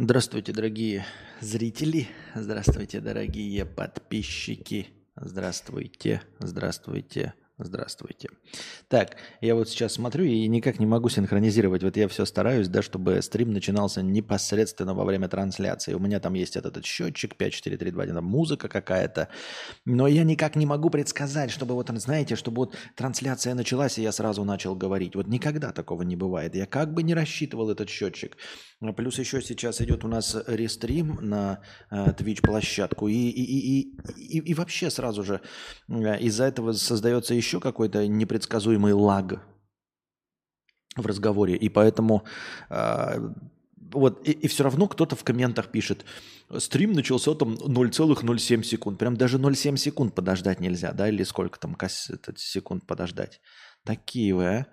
Здравствуйте, дорогие зрители. Здравствуйте, дорогие подписчики. Здравствуйте, здравствуйте, Здравствуйте. Так, я вот сейчас смотрю и никак не могу синхронизировать. Вот я все стараюсь, да, чтобы стрим начинался непосредственно во время трансляции. У меня там есть этот, этот счетчик 5, 4, 3, 2, 1, там музыка какая-то. Но я никак не могу предсказать, чтобы вот, знаете, чтобы вот трансляция началась, и я сразу начал говорить. Вот никогда такого не бывает. Я как бы не рассчитывал этот счетчик. А плюс еще сейчас идет у нас рестрим на э, Twitch площадку. И, и, и, и, и вообще сразу же э, из-за этого создается еще какой-то непредсказуемый лаг в разговоре. И поэтому э, вот, и, и все равно кто-то в комментах пишет, стрим начался там 0,07 секунд. Прям даже 0,7 секунд подождать нельзя, да, или сколько там секунд подождать. Такие вы, а.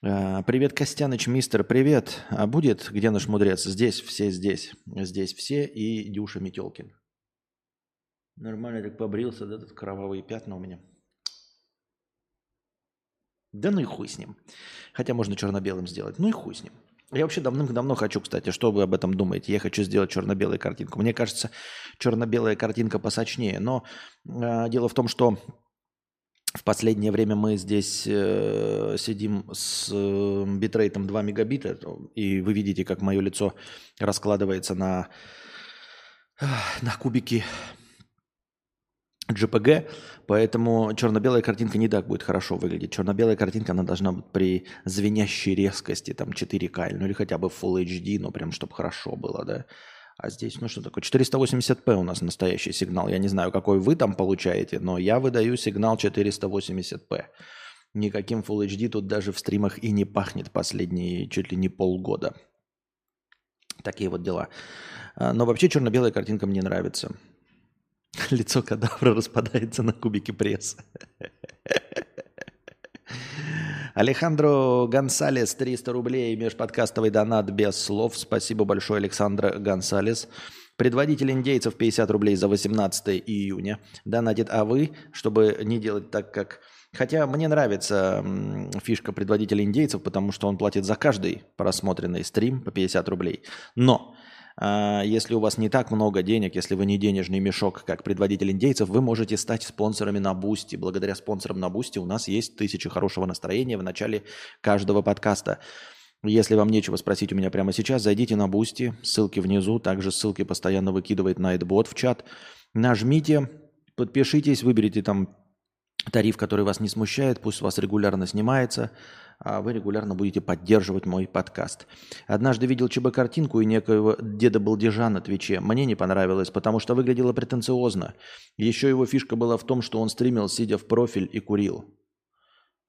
А, привет, Костяныч, мистер, привет. А будет где наш мудрец? Здесь, все здесь. Здесь все и Дюша Метелкин. Нормально так побрился, да, тут кровавые пятна у меня. Да ну и хуй с ним. Хотя можно черно-белым сделать. Ну и хуй с ним. Я вообще давным-давно хочу, кстати, что вы об этом думаете? Я хочу сделать черно-белую картинку. Мне кажется, черно-белая картинка посочнее. Но э, дело в том, что в последнее время мы здесь э, сидим с э, битрейтом 2 мегабита, и вы видите, как мое лицо раскладывается на, на кубики JPG, поэтому черно-белая картинка не так будет хорошо выглядеть. Черно-белая картинка, она должна быть при звенящей резкости, там 4К, ну или хотя бы Full HD, ну прям чтобы хорошо было, да. А здесь, ну что такое, 480p у нас настоящий сигнал. Я не знаю, какой вы там получаете, но я выдаю сигнал 480p. Никаким Full HD тут даже в стримах и не пахнет последние чуть ли не полгода. Такие вот дела. А, но вообще черно-белая картинка мне нравится. Лицо кадавра распадается на кубики пресса. Алехандро Гонсалес, 300 рублей, межподкастовый донат без слов. Спасибо большое, Александр Гонсалес. Предводитель индейцев 50 рублей за 18 июня донатит, а вы, чтобы не делать так, как... Хотя мне нравится фишка предводителя индейцев, потому что он платит за каждый просмотренный стрим по 50 рублей. Но если у вас не так много денег, если вы не денежный мешок, как предводитель индейцев, вы можете стать спонсорами на Boosty. Благодаря спонсорам на Boosty у нас есть тысячи хорошего настроения в начале каждого подкаста. Если вам нечего спросить у меня прямо сейчас, зайдите на Boosty, ссылки внизу, также ссылки постоянно выкидывает Nightbot в чат. Нажмите, подпишитесь, выберите там тариф, который вас не смущает, пусть у вас регулярно снимается – а вы регулярно будете поддерживать мой подкаст. Однажды видел ЧБ-картинку и некоего деда Балдежа на Твиче. Мне не понравилось, потому что выглядело претенциозно. Еще его фишка была в том, что он стримил, сидя в профиль и курил.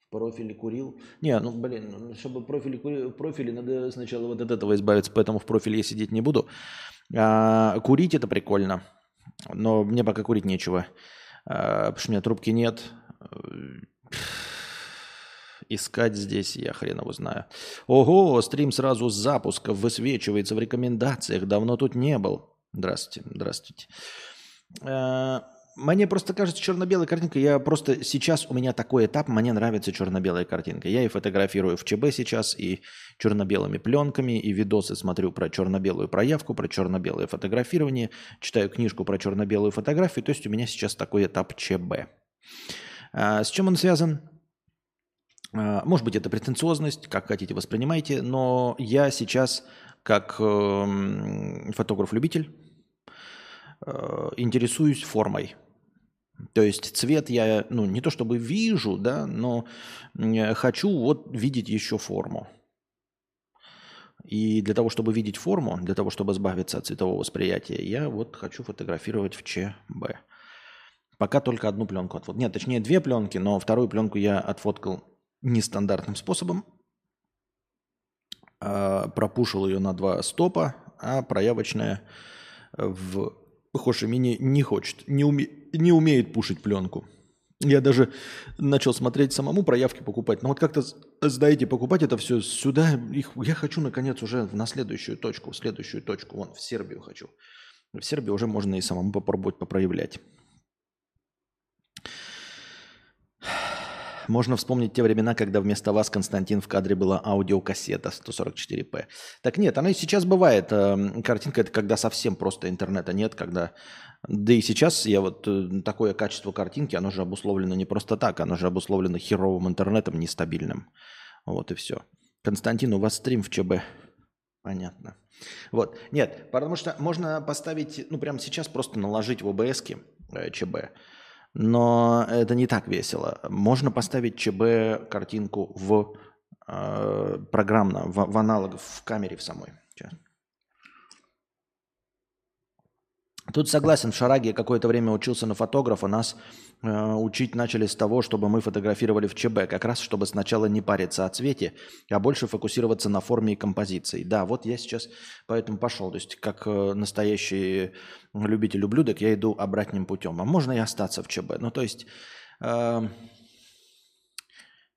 В профиле курил? Не, ну блин, ну, чтобы профиль, в профиле надо сначала вот от этого избавиться, поэтому в профиле я сидеть не буду. А, курить это прикольно, но мне пока курить нечего, а, потому что у меня трубки нет искать здесь, я хрен его знаю. Ого, стрим сразу с запуска высвечивается в рекомендациях. Давно тут не был. Здравствуйте, здравствуйте. Э, мне просто кажется черно-белая картинка. Я просто сейчас у меня такой этап, мне нравится черно-белая картинка. Я и фотографирую в ЧБ сейчас, и черно-белыми пленками, и видосы смотрю про черно-белую проявку, про черно-белое фотографирование, читаю книжку про черно-белую фотографию. То есть у меня сейчас такой этап ЧБ. А, с чем он связан? А, может быть, это претенциозность, как хотите воспринимайте, но я сейчас, как эм, фотограф-любитель, э, интересуюсь формой. То есть цвет я, ну, не то чтобы вижу, да, но хочу вот видеть еще форму. И для того, чтобы видеть форму, для того, чтобы избавиться от цветового восприятия, я вот хочу фотографировать в ЧБ. Пока только одну пленку отфоткал. Нет, точнее две пленки, но вторую пленку я отфоткал нестандартным способом. А, пропушил ее на два стопа, а проявочная в Хошимине не хочет, не, уме, не умеет пушить пленку. Я даже начал смотреть самому проявки покупать. Но вот как-то, знаете, покупать это все сюда. Их, я хочу, наконец, уже на следующую точку, в следующую точку. Вон, в Сербию хочу. В Сербии уже можно и самому попробовать попроявлять. Можно вспомнить те времена, когда вместо вас, Константин, в кадре была аудиокассета 144p. Так нет, она и сейчас бывает. Эм, картинка это когда совсем просто интернета нет, когда... Да и сейчас я вот э, такое качество картинки, оно же обусловлено не просто так, оно же обусловлено херовым интернетом нестабильным. Вот и все. Константин, у вас стрим в ЧБ. Понятно. Вот. Нет, потому что можно поставить, ну, прямо сейчас просто наложить в ОБС э, ЧБ. Но это не так весело. Можно поставить ЧБ картинку в э, программно, в, в аналог, в камере в самой. Сейчас. Тут согласен, в Шараге какое-то время учился на фотографа, нас э, учить начали с того, чтобы мы фотографировали в ЧБ, как раз чтобы сначала не париться о цвете, а больше фокусироваться на форме и композиции. Да, вот я сейчас поэтому пошел, то есть как э, настоящий любитель ублюдок я иду обратным путем, а можно и остаться в ЧБ. Ну то есть э,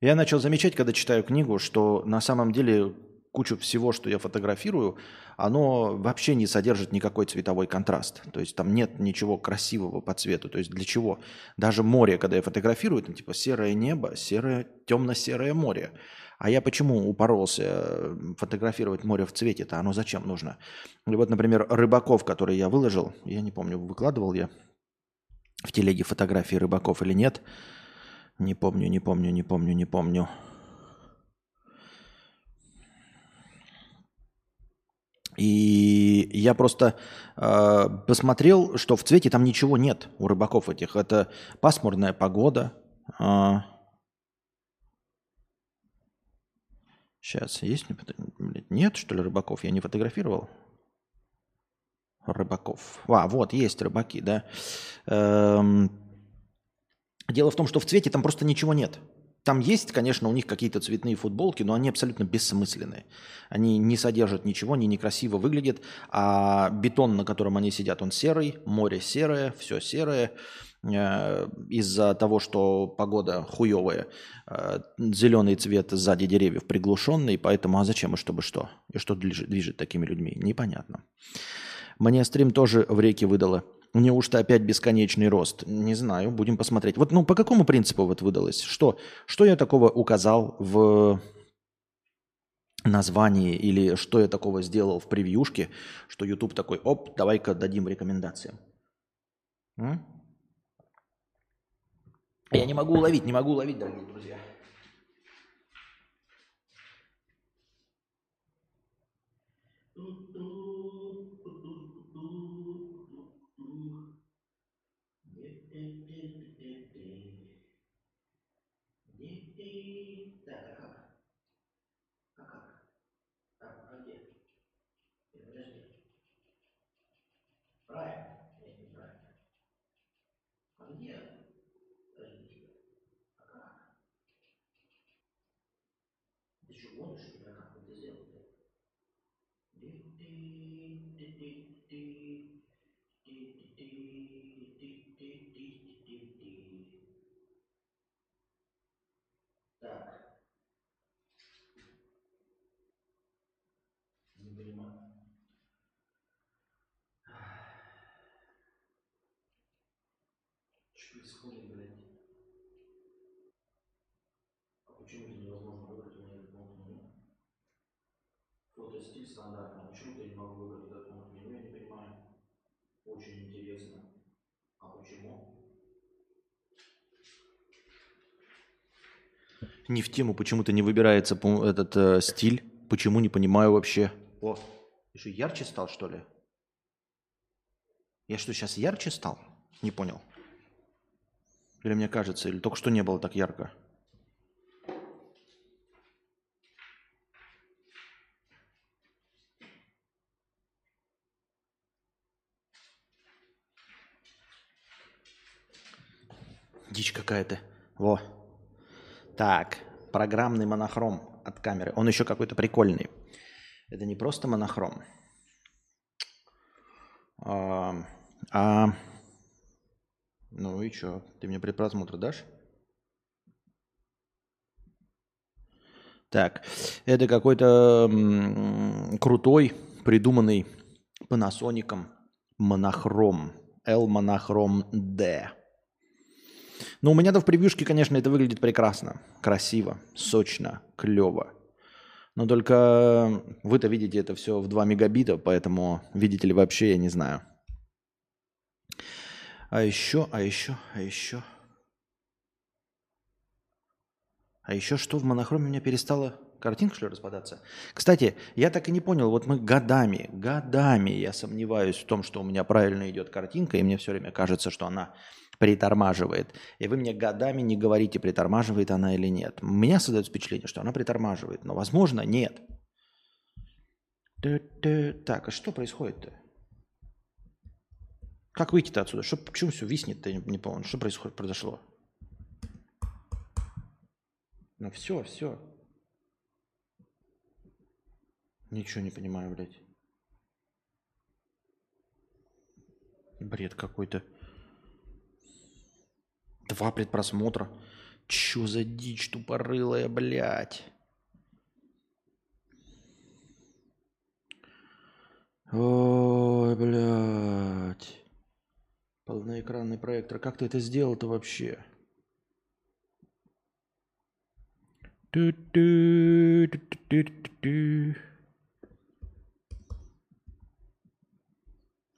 я начал замечать, когда читаю книгу, что на самом деле кучу всего, что я фотографирую, оно вообще не содержит никакой цветовой контраст. То есть там нет ничего красивого по цвету. То есть для чего? Даже море, когда я фотографирую, там типа серое небо, серое, темно-серое море. А я почему упоролся фотографировать море в цвете-то? Оно зачем нужно? Или вот, например, рыбаков, которые я выложил, я не помню, выкладывал я в телеге фотографии рыбаков или нет. Не помню, не помню, не помню, не помню. И я просто э, посмотрел, что в цвете там ничего нет у рыбаков этих. Это пасмурная погода. Э, сейчас есть? Нет, что ли, рыбаков? Я не фотографировал. Рыбаков. А, вот, есть рыбаки, да. Эм, дело в том, что в цвете там просто ничего нет. Там есть, конечно, у них какие-то цветные футболки, но они абсолютно бессмысленные. Они не содержат ничего, они некрасиво выглядят, а бетон, на котором они сидят, он серый, море серое, все серое. Э, из-за того, что погода хуевая, э, зеленый цвет сзади деревьев приглушенный, поэтому а зачем и чтобы что? И что движет, движет такими людьми? Непонятно. Мне стрим тоже в реке выдало. Неужто опять бесконечный рост? Не знаю, будем посмотреть. Вот ну по какому принципу вот выдалось? Что, что я такого указал в названии или что я такого сделал в превьюшке, что YouTube такой, оп, давай-ка дадим рекомендациям. М? Я не могу уловить, не могу уловить, дорогие друзья. Происходит, блядь? А почему это невозможно выбрать у меня этот пункт меню? Фотостиль стандартный. А почему я не могу выбрать этот пункт меню? Я не понимаю. Очень интересно. А почему? Не в тему, почему-то не выбирается этот э, стиль. Почему, не понимаю вообще. О, еще ярче стал, что ли? Я что, сейчас ярче стал? Не понял. Или мне кажется, или только что не было так ярко? Дичь какая-то. Во. Так, программный монохром от камеры. Он еще какой-то прикольный. Это не просто монохром. А, а ну и что? Ты мне предпросмотр дашь? Так, это какой-то крутой, придуманный Panasonic монохром. L монохром D. Но у меня-то в превьюшке, конечно, это выглядит прекрасно, красиво, сочно, клево. Но только вы-то видите это все в 2 мегабита, поэтому видите ли вообще, я не знаю. А еще, а еще, а еще. А еще что в монохроме у меня перестала картинка, что ли, распадаться? Кстати, я так и не понял, вот мы годами, годами я сомневаюсь в том, что у меня правильно идет картинка, и мне все время кажется, что она притормаживает. И вы мне годами не говорите, притормаживает она или нет. У меня создается впечатление, что она притормаживает, но, возможно, нет. Так, а что происходит-то? Как выйти-то отсюда? Что, почему все виснет-то? Я не помню. Что происходит, произошло? Ну все, все. Ничего не понимаю, блядь. Бред какой-то. Два предпросмотра. Чё за дичь тупорылая, блядь? Ой, блядь. Полноэкранный проектор. Как ты это сделал-то вообще?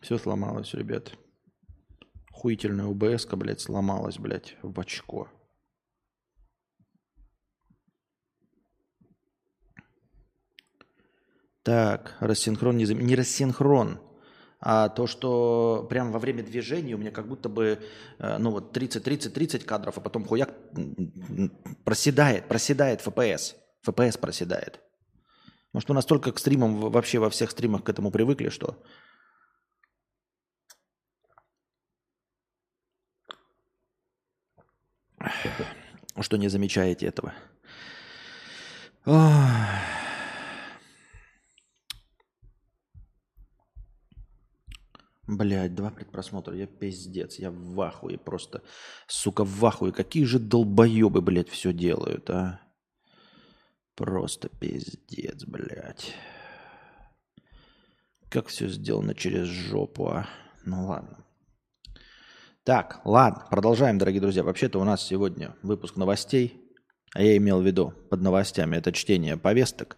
Все сломалось, ребят. Хуительная УБС, блядь, сломалась, блядь, в очко. Так, рассинхрон не, зам... не рассинхрон, а то, что прямо во время движения у меня как будто бы, э, ну вот 30-30-30 кадров, а потом хуяк проседает, проседает FPS. FPS проседает. Может, мы настолько к стримам, вообще во всех стримах к этому привыкли, что что не замечаете этого. Блять, два предпросмотра, я пиздец, я в ахуе просто. Сука, в ахуе. Какие же долбоебы, блядь, все делают, а? Просто пиздец, блядь. Как все сделано через жопу, а? Ну ладно. Так, ладно, продолжаем, дорогие друзья. Вообще-то у нас сегодня выпуск новостей, а я имел в виду под новостями это чтение повесток.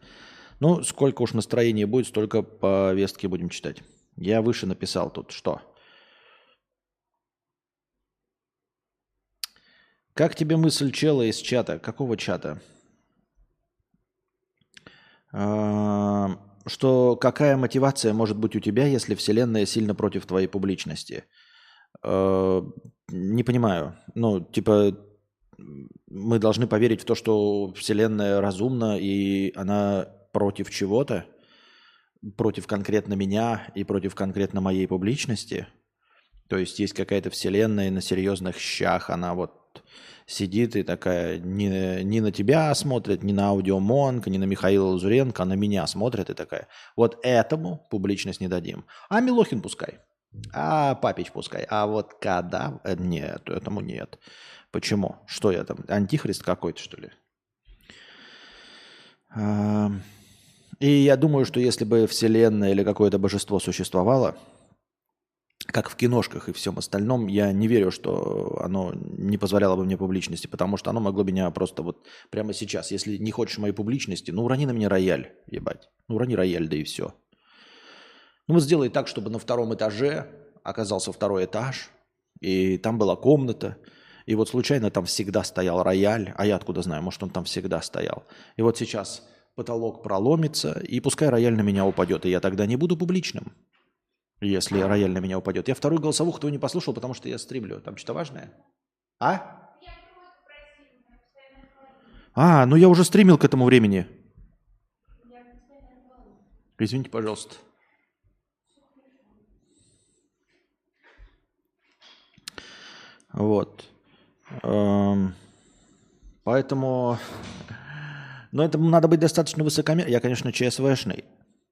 Ну, сколько уж настроения будет, столько повестки будем читать. Я выше написал тут что. Как тебе мысль чела из чата? Какого чата? А, что какая мотивация может быть у тебя, если Вселенная сильно против твоей публичности? Э, не понимаю. Ну, типа, мы должны поверить в то, что Вселенная разумна, и она против чего-то, против конкретно меня и против конкретно моей публичности. То есть есть какая-то Вселенная на серьезных щах, она вот сидит и такая не, не на тебя смотрит, не на аудиомонка, не на Михаила Лазуренко, а на меня смотрит и такая. Вот этому публичность не дадим. А Милохин пускай. А Папич пускай. А вот когда... Э, нет, этому нет. Почему? Что я там? Антихрист какой-то, что ли? И я думаю, что если бы Вселенная или какое-то божество существовало, как в киношках и всем остальном, я не верю, что оно не позволяло бы мне публичности, потому что оно могло меня просто вот прямо сейчас, если не хочешь моей публичности, ну урони на меня рояль, ебать. Ну урони рояль, да и все. Ну вот сделай так, чтобы на втором этаже оказался второй этаж, и там была комната, и вот случайно там всегда стоял рояль, а я откуда знаю, может он там всегда стоял. И вот сейчас потолок проломится, и пускай рояль на меня упадет, и я тогда не буду публичным, если рояль на меня упадет. Я вторую голосовуху твою не послушал, потому что я стримлю. Там что-то важное? А? А, ну я уже стримил к этому времени. Извините, пожалуйста. Вот. Эм, поэтому... Но это надо быть достаточно высокомерным. Я, конечно, ЧСВшный,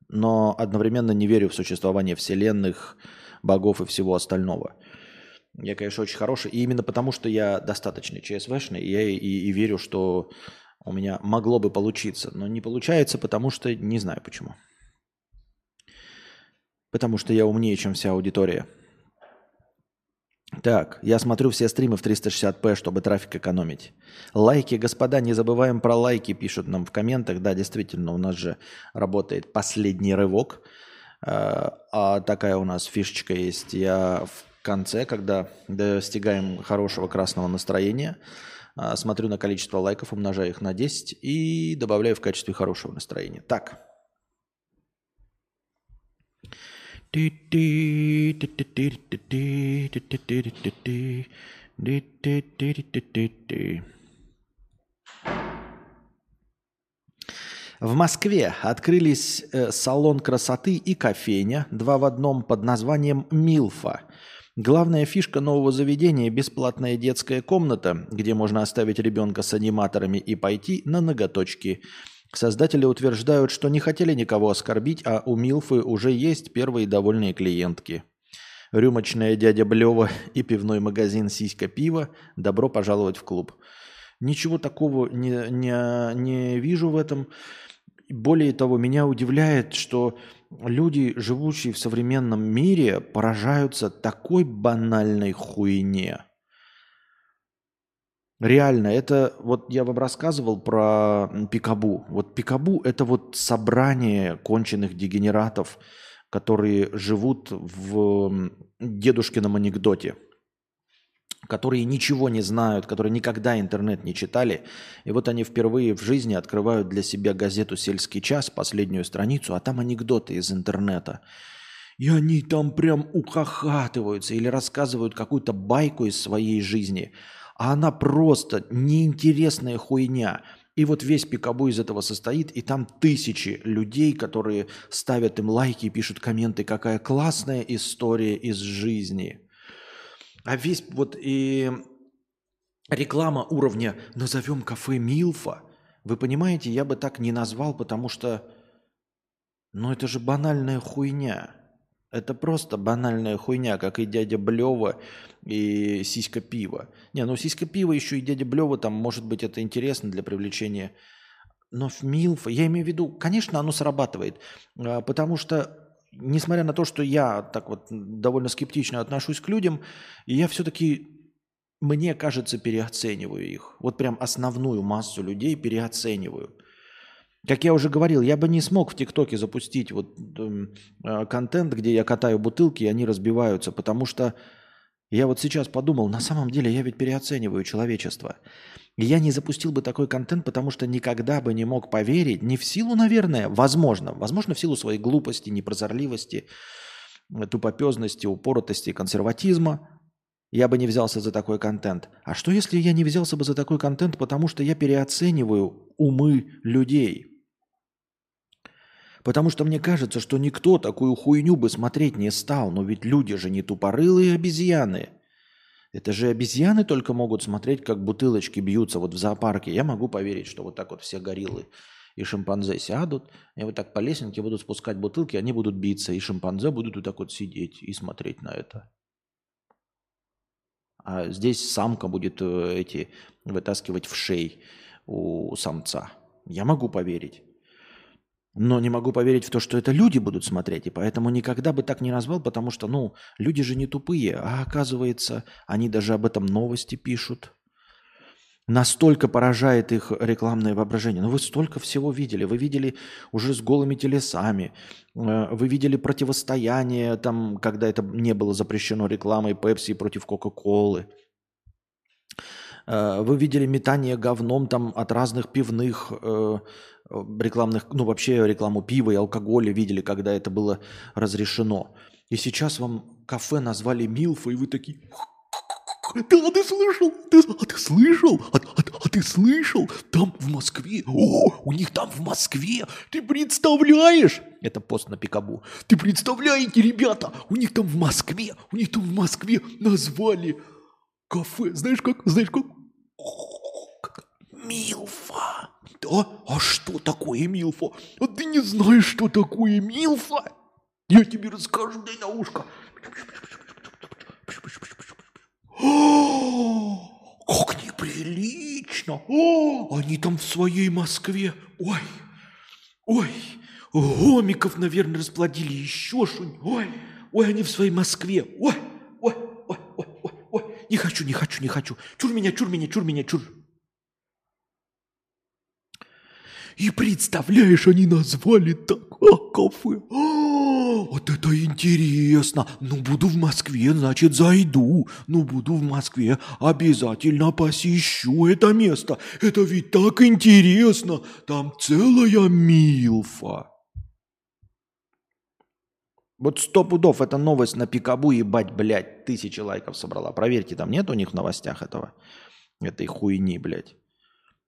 но одновременно не верю в существование вселенных, богов и всего остального. Я, конечно, очень хороший. И именно потому, что я достаточно ЧСВшный, я и, и верю, что у меня могло бы получиться. Но не получается, потому что не знаю почему. Потому что я умнее, чем вся аудитория. Так, я смотрю все стримы в 360p, чтобы трафик экономить. Лайки, господа, не забываем про лайки, пишут нам в комментах. Да, действительно, у нас же работает последний рывок. А, а такая у нас фишечка есть. Я в конце, когда достигаем хорошего красного настроения, а, смотрю на количество лайков, умножаю их на 10 и добавляю в качестве хорошего настроения. Так. В Москве открылись салон красоты и кофейня, два в одном под названием «Милфа». Главная фишка нового заведения – бесплатная детская комната, где можно оставить ребенка с аниматорами и пойти на ноготочки – Создатели утверждают, что не хотели никого оскорбить, а у Милфы уже есть первые довольные клиентки. Рюмочная дядя Блева и пивной магазин «Сиська пива» добро пожаловать в клуб. Ничего такого не, не, не вижу в этом. Более того, меня удивляет, что люди, живущие в современном мире, поражаются такой банальной хуйне. Реально, это вот я вам рассказывал про Пикабу. Вот Пикабу это вот собрание конченых дегенератов, которые живут в дедушкином анекдоте, которые ничего не знают, которые никогда интернет не читали. И вот они впервые в жизни открывают для себя газету «Сельский час», последнюю страницу, а там анекдоты из интернета. И они там прям ухахатываются или рассказывают какую-то байку из своей жизни – а она просто неинтересная хуйня. И вот весь пикабу из этого состоит, и там тысячи людей, которые ставят им лайки и пишут комменты, какая классная история из жизни. А весь вот и реклама уровня «назовем кафе Милфа», вы понимаете, я бы так не назвал, потому что, ну это же банальная хуйня. Это просто банальная хуйня, как и дядя Блева и сиська пива. Не, ну сиська пива еще и дядя Блева, там, может быть, это интересно для привлечения. Но в Милфа, я имею в виду, конечно, оно срабатывает, а, потому что несмотря на то, что я так вот довольно скептично отношусь к людям, я все-таки, мне кажется, переоцениваю их. Вот прям основную массу людей переоцениваю. Как я уже говорил, я бы не смог в ТикТоке запустить вот э, контент, где я катаю бутылки, и они разбиваются, потому что я вот сейчас подумал, на самом деле я ведь переоцениваю человечество. Я не запустил бы такой контент, потому что никогда бы не мог поверить, не в силу, наверное, возможно, возможно, в силу своей глупости, непрозорливости, тупопезности, упоротости, консерватизма, я бы не взялся за такой контент. А что если я не взялся бы за такой контент, потому что я переоцениваю умы людей? Потому что мне кажется, что никто такую хуйню бы смотреть не стал. Но ведь люди же не тупорылые обезьяны. Это же обезьяны только могут смотреть, как бутылочки бьются вот в зоопарке. Я могу поверить, что вот так вот все гориллы и шимпанзе сядут, и вот так по лесенке будут спускать бутылки, они будут биться, и шимпанзе будут вот так вот сидеть и смотреть на это. А здесь самка будет э, эти вытаскивать в шей у самца. Я могу поверить. Но не могу поверить в то, что это люди будут смотреть, и поэтому никогда бы так не назвал, потому что, ну, люди же не тупые, а оказывается, они даже об этом новости пишут. Настолько поражает их рекламное воображение. Ну, вы столько всего видели. Вы видели уже с голыми телесами. Э, вы видели противостояние, там, когда это не было запрещено рекламой Пепси против Кока-Колы. Э, вы видели метание говном там от разных пивных э, рекламных, ну вообще рекламу пива и алкоголя видели, когда это было разрешено. И сейчас вам кафе назвали Милфа, и вы такие... Да, ты слышал? Ты, а ты слышал? А, а, а ты слышал? Там в Москве. О, у них там в Москве. Ты представляешь? Это пост на Пикабу. Ты представляете, ребята? У них там в Москве. У них там в Москве назвали кафе. Знаешь как? Знаешь как? Милфа. Да? А что такое Милфа? А ты не знаешь, что такое Милфа? Я тебе расскажу, дай на ушко. О, как неприлично. О, они там в своей Москве. Ой, ой, гомиков, наверное, расплодили еще что-нибудь. Ой, ой, они в своей Москве. Ой, ой, ой, ой, ой. Не хочу, не хочу, не хочу. Чур меня, чур меня, чур меня, чур. И представляешь, они назвали так а, кафе. А, вот это интересно. Ну, буду в Москве, значит, зайду. Ну, буду в Москве, обязательно посещу это место. Это ведь так интересно. Там целая милфа. Вот сто пудов эта новость на Пикабу, ебать, блядь, тысячи лайков собрала. Проверьте, там нет у них в новостях этого, этой хуйни, блядь.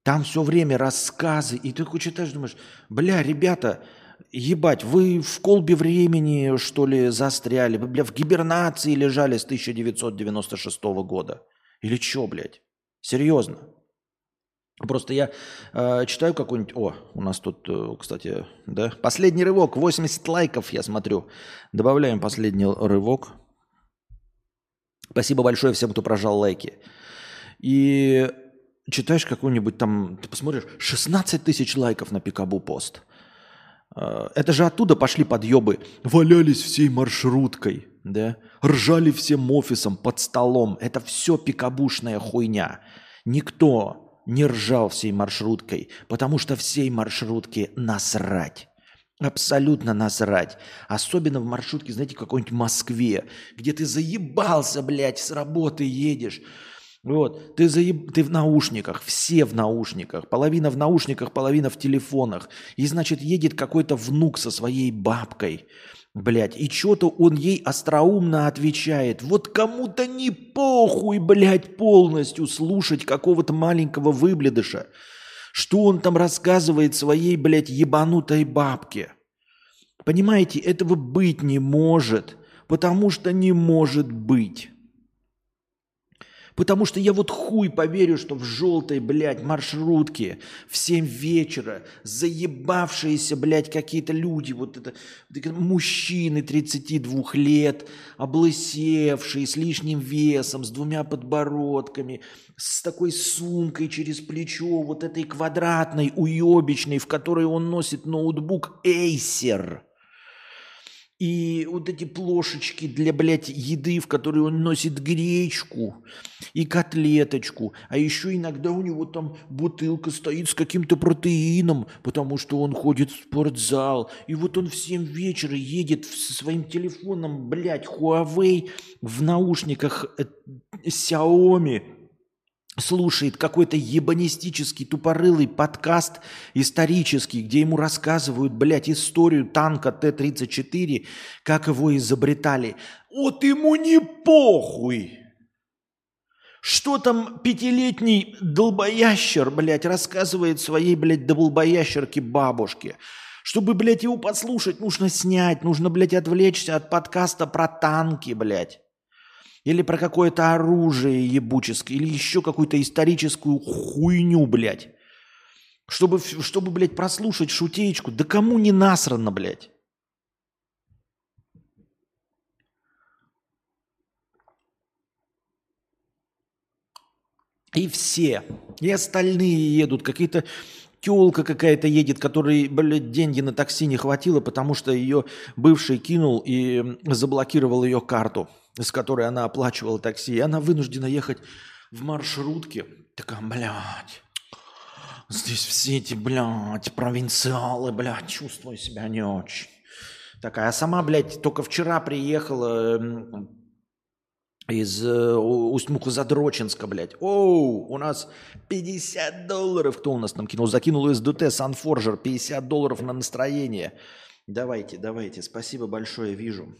Там все время рассказы, и ты такой читаешь, думаешь, бля, ребята, ебать, вы в колбе времени, что ли, застряли? Вы, бля, в гибернации лежали с 1996 года? Или что, блядь? Серьезно? Просто я э, читаю какой-нибудь... О, у нас тут, э, кстати, да, последний рывок, 80 лайков, я смотрю. Добавляем последний рывок. Спасибо большое всем, кто прожал лайки. И читаешь какую-нибудь там, ты посмотришь, 16 тысяч лайков на Пикабу пост. А, это же оттуда пошли подъебы. Валялись всей маршруткой, да? Ржали всем офисом под столом. Это все пикабушная хуйня. Никто не ржал всей маршруткой, потому что всей маршрутке насрать. Абсолютно насрать. Особенно в маршрутке, знаете, какой-нибудь Москве, где ты заебался, блядь, с работы едешь. Вот, ты, заеб... ты в наушниках, все в наушниках, половина в наушниках, половина в телефонах. И, значит, едет какой-то внук со своей бабкой, блядь, и что-то он ей остроумно отвечает. Вот кому-то не похуй, блядь, полностью слушать какого-то маленького выблядыша, что он там рассказывает своей, блядь, ебанутой бабке. Понимаете, этого быть не может, потому что не может быть. Потому что я вот хуй поверю, что в желтой, блядь, маршрутке в 7 вечера заебавшиеся, блядь, какие-то люди, вот это, мужчины 32 лет, облысевшие, с лишним весом, с двумя подбородками, с такой сумкой через плечо, вот этой квадратной, уебищной, в которой он носит ноутбук Acer – и вот эти плошечки для, блядь, еды, в которые он носит гречку и котлеточку. А еще иногда у него там бутылка стоит с каким-то протеином, потому что он ходит в спортзал. И вот он в 7 вечера едет со своим телефоном, блядь, Huawei в наушниках э, Xiaomi слушает какой-то ебанистический тупорылый подкаст исторический, где ему рассказывают, блядь, историю танка Т-34, как его изобретали. Вот ему не похуй! Что там пятилетний долбоящер, блядь, рассказывает своей, блядь, долбоящерке бабушке? Чтобы, блядь, его послушать, нужно снять, нужно, блядь, отвлечься от подкаста про танки, блядь. Или про какое-то оружие ебуческое, или еще какую-то историческую хуйню, блядь. Чтобы, чтобы, блядь, прослушать шутеечку. Да кому не насрано, блядь? И все. И остальные едут. Какие-то телка какая-то едет, которой, блядь, деньги на такси не хватило, потому что ее бывший кинул и заблокировал ее карту с которой она оплачивала такси, и она вынуждена ехать в маршрутке. Такая, блядь, здесь все эти, блядь, провинциалы, блядь, чувствую себя не очень. Такая, а сама, блядь, только вчера приехала из э, Усть-Мухозадроченска, блядь. Оу, у нас 50 долларов. Кто у нас там кинул? Закинул СДТ, Санфоржер, 50 долларов на настроение. Давайте, давайте, спасибо большое, вижу.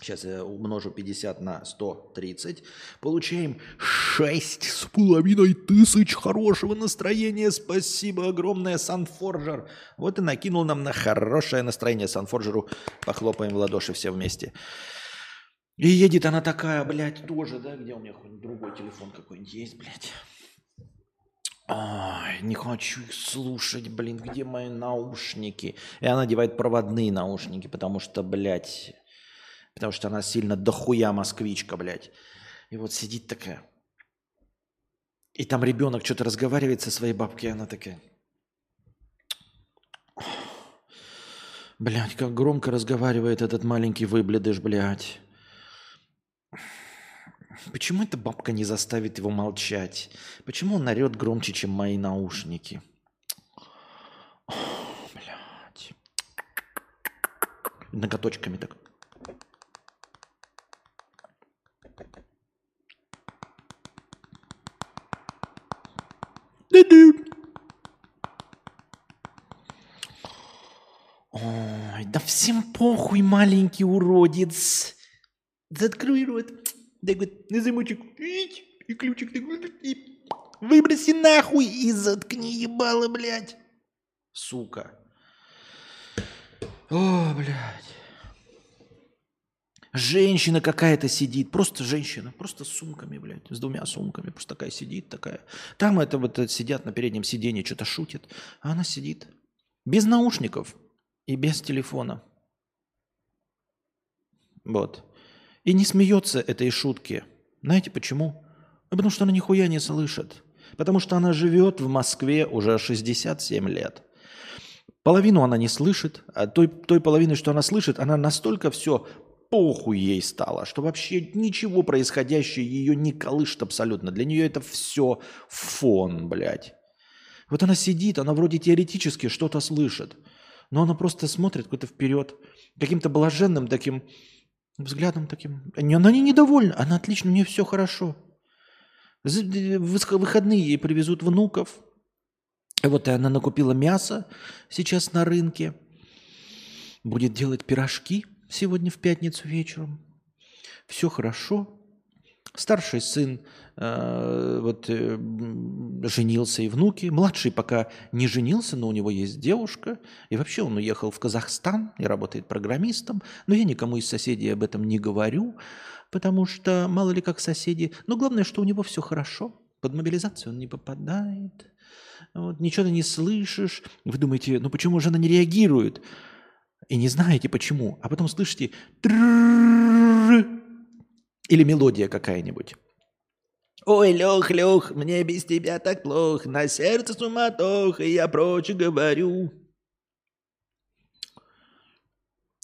Сейчас я умножу 50 на 130. Получаем 6 с половиной тысяч хорошего настроения. Спасибо огромное, Санфоржер. Вот и накинул нам на хорошее настроение Санфоржеру. Похлопаем в ладоши все вместе. И едет она такая, блядь, тоже, да? Где у меня хоть другой телефон какой-нибудь есть, блядь? Ай, не хочу их слушать, блин, где мои наушники? И она одевает проводные наушники, потому что, блядь, потому что она сильно дохуя москвичка, блядь. И вот сидит такая. И там ребенок что-то разговаривает со своей бабкой, и она такая. Блядь, как громко разговаривает этот маленький выблядыш, блядь. Почему эта бабка не заставит его молчать? Почему он орет громче, чем мои наушники? Блять. Ноготочками так. Ой, да всем похуй, маленький уродец. Закрой рот. Так вот, на замочек. И ключик вот. И выброси нахуй и заткни ебало, блядь. Сука. О, блядь. Женщина какая-то сидит, просто женщина, просто с сумками, блядь, с двумя сумками, просто такая сидит, такая. Там это вот сидят на переднем сиденье, что-то шутит, а она сидит без наушников и без телефона. Вот. И не смеется этой шутки. Знаете почему? Ну, потому что она нихуя не слышит. Потому что она живет в Москве уже 67 лет. Половину она не слышит, а той, той половины, что она слышит, она настолько все похуй ей стало, что вообще ничего происходящее ее не колышет абсолютно. Для нее это все фон, блядь. Вот она сидит, она вроде теоретически что-то слышит, но она просто смотрит куда-то вперед, каким-то блаженным таким взглядом таким. Она не недовольна, она отлично, у нее все хорошо. В выходные ей привезут внуков. Вот и она накупила мясо сейчас на рынке. Будет делать пирожки – сегодня в пятницу вечером. Все хорошо. Старший сын э, вот, э, женился и внуки. Младший пока не женился, но у него есть девушка. И вообще он уехал в Казахстан и работает программистом. Но я никому из соседей об этом не говорю, потому что мало ли как соседи. Но главное, что у него все хорошо. Под мобилизацию он не попадает. Вот, ничего ты не слышишь. Вы думаете, ну почему же она не реагирует? И не знаете почему. А потом слышите или мелодия какая-нибудь. Ой, Лех, Лех, мне без тебя так плохо, на сердце суматох, и я прочь говорю.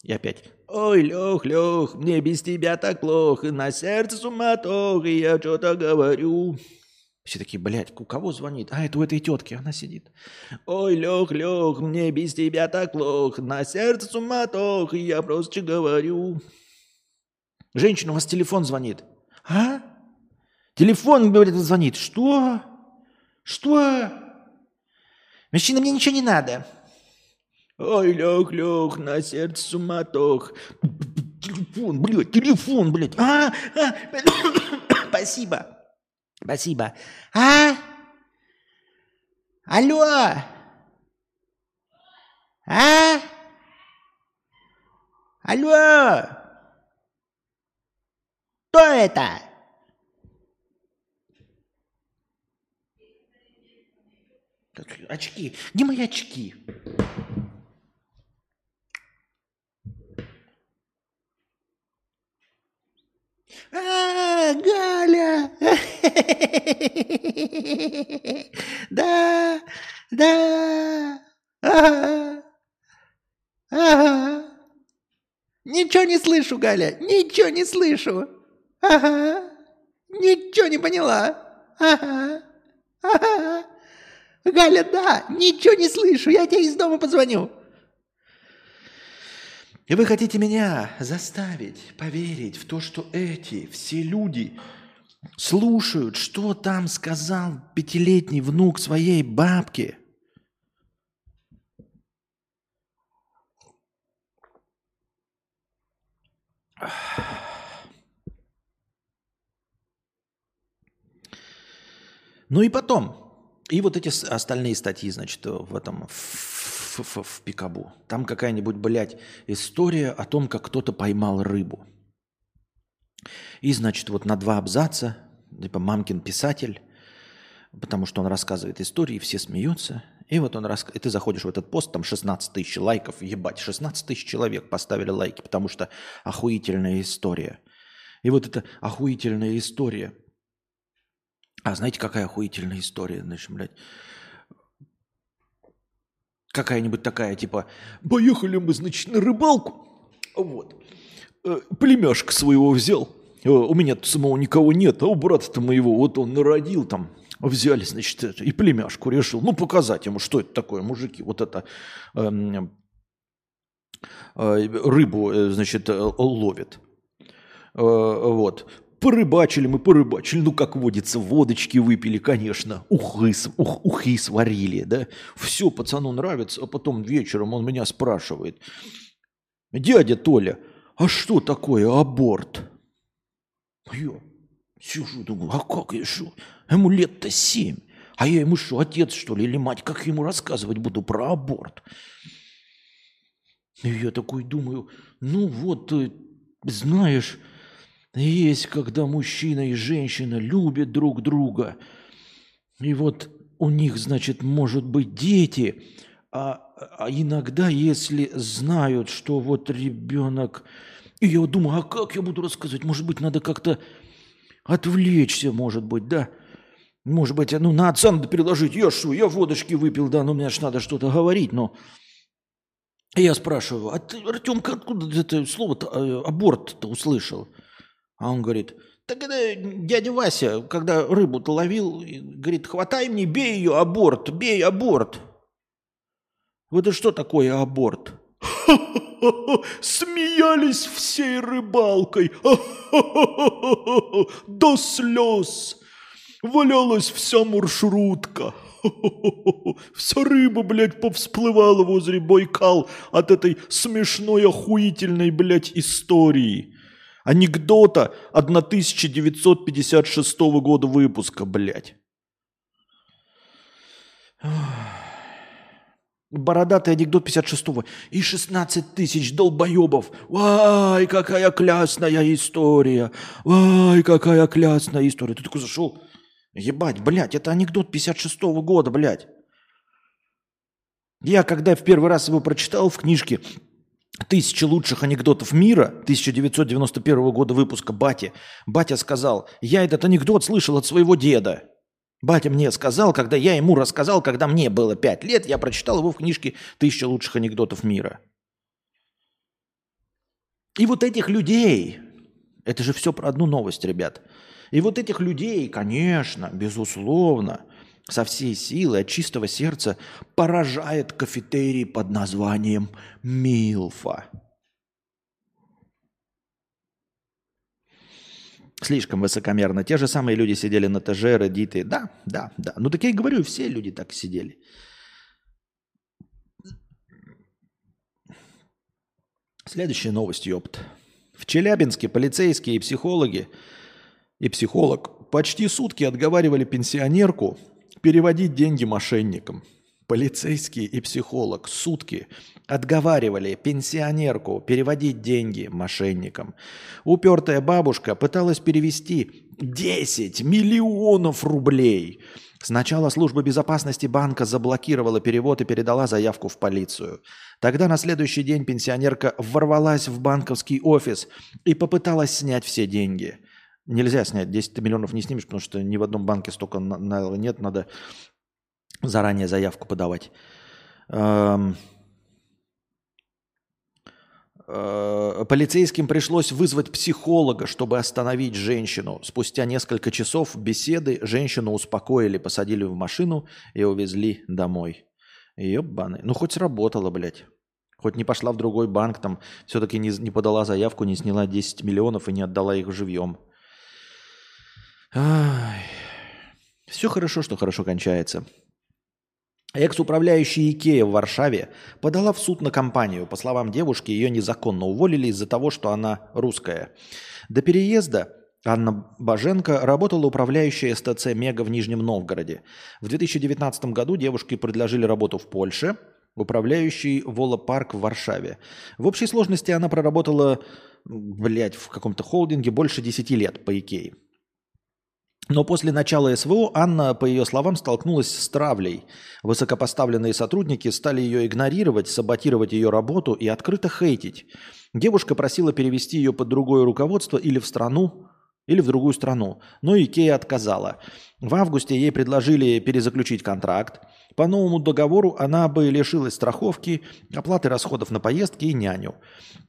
И опять. Ой, Лех, Лех, мне без тебя так плохо, на сердце суматох, и я что-то говорю. Все такие, блядь, у кого звонит? А, это у этой тетки, она сидит. Ой, Лех, Лех, мне без тебя так плохо, на сердце суматох, я просто говорю. Женщина, у вас телефон звонит. А? Телефон, говорит, звонит. Что? Что? Мужчина, мне ничего не надо. Ой, Лех, Лех, на сердце суматох. Телефон, блядь, телефон, блядь. А, а, спасибо. Спасибо. А? Алло? А? Алло? Кто это? Очки. Где мои очки? А, Галя! Да, да, ага, ага. Ничего не слышу, Галя, ничего не слышу. Ага, ничего не поняла. Ага, ага. Галя, да, ничего не слышу, я тебе из дома позвоню. И вы хотите меня заставить поверить в то, что эти все люди слушают, что там сказал пятилетний внук своей бабке. Ну и потом, и вот эти остальные статьи, значит, в этом, в в, в Пикабу. Там какая-нибудь, блядь, история о том, как кто-то поймал рыбу. И, значит, вот на два абзаца, типа мамкин писатель, потому что он рассказывает истории, все смеются. И вот он рас... и ты заходишь в этот пост, там 16 тысяч лайков, ебать, 16 тысяч человек поставили лайки, потому что охуительная история. И вот эта охуительная история. А знаете, какая охуительная история? Значит, блядь, какая-нибудь такая, типа, поехали мы, значит, на рыбалку, вот, э, племяшка своего взял, «Э, у меня самого никого нет, а у брата-то моего, вот он народил там, взяли, значит, и племяшку решил, ну, показать ему, что это такое, мужики, вот это эм, э, рыбу, значит, ловит. Вот. Порыбачили мы, порыбачили, ну, как водится, водочки выпили, конечно, ухы, ух, ухи сварили, да. Все пацану нравится, а потом вечером он меня спрашивает, дядя Толя, а что такое аборт? Я сижу, думаю, а как я что? Ему лет-то семь. А я ему что, отец, что ли, или мать? Как ему рассказывать буду про аборт? И я такой думаю, ну вот, э, знаешь, есть, когда мужчина и женщина любят друг друга. И вот у них, значит, может быть дети. А, а иногда, если знают, что вот ребенок... И я думаю, а как я буду рассказывать? Может быть, надо как-то отвлечься, может быть, да? Может быть, ну, на отца надо переложить. Я что, я водочки выпил, да, но мне же надо что-то говорить, но... Я спрашиваю, а ты, Артем, откуда это слово-то, э, аборт-то услышал? А он говорит, так это дядя Вася, когда рыбу-то ловил, говорит, хватай мне, бей ее, аборт, бей, аборт. Вот это что такое аборт? Смеялись всей рыбалкой. До слез. Валялась вся маршрутка. Вся рыба, блядь, повсплывала возле Бойкал от этой смешной, охуительной, блядь, истории. Анекдота 1956 года выпуска, блядь. Бородатый анекдот 56-го. И 16 тысяч долбоебов. Вай, какая клясная история. Вай, какая клясная история. Ты такой зашел. Ебать, блядь, это анекдот 56-го года, блядь. Я когда в первый раз его прочитал в книжке тысячи лучших анекдотов мира 1991 года выпуска Бати. Батя сказал, я этот анекдот слышал от своего деда. Батя мне сказал, когда я ему рассказал, когда мне было пять лет, я прочитал его в книжке «Тысяча лучших анекдотов мира». И вот этих людей, это же все про одну новость, ребят. И вот этих людей, конечно, безусловно, со всей силы, от чистого сердца поражает кафетерий под названием Милфа. Слишком высокомерно. Те же самые люди сидели на ТЖ, Reddit. Да, да, да. Ну так я и говорю, все люди так сидели. Следующая новость, ёпт. В Челябинске полицейские и психологи и психолог почти сутки отговаривали пенсионерку переводить деньги мошенникам. Полицейский и психолог сутки отговаривали пенсионерку переводить деньги мошенникам. Упертая бабушка пыталась перевести 10 миллионов рублей. Сначала служба безопасности банка заблокировала перевод и передала заявку в полицию. Тогда на следующий день пенсионерка ворвалась в банковский офис и попыталась снять все деньги – Нельзя снять. 10 миллионов не снимешь, потому что ни в одном банке столько нет. Надо заранее заявку подавать. Эм, э, полицейским пришлось вызвать психолога, чтобы остановить женщину. Спустя несколько часов беседы женщину успокоили, посадили в машину и увезли домой. Ебаный. Ну, хоть сработало, блядь. Хоть не пошла в другой банк, там все-таки не, не подала заявку, не сняла 10 миллионов и не отдала их живьем. Ай. Все хорошо, что хорошо кончается. Экс-управляющая Икея в Варшаве подала в суд на компанию. По словам девушки, ее незаконно уволили из-за того, что она русская. До переезда Анна Баженко работала управляющей СТЦ «Мега» в Нижнем Новгороде. В 2019 году девушке предложили работу в Польше, управляющий Волопарк в Варшаве. В общей сложности она проработала, блядь, в каком-то холдинге больше 10 лет по Икее. Но после начала СВО Анна, по ее словам, столкнулась с травлей. Высокопоставленные сотрудники стали ее игнорировать, саботировать ее работу и открыто хейтить. Девушка просила перевести ее под другое руководство или в страну, или в другую страну. Но Икея отказала. В августе ей предложили перезаключить контракт. По новому договору она бы лишилась страховки, оплаты расходов на поездки и няню.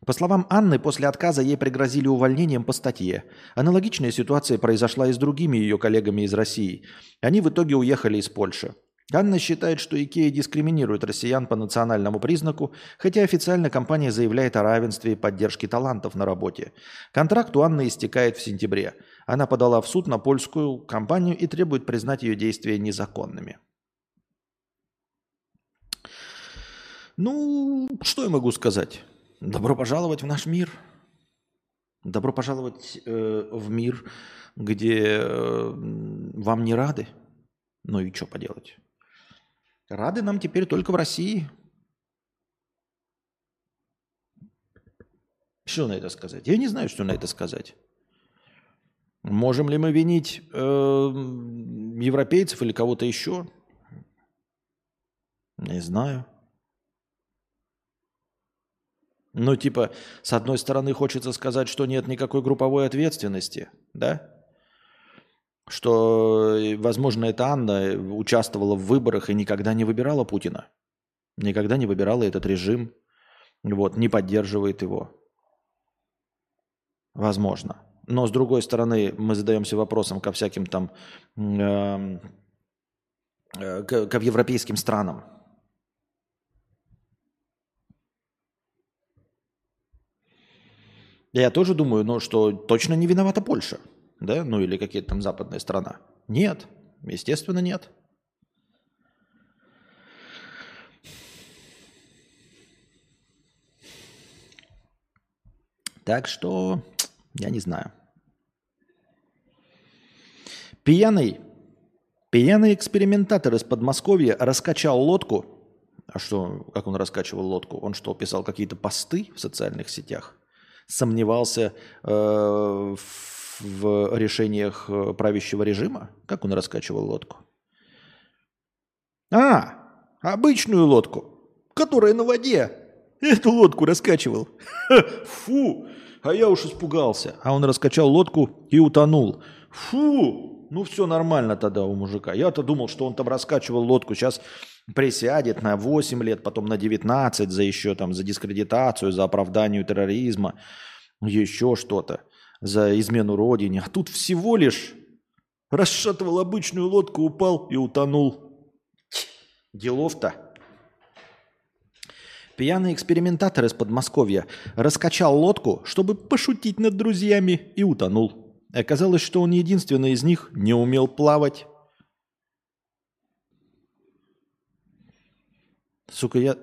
По словам Анны, после отказа ей пригрозили увольнением по статье. Аналогичная ситуация произошла и с другими ее коллегами из России. Они в итоге уехали из Польши. Анна считает, что Икея дискриминирует россиян по национальному признаку, хотя официально компания заявляет о равенстве и поддержке талантов на работе. Контракт у Анны истекает в сентябре. Она подала в суд на польскую компанию и требует признать ее действия незаконными. Ну, что я могу сказать? Добро пожаловать в наш мир. Добро пожаловать э, в мир, где э, вам не рады. Ну и что поделать? Рады нам теперь только в России. Что на это сказать? Я не знаю, что на это сказать. Можем ли мы винить э, европейцев или кого-то еще? Не знаю. Ну, типа, с одной стороны, хочется сказать, что нет никакой групповой ответственности, да? что, э, возможно, эта Анна участвовала в выборах и никогда не выбирала Путина. Никогда не выбирала этот режим. Вот, не поддерживает его. Возможно. Но, с другой стороны, мы задаемся вопросом ко всяким там, э, э, к, к европейским странам. Я тоже думаю, ну, что точно не виновата Польша да, ну или какие-то там западная страна? Нет, естественно, нет. Так что я не знаю. Пьяный, пьяный экспериментатор из Подмосковья раскачал лодку. А что, как он раскачивал лодку? Он что, писал какие-то посты в социальных сетях? Сомневался э, в в решениях э, правящего режима? Как он раскачивал лодку? А, обычную лодку, которая на воде. Эту лодку раскачивал. Фу, а я уж испугался. А он раскачал лодку и утонул. Фу, ну все нормально тогда у мужика. Я-то думал, что он там раскачивал лодку. Сейчас присядет на 8 лет, потом на 19 за еще там, за дискредитацию, за оправдание терроризма, еще что-то за измену родине, а тут всего лишь расшатывал обычную лодку, упал и утонул. Делов-то. Пьяный экспериментатор из Подмосковья раскачал лодку, чтобы пошутить над друзьями, и утонул. Оказалось, что он единственный из них не умел плавать. Сука, я...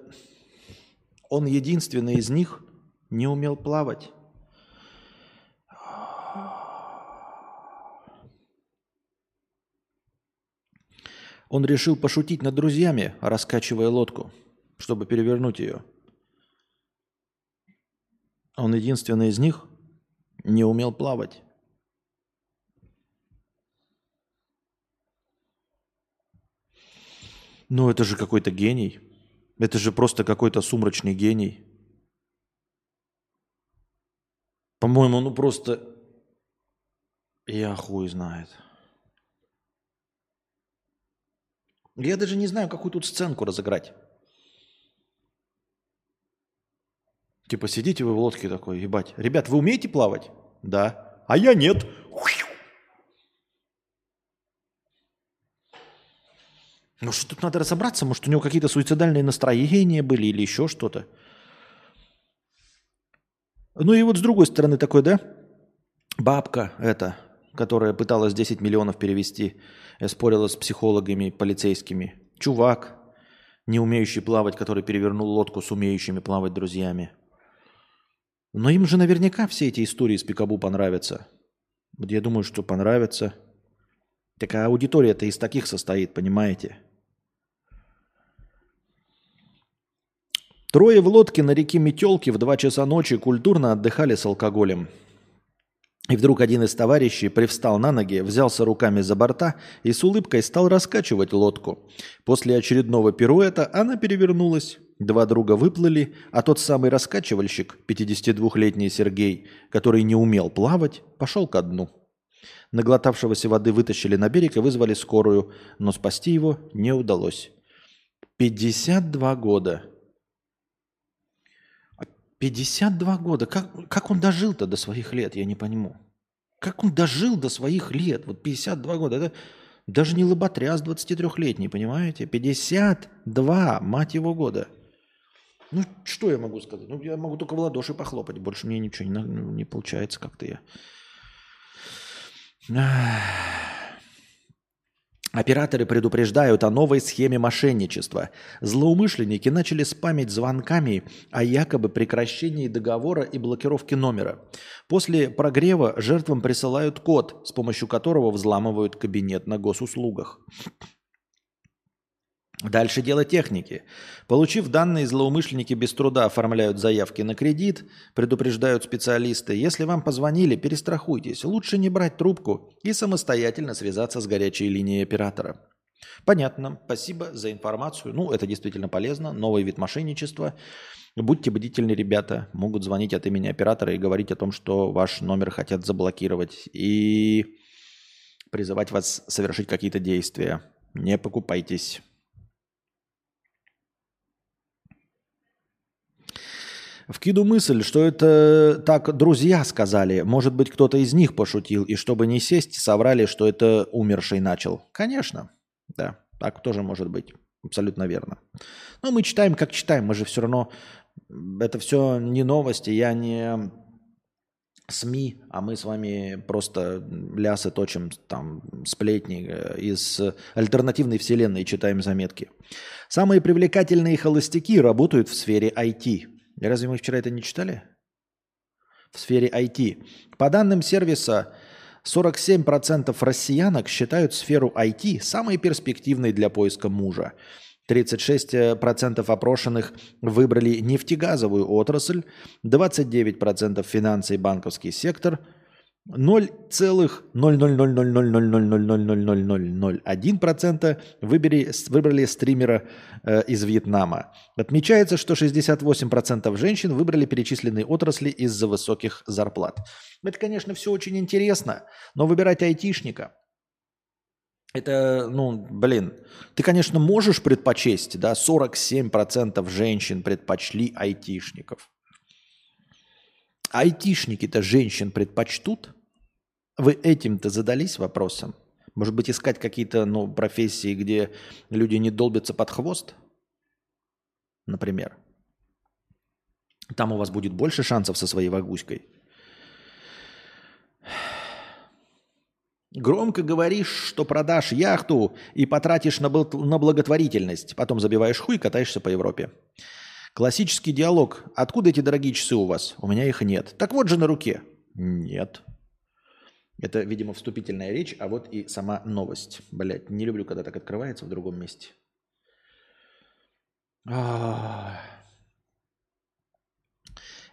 Он единственный из них не умел плавать. Он решил пошутить над друзьями, раскачивая лодку, чтобы перевернуть ее. Он единственный из них не умел плавать. Ну, это же какой-то гений. Это же просто какой-то сумрачный гений. По-моему, ну просто... Я хуй знает. Я даже не знаю, какую тут сценку разыграть. Типа сидите вы в лодке такой, ебать. Ребят, вы умеете плавать? Да. А я нет. Ну что тут надо разобраться? Может, у него какие-то суицидальные настроения были или еще что-то? Ну и вот с другой стороны такой, да? Бабка эта, которая пыталась 10 миллионов перевести я спорила с психологами, полицейскими. Чувак, не умеющий плавать, который перевернул лодку с умеющими плавать друзьями. Но им же наверняка все эти истории с Пикабу понравятся. Я думаю, что понравятся. Такая аудитория-то из таких состоит, понимаете? Трое в лодке на реке Метелки в два часа ночи культурно отдыхали с алкоголем. И вдруг один из товарищей привстал на ноги, взялся руками за борта и с улыбкой стал раскачивать лодку. После очередного пируэта она перевернулась. Два друга выплыли, а тот самый раскачивальщик, 52-летний Сергей, который не умел плавать, пошел ко дну. Наглотавшегося воды вытащили на берег и вызвали скорую, но спасти его не удалось. 52 года. 52 года. Как, как он дожил-то до своих лет, я не пойму. Как он дожил до своих лет? Вот 52 года. Это даже не лоботряс 23-летний, понимаете? 52, мать его, года. Ну, что я могу сказать? Ну, я могу только в ладоши похлопать. Больше мне ничего не, не получается как-то я. Операторы предупреждают о новой схеме мошенничества. Злоумышленники начали спамить звонками о якобы прекращении договора и блокировке номера. После прогрева жертвам присылают код, с помощью которого взламывают кабинет на госуслугах. Дальше дело техники. Получив данные, злоумышленники без труда оформляют заявки на кредит, предупреждают специалисты. Если вам позвонили, перестрахуйтесь. Лучше не брать трубку и самостоятельно связаться с горячей линией оператора. Понятно. Спасибо за информацию. Ну, это действительно полезно. Новый вид мошенничества. Будьте бдительны, ребята. Могут звонить от имени оператора и говорить о том, что ваш номер хотят заблокировать. И призывать вас совершить какие-то действия. Не покупайтесь. Вкиду мысль, что это так друзья сказали. Может быть, кто-то из них пошутил, и чтобы не сесть, соврали, что это умерший начал. Конечно, да, так тоже может быть. Абсолютно верно. Но мы читаем, как читаем. Мы же все равно... Это все не новости. Я не СМИ, а мы с вами просто лясы точим, там, сплетни э, из альтернативной вселенной читаем заметки. Самые привлекательные холостяки работают в сфере IT. Разве мы вчера это не читали? В сфере IT. По данным сервиса, 47% россиянок считают сферу IT самой перспективной для поиска мужа. 36% опрошенных выбрали нефтегазовую отрасль, 29% финансы и банковский сектор – 0,00000000001% выбрали, выбрали стримера э, из Вьетнама. Отмечается, что 68% женщин выбрали перечисленные отрасли из-за высоких зарплат. Это, конечно, все очень интересно, но выбирать айтишника – это, ну, блин, ты, конечно, можешь предпочесть, да, 47% женщин предпочли айтишников. Айтишники-то женщин предпочтут – вы этим-то задались вопросом? Может быть, искать какие-то ну, профессии, где люди не долбятся под хвост? Например. Там у вас будет больше шансов со своей вагуськой. Громко говоришь, что продашь яхту и потратишь на, на благотворительность. Потом забиваешь хуй и катаешься по Европе. Классический диалог. Откуда эти дорогие часы у вас? У меня их нет. Так вот же на руке. Нет. Это, видимо, вступительная речь, а вот и сама новость. Блять, не люблю, когда так открывается в другом месте.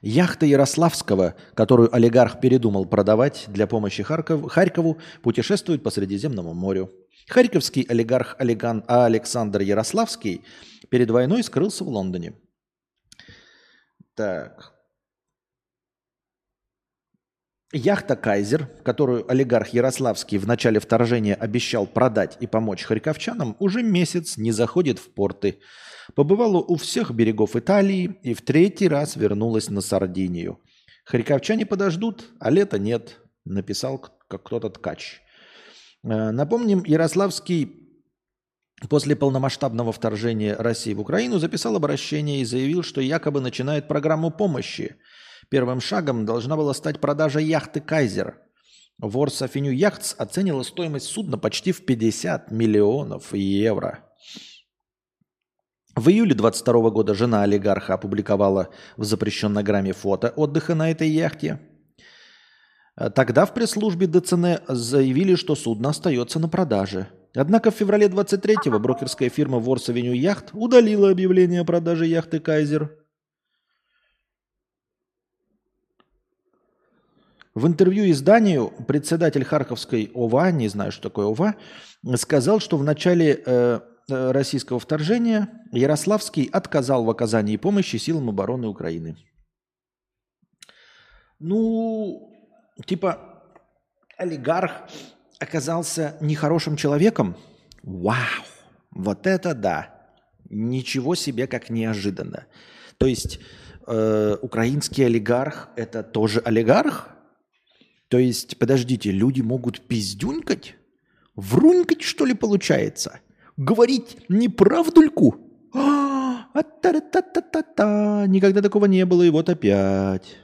Яхта Ярославского, которую олигарх передумал продавать для помощи Харьков, Харькову, путешествует по Средиземному морю. Харьковский олигарх Александр Ярославский перед войной скрылся в Лондоне. Так, Яхта «Кайзер», которую олигарх Ярославский в начале вторжения обещал продать и помочь харьковчанам, уже месяц не заходит в порты. Побывала у всех берегов Италии и в третий раз вернулась на Сардинию. Харьковчане подождут, а лета нет, написал как кто-то ткач. Э, напомним, Ярославский после полномасштабного вторжения России в Украину записал обращение и заявил, что якобы начинает программу помощи – Первым шагом должна была стать продажа яхты «Кайзер». Ворс Афиню Яхтс оценила стоимость судна почти в 50 миллионов евро. В июле 22 года жена олигарха опубликовала в запрещенной грамме фото отдыха на этой яхте. Тогда в пресс-службе ДЦН заявили, что судно остается на продаже. Однако в феврале 23-го брокерская фирма Ворс Яхт удалила объявление о продаже яхты «Кайзер». В интервью изданию председатель Харьковской ОВА, не знаю, что такое ОВА, сказал, что в начале э, э, российского вторжения Ярославский отказал в оказании помощи силам обороны Украины. Ну, типа, олигарх оказался нехорошим человеком? Вау! Вот это да! Ничего себе, как неожиданно. То есть э, украинский олигарх – это тоже олигарх? То есть, подождите, люди могут пиздюнькать? Врунькать, что ли, получается? Говорить неправдульку? А, та та та та та Никогда такого не было, и вот опять.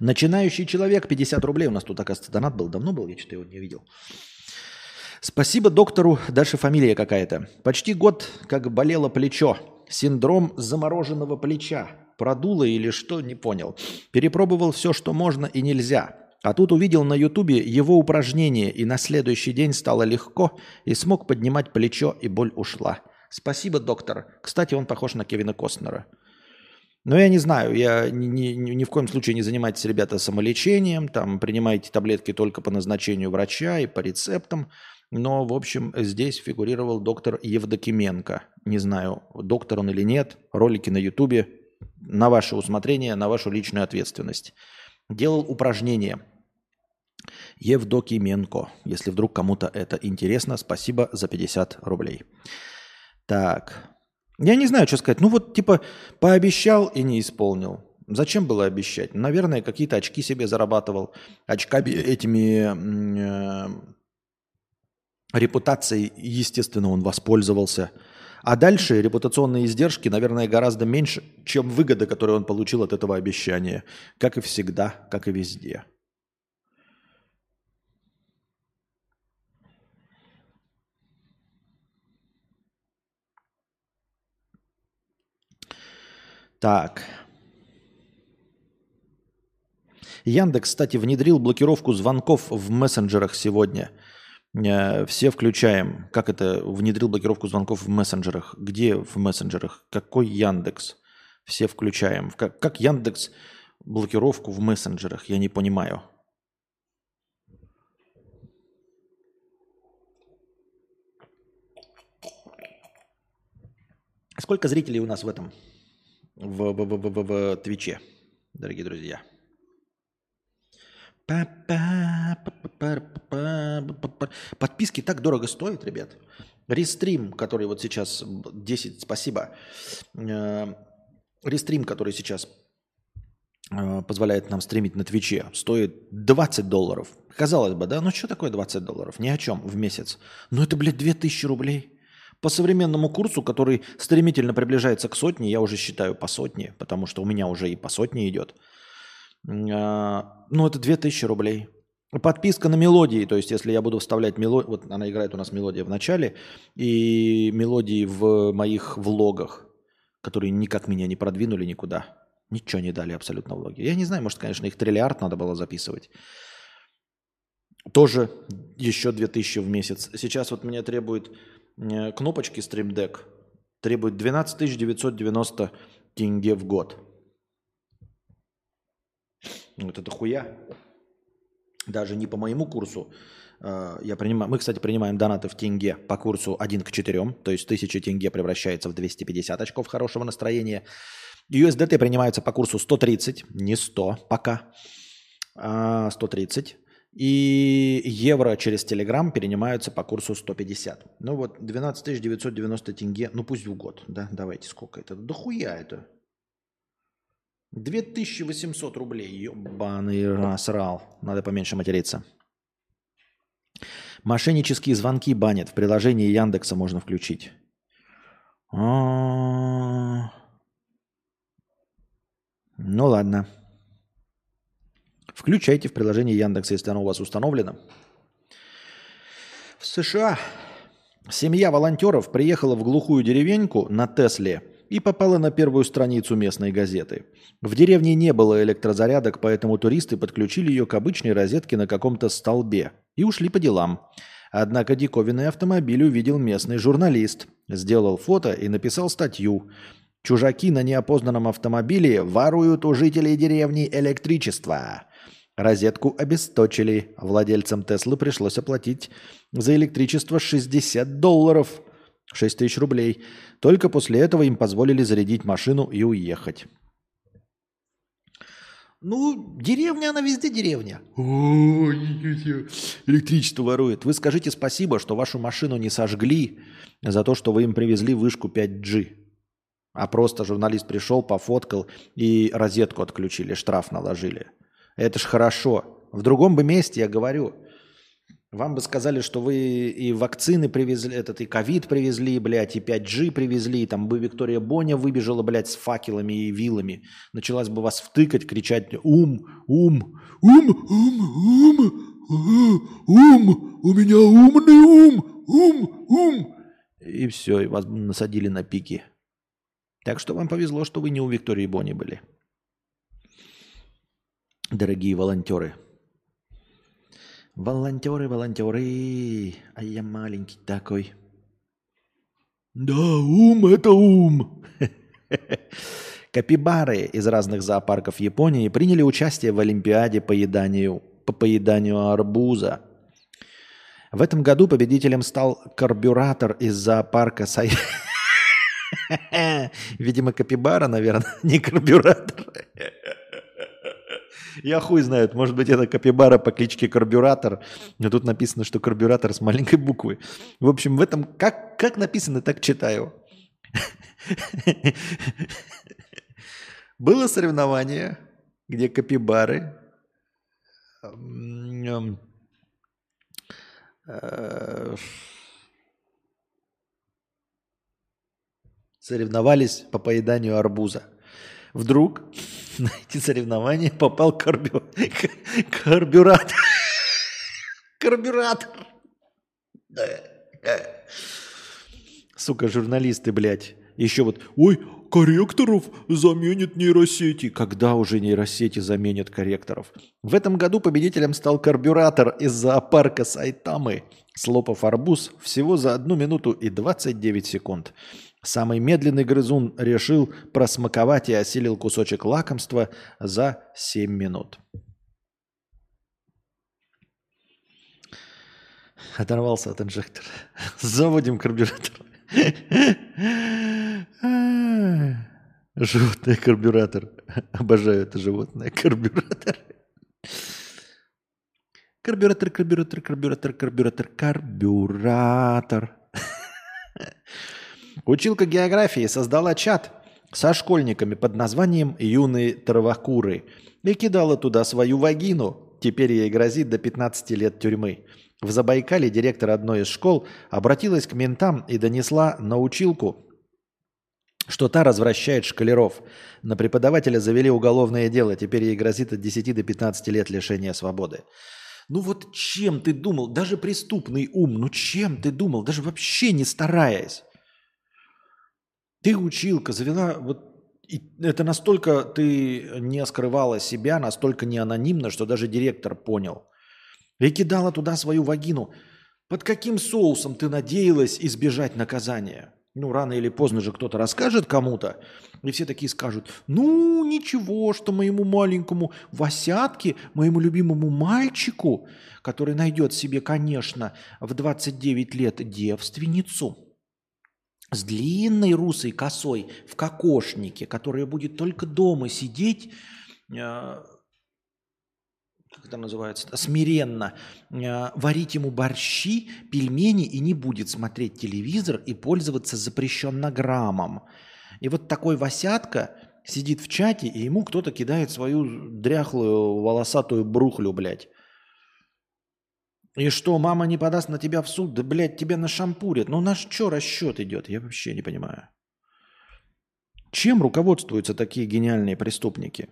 Начинающий человек, 50 рублей. У нас тут, оказывается, донат был. Давно был, я что-то его не видел. Спасибо доктору, дальше фамилия какая-то. Почти год, как болело плечо. Синдром замороженного плеча. Продуло или что, не понял. Перепробовал все, что можно и нельзя. А тут увидел на ютубе его упражнение, и на следующий день стало легко, и смог поднимать плечо, и боль ушла. Спасибо, доктор. Кстати, он похож на Кевина Костнера. Но я не знаю, я ни, ни, ни в коем случае не занимайтесь, ребята, самолечением, там принимайте таблетки только по назначению врача и по рецептам. Но, в общем, здесь фигурировал доктор Евдокименко. Не знаю, доктор он или нет. Ролики на Ютубе на ваше усмотрение, на вашу личную ответственность. Делал упражнения. Евдокименко. Если вдруг кому-то это интересно, спасибо за 50 рублей. Так, я не знаю, что сказать. Ну вот типа пообещал и не исполнил. Зачем было обещать? Наверное, какие-то очки себе зарабатывал. Очками этими э, репутацией, естественно, он воспользовался. А дальше репутационные издержки, наверное, гораздо меньше, чем выгода, которую он получил от этого обещания. Как и всегда, как и везде. Так. Яндекс, кстати, внедрил блокировку звонков в мессенджерах сегодня. Э, все включаем. Как это внедрил блокировку звонков в мессенджерах? Где в мессенджерах? Какой Яндекс? Все включаем. Как, как Яндекс блокировку в мессенджерах? Я не понимаю. Сколько зрителей у нас в этом? В, в, в, в, в Твиче, дорогие друзья. Подписки так дорого стоят, ребят. Рестрим, который вот сейчас 10, спасибо. Э, рестрим, который сейчас э, позволяет нам стримить на Твиче, стоит 20 долларов. Казалось бы, да, ну что такое 20 долларов? Ни о чем в месяц. Но это, блядь, 2000 рублей. По современному курсу, который стремительно приближается к сотне, я уже считаю по сотне, потому что у меня уже и по сотне идет. А, ну, это 2000 рублей. Подписка на мелодии, то есть если я буду вставлять мелодию, вот она играет у нас мелодия в начале, и мелодии в моих влогах, которые никак меня не продвинули никуда. Ничего не дали абсолютно влоги. Я не знаю, может, конечно, их триллиард надо было записывать. Тоже еще 2000 в месяц. Сейчас вот мне требует кнопочки Stream Deck требует 12 990 тенге в год. Вот это хуя. Даже не по моему курсу. Э, я принимаю, мы, кстати, принимаем донаты в тенге по курсу 1 к 4, то есть 1000 тенге превращается в 250 очков хорошего настроения. USDT принимается по курсу 130, не 100 пока, а 130. И евро через Телеграм перенимаются по курсу 150. Ну вот 12 990 тенге, ну пусть в год, да, давайте, сколько это? Да хуя это. 2800 рублей, ебаный насрал. Надо поменьше материться. Мошеннические звонки банят. В приложении Яндекса можно включить. А. Ну ладно. Включайте в приложение Яндекс, если оно у вас установлено. В США семья волонтеров приехала в глухую деревеньку на Тесле и попала на первую страницу местной газеты. В деревне не было электрозарядок, поэтому туристы подключили ее к обычной розетке на каком-то столбе и ушли по делам. Однако диковинный автомобиль увидел местный журналист, сделал фото и написал статью. Чужаки на неопознанном автомобиле воруют у жителей деревни электричество. Розетку обесточили. Владельцам Теслы пришлось оплатить за электричество 60 долларов, 6 тысяч рублей. Только после этого им позволили зарядить машину и уехать. Ну, деревня, она везде деревня. Электричество ворует. Вы скажите спасибо, что вашу машину не сожгли за то, что вы им привезли вышку 5G. А просто журналист пришел, пофоткал и розетку отключили, штраф наложили. Это ж хорошо. В другом бы месте, я говорю, вам бы сказали, что вы и вакцины привезли, этот и ковид привезли, блядь, и 5G привезли, и там бы Виктория Боня выбежала, блядь, с факелами и вилами. Началась бы вас втыкать, кричать «Ум! Ум! Ум! Ум! Ум! Ум! У меня умный ум! Ум! Ум!» И все, и вас насадили на пики. Так что вам повезло, что вы не у Виктории Бони были. Дорогие волонтеры. Волонтеры, волонтеры, а я маленький такой. Да, ум – это ум. Капибары из разных зоопарков Японии приняли участие в Олимпиаде по, еданию, по поеданию арбуза. В этом году победителем стал карбюратор из зоопарка Сай... Видимо, капибара, наверное, не карбюратор. Я хуй знает, может быть, это капибара по кличке Карбюратор, но тут написано, что карбюратор с маленькой буквы. В общем, в этом, как, как написано, так читаю. Было соревнование, где капибары э, соревновались по поеданию арбуза. Вдруг на эти соревнования попал карбю... карбюратор. Карбюратор. Сука, журналисты, блядь. Еще вот, ой, корректоров заменят нейросети. Когда уже нейросети заменят корректоров? В этом году победителем стал карбюратор из зоопарка Сайтамы, слопав арбуз всего за 1 минуту и 29 секунд. Самый медленный грызун решил просмаковать и осилил кусочек лакомства за 7 минут. Оторвался от инжектора. Заводим карбюратор. Животное карбюратор. Обожаю это животное карбюратор. Карбюратор, карбюратор, карбюратор, карбюратор, карбюратор. Училка географии создала чат со школьниками под названием «Юные травокуры» и кидала туда свою вагину. Теперь ей грозит до 15 лет тюрьмы. В Забайкале директор одной из школ обратилась к ментам и донесла на училку, что та развращает шкалеров. На преподавателя завели уголовное дело, теперь ей грозит от 10 до 15 лет лишения свободы. Ну вот чем ты думал, даже преступный ум, ну чем ты думал, даже вообще не стараясь. Ты училка, завела, вот и это настолько ты не скрывала себя, настолько не анонимно, что даже директор понял. И кидала туда свою вагину. Под каким соусом ты надеялась избежать наказания? Ну, рано или поздно же кто-то расскажет кому-то, и все такие скажут, ну, ничего, что моему маленькому Васятке, моему любимому мальчику, который найдет себе, конечно, в 29 лет девственницу – с длинной русой косой в кокошнике, которая будет только дома сидеть, э, как это называется, смиренно, э, варить ему борщи, пельмени и не будет смотреть телевизор и пользоваться запрещеннограммом. И вот такой Васятка сидит в чате, и ему кто-то кидает свою дряхлую волосатую брухлю, блядь. И что, мама не подаст на тебя в суд? Да, блядь, тебя нашампурят. Ну, наш что расчет идет? Я вообще не понимаю. Чем руководствуются такие гениальные преступники?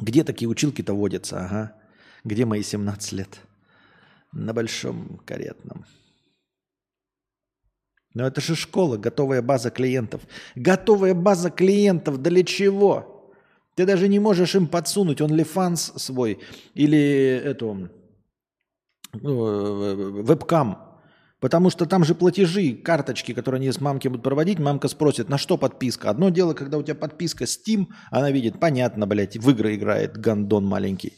Где такие училки-то водятся? Ага. Где мои 17 лет? На большом каретном. Но это же школа, готовая база клиентов. Готовая база клиентов для чего? Ты даже не можешь им подсунуть OnlyFans свой или эту э, вебкам. Потому что там же платежи, карточки, которые они с мамки будут проводить, мамка спросит, на что подписка. Одно дело, когда у тебя подписка Steam, она видит, понятно, блядь, в игры играет гандон маленький.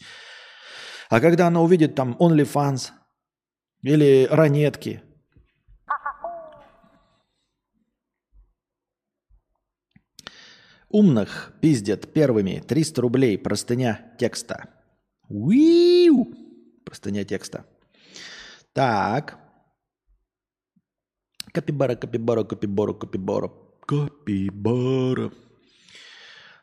А когда она увидит там OnlyFans или ранетки, Умных пиздят первыми 300 рублей. Простыня текста. Уиу! Простыня текста. Так. Капибара, капибара, капибара, капибара. Капибара.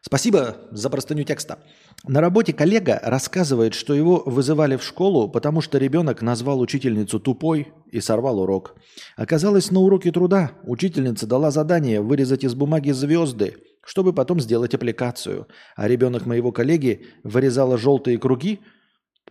Спасибо за простыню текста. На работе коллега рассказывает, что его вызывали в школу, потому что ребенок назвал учительницу тупой и сорвал урок. Оказалось, на уроке труда учительница дала задание вырезать из бумаги звезды, чтобы потом сделать аппликацию. А ребенок моего коллеги вырезала желтые круги,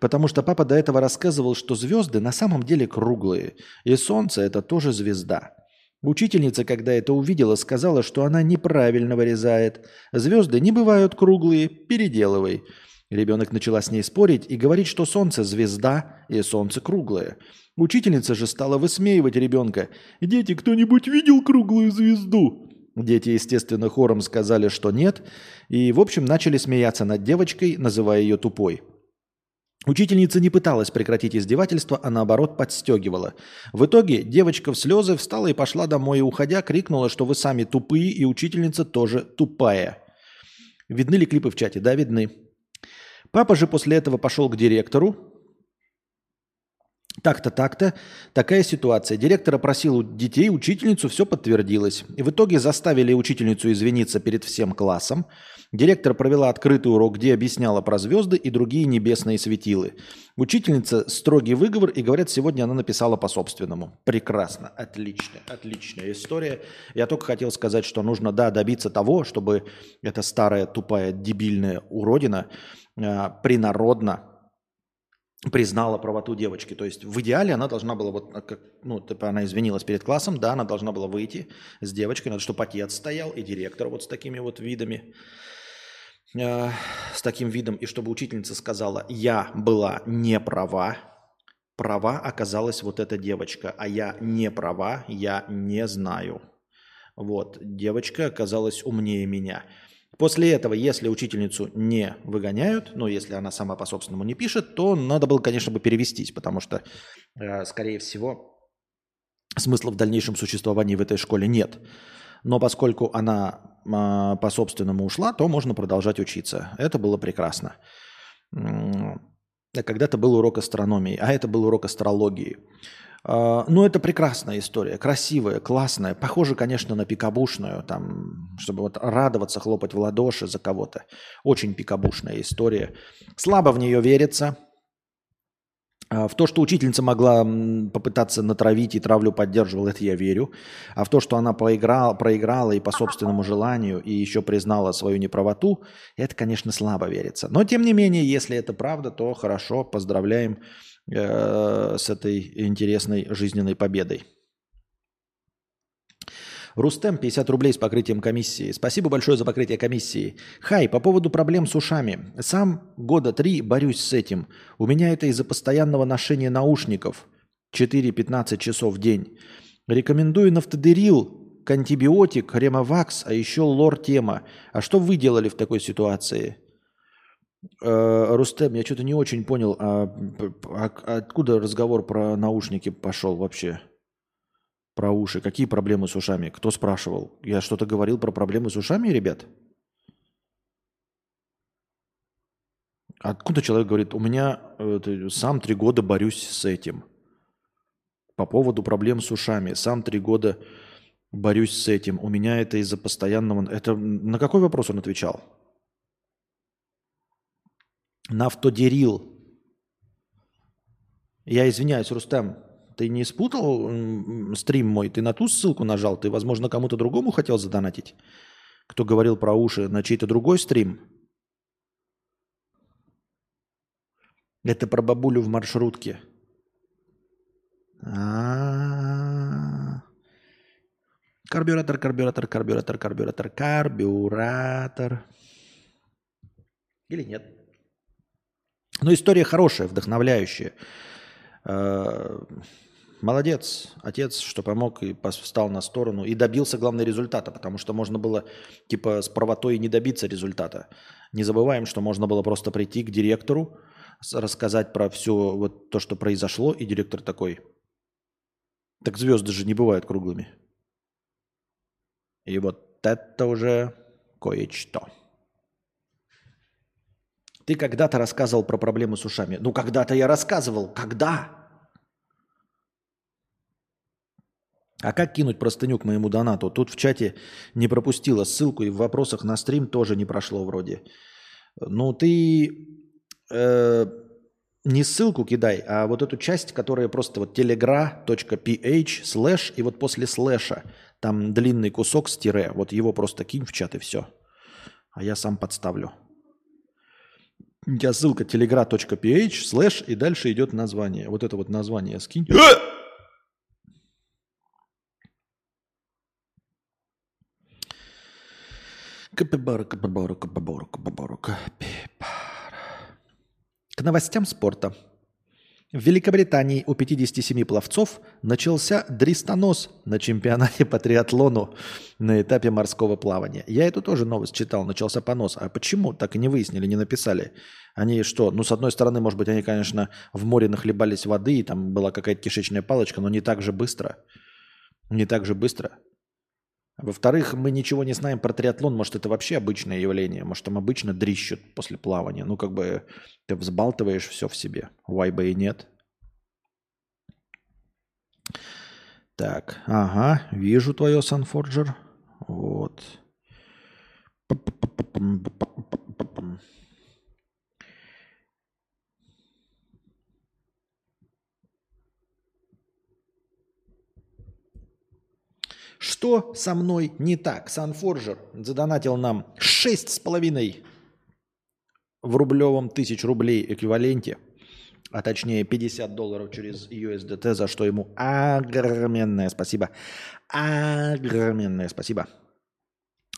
потому что папа до этого рассказывал, что звезды на самом деле круглые, и солнце это тоже звезда. Учительница, когда это увидела, сказала, что она неправильно вырезает. Звезды не бывают круглые, переделывай. Ребенок начала с ней спорить и говорить, что солнце – звезда и солнце круглое. Учительница же стала высмеивать ребенка. «Дети, кто-нибудь видел круглую звезду?» Дети, естественно, хором сказали, что нет, и, в общем, начали смеяться над девочкой, называя ее тупой. Учительница не пыталась прекратить издевательство, а наоборот подстегивала. В итоге девочка в слезы встала и пошла домой, и уходя крикнула, что вы сами тупые, и учительница тоже тупая. Видны ли клипы в чате? Да, видны. Папа же после этого пошел к директору, так-то, так-то. Такая ситуация. Директор опросил у детей, учительницу, все подтвердилось. И в итоге заставили учительницу извиниться перед всем классом. Директор провела открытый урок, где объясняла про звезды и другие небесные светилы. Учительница строгий выговор, и говорят, сегодня она написала по собственному. Прекрасно, отлично, отличная история. Я только хотел сказать, что нужно, да, добиться того, чтобы эта старая, тупая, дебильная уродина э, принародно признала правоту девочки. То есть в идеале она должна была, вот, как, ну, типа она извинилась перед классом, да, она должна была выйти с девочкой, надо, чтобы отец стоял и директор вот с такими вот видами, э, с таким видом, и чтобы учительница сказала, я была не права, права оказалась вот эта девочка, а я не права, я не знаю. Вот, девочка оказалась умнее меня. После этого, если учительницу не выгоняют, ну, если она сама по собственному не пишет, то надо было, конечно, бы перевестись, потому что, э, скорее всего, смысла в дальнейшем существовании в этой школе нет. Но поскольку она э, по собственному ушла, то можно продолжать учиться. Это было прекрасно. Когда-то был урок астрономии, а это был урок астрологии. А, ну, это прекрасная история, красивая, классная. Похоже, конечно, на пикабушную, там, чтобы вот радоваться, хлопать в ладоши за кого-то. Очень пикабушная история. Слабо в нее верится. А, в то, что учительница могла попытаться натравить и травлю поддерживал, это я верю. А в то, что она проиграла, проиграла и по собственному желанию, и еще признала свою неправоту, это, конечно, слабо верится. Но, тем не менее, если это правда, то хорошо, поздравляем Э, с этой интересной жизненной победой. Рустем, 50 рублей с покрытием комиссии. Спасибо большое за покрытие комиссии. Хай, по поводу проблем с ушами. Сам года три борюсь с этим. У меня это из-за постоянного ношения наушников. 4-15 часов в день. Рекомендую нафтодерил, антибиотик, ремовакс, а еще лор-тема. А что вы делали в такой ситуации? Э, Рустем, я что-то не очень понял, а, а откуда разговор про наушники пошел вообще? Про уши. Какие проблемы с ушами? Кто спрашивал? Я что-то говорил про проблемы с ушами, ребят? Откуда человек говорит, у меня это, сам три года борюсь с этим. По поводу проблем с ушами. Сам три года борюсь с этим. У меня это из-за постоянного... Это на какой вопрос он отвечал? Нафтодерил. Я извиняюсь, Рустам, ты не спутал стрим мой? Ты на ту ссылку нажал? Ты, возможно, кому-то другому хотел задонатить? Кто говорил про уши на чей-то другой стрим? Это про бабулю в маршрутке. А-а-а. Карбюратор, карбюратор, карбюратор, карбюратор, карбюратор. Или нет? Но история хорошая, вдохновляющая. Э, молодец, отец, что помог и встал на сторону и добился, главного результата, потому что можно было, типа, с правотой не добиться результата. Не забываем, что можно было просто прийти к директору, рассказать про все вот то, что произошло, и директор такой, так звезды же не бывают круглыми. И вот это уже кое-что. Ты когда-то рассказывал про проблемы с ушами. Ну, когда-то я рассказывал. Когда? А как кинуть простыню к моему донату? Тут в чате не пропустила ссылку, и в вопросах на стрим тоже не прошло вроде. Ну, ты э, не ссылку кидай, а вот эту часть, которая просто вот telegra.ph слэш, и вот после слэша там длинный кусок с тире. Вот его просто кинь в чат и все. А я сам подставлю. У тебя ссылка telegra.ph слэш, и дальше идет название. Вот это вот название скинь. Капибара, капибара, капибара, капибара, капибара. К новостям спорта. В Великобритании у 57 пловцов начался дристонос на чемпионате по триатлону на этапе морского плавания. Я эту тоже новость читал, начался понос. А почему? Так и не выяснили, не написали. Они что? Ну, с одной стороны, может быть, они, конечно, в море нахлебались воды, и там была какая-то кишечная палочка, но не так же быстро. Не так же быстро. Во-вторых, мы ничего не знаем про триатлон. Может, это вообще обычное явление. Может, там обычно дрищут после плавания. Ну, как бы ты взбалтываешь все в себе. Why бы и нет. Так, ага, вижу твое Санфорджер. Вот. Что со мной не так? Санфоржер задонатил нам 6,5 в рублевом тысяч рублей эквиваленте, а точнее 50 долларов через USDT, за что ему огроменное спасибо. Огроменное спасибо.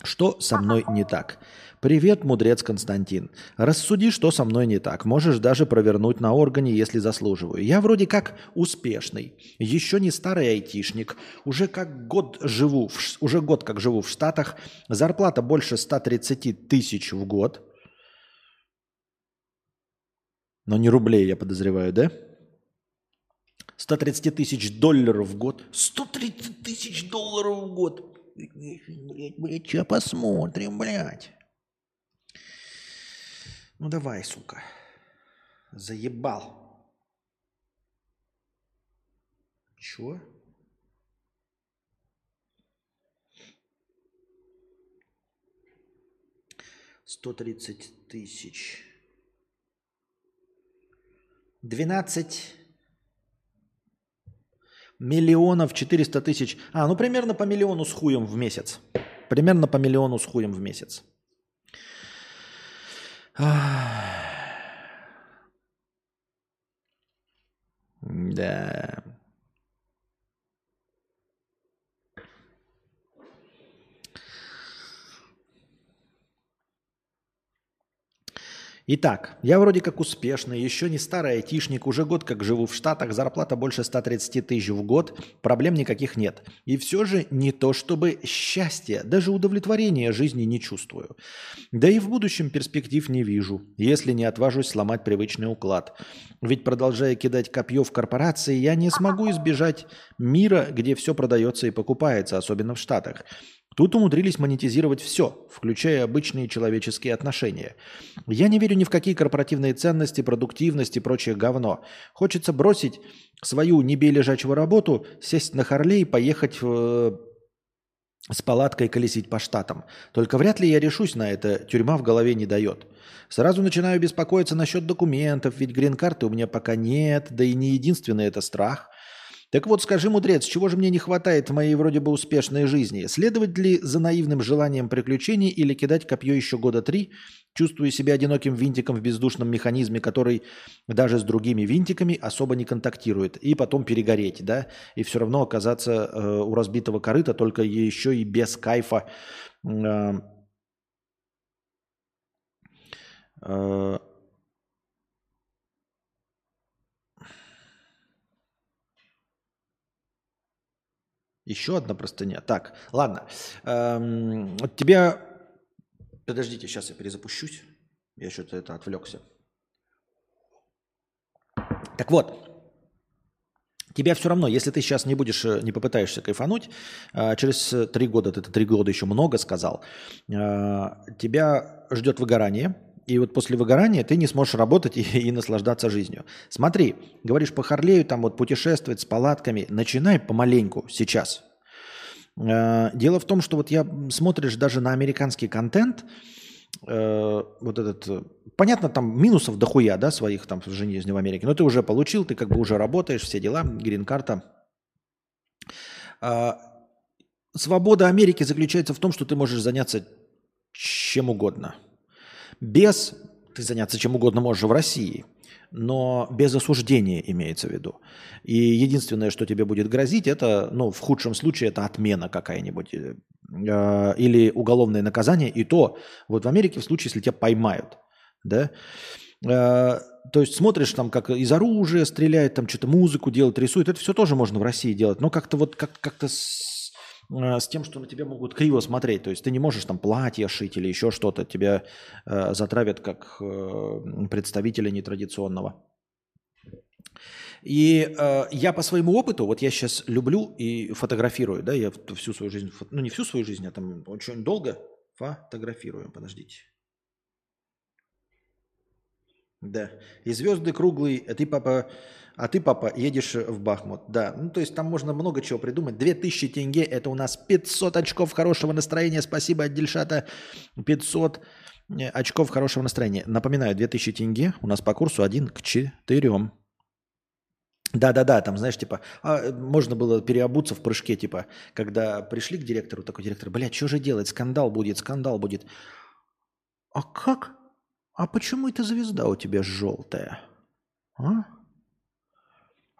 Что со мной не так? Привет, мудрец Константин. Рассуди, что со мной не так. Можешь даже провернуть на органе, если заслуживаю. Я вроде как успешный, еще не старый айтишник, уже как год живу, в, уже год как живу в Штатах, зарплата больше 130 тысяч в год. Но не рублей, я подозреваю, да? 130 тысяч долларов в год. 130 тысяч долларов в год. Блядь, блядь, сейчас посмотрим, блядь. Ну давай, сука. Заебал. Чё? Сто тридцать тысяч. Двенадцать миллионов четыреста тысяч. А, ну примерно по миллиону с хуем в месяц. Примерно по миллиону с хуем в месяц. Да. Итак, я вроде как успешный, еще не старый айтишник, уже год как живу в Штатах, зарплата больше 130 тысяч в год, проблем никаких нет. И все же не то чтобы счастье, даже удовлетворения жизни не чувствую. Да и в будущем перспектив не вижу, если не отважусь сломать привычный уклад. Ведь продолжая кидать копье в корпорации, я не смогу избежать мира, где все продается и покупается, особенно в Штатах. Тут умудрились монетизировать все, включая обычные человеческие отношения. Я не верю ни в какие корпоративные ценности, продуктивность и прочее говно. Хочется бросить свою не бей работу, сесть на Харлей и поехать в... с палаткой колесить по штатам. Только вряд ли я решусь на это, тюрьма в голове не дает. Сразу начинаю беспокоиться насчет документов, ведь грин-карты у меня пока нет, да и не единственный это страх. Так вот, скажи, мудрец, чего же мне не хватает в моей вроде бы успешной жизни? Следовать ли за наивным желанием приключений или кидать копье еще года три, чувствуя себя одиноким винтиком в бездушном механизме, который даже с другими винтиками особо не контактирует, и потом перегореть, да, и все равно оказаться э, у разбитого корыта, только еще и без кайфа э, э, Еще одна простыня. Так, ладно. Эм, вот тебя... Подождите, сейчас я перезапущусь. Я что-то это отвлекся. Так вот, тебя все равно, если ты сейчас не будешь, э, не попытаешься кайфануть, э, через три года, ты три года еще много сказал, э, тебя ждет выгорание, и вот после выгорания ты не сможешь работать и, и наслаждаться жизнью. Смотри, говоришь по Харлею, там вот путешествовать с палатками, начинай помаленьку сейчас. Дело в том, что вот я смотришь даже на американский контент, э, вот этот, э, понятно, там минусов дохуя, да, своих там в жизни в Америке, но ты уже получил, ты как бы уже работаешь, все дела, грин-карта. Э, свобода Америки заключается в том, что ты можешь заняться чем угодно. Без, ты заняться чем угодно можешь в России, но без осуждения имеется в виду. И единственное, что тебе будет грозить, это, ну, в худшем случае, это отмена какая-нибудь э, или уголовное наказание. И то, вот в Америке в случае, если тебя поймают, да, э, то есть смотришь там, как из оружия стреляет, там что-то музыку делает, рисует, это все тоже можно в России делать, но как-то вот как- как-то с, э, с тем, что на тебя могут криво смотреть. То есть ты не можешь там платье шить или еще что-то, тебя э, затравят как э, представителя нетрадиционного. И э, я по своему опыту, вот я сейчас люблю и фотографирую, да, я всю свою жизнь, ну не всю свою жизнь, а там очень долго фотографирую, подождите. Да, и звезды круглые, а ты, папа, а ты, папа, едешь в Бахмут. Да, ну то есть там можно много чего придумать. 2000 тенге, это у нас 500 очков хорошего настроения. Спасибо от Дельшата. 500 э, очков хорошего настроения. Напоминаю, 2000 тенге у нас по курсу 1 к 4. Да-да-да, там, знаешь, типа, а, можно было переобуться в прыжке, типа, когда пришли к директору, такой директор, блядь, что же делать, скандал будет, скандал будет. А как? А почему эта звезда у тебя желтая? А?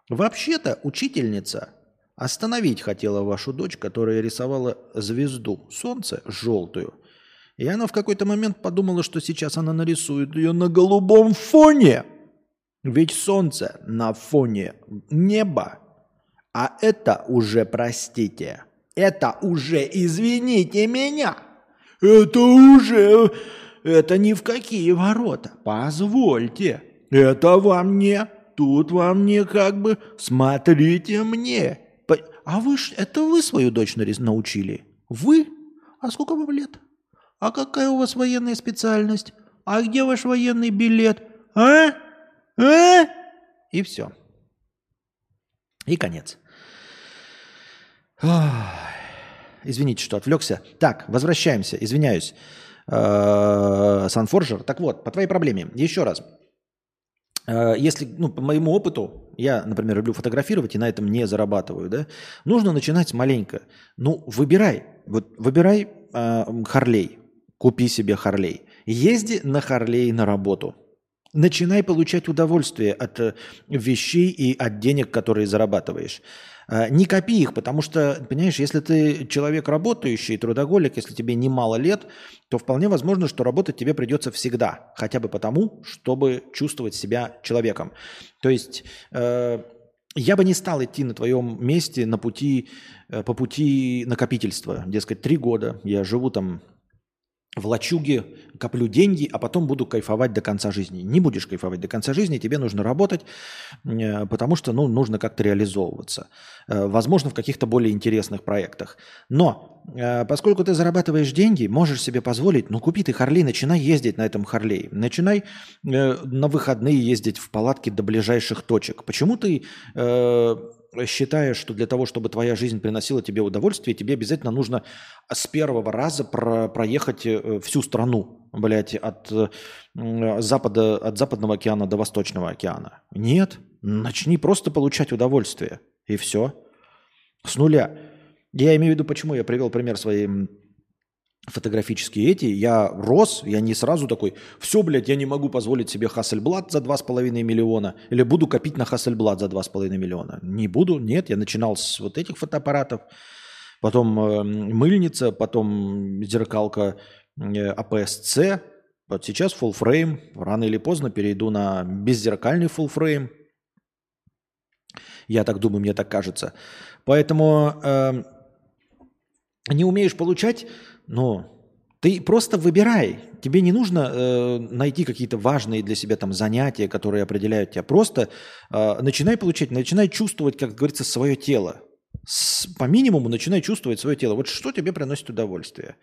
Вообще-то учительница остановить хотела вашу дочь, которая рисовала звезду, солнце, желтую. И она в какой-то момент подумала, что сейчас она нарисует ее на голубом фоне. Ведь солнце на фоне неба. А это уже, простите, это уже, извините меня, это уже, это ни в какие ворота. Позвольте, это вам не, тут вам не как бы, смотрите мне. А вы, это вы свою дочь научили? Вы? А сколько вам лет? А какая у вас военная специальность? А где ваш военный билет? А? А? И все. И конец. Извините, что отвлекся. Так, возвращаемся. Извиняюсь. Э, Санфоржер. Так вот, по твоей проблеме. Еще раз. Э, если, ну, по моему опыту, я, например, люблю фотографировать и на этом не зарабатываю, да, нужно начинать маленько. Ну, выбирай. Вот выбирай э, Харлей. Купи себе Харлей. Езди на Харлей на работу. Начинай получать удовольствие от э, вещей и от денег, которые зарабатываешь. А, не копи их, потому что, понимаешь, если ты человек работающий, трудоголик, если тебе немало лет, то вполне возможно, что работать тебе придется всегда, хотя бы потому, чтобы чувствовать себя человеком. То есть э, я бы не стал идти на твоем месте на пути, э, по пути накопительства. Дескать, три года я живу там в лачуге коплю деньги, а потом буду кайфовать до конца жизни. Не будешь кайфовать до конца жизни, тебе нужно работать, э, потому что ну, нужно как-то реализовываться. Э, возможно, в каких-то более интересных проектах. Но э, поскольку ты зарабатываешь деньги, можешь себе позволить, ну купи ты Харлей, начинай ездить на этом Харлей. Начинай на выходные ездить в палатке до ближайших точек. Почему ты считаешь, что для того, чтобы твоя жизнь приносила тебе удовольствие, тебе обязательно нужно с первого раза про проехать э, всю страну, блядь, от, запада, от Западного океана до Восточного океана. Нет, начни просто получать удовольствие, и все. С нуля. Я имею в виду, почему я привел пример своей фотографические эти, я рос, я не сразу такой, все, блядь, я не могу позволить себе Хассельблад за 2,5 миллиона, или буду копить на Хассельблад за 2,5 миллиона. Не буду, нет, я начинал с вот этих фотоаппаратов, потом э, мыльница, потом зеркалка э, APS-C, вот сейчас full frame, рано или поздно перейду на беззеркальный full frame. Я так думаю, мне так кажется. Поэтому э, не умеешь получать, но Ты просто выбирай. Тебе не нужно э, найти какие-то важные для себя там занятия, которые определяют тебя. Просто э, начинай получать, начинай чувствовать, как говорится, свое тело. С, по минимуму начинай чувствовать свое тело. Вот что тебе приносит удовольствие.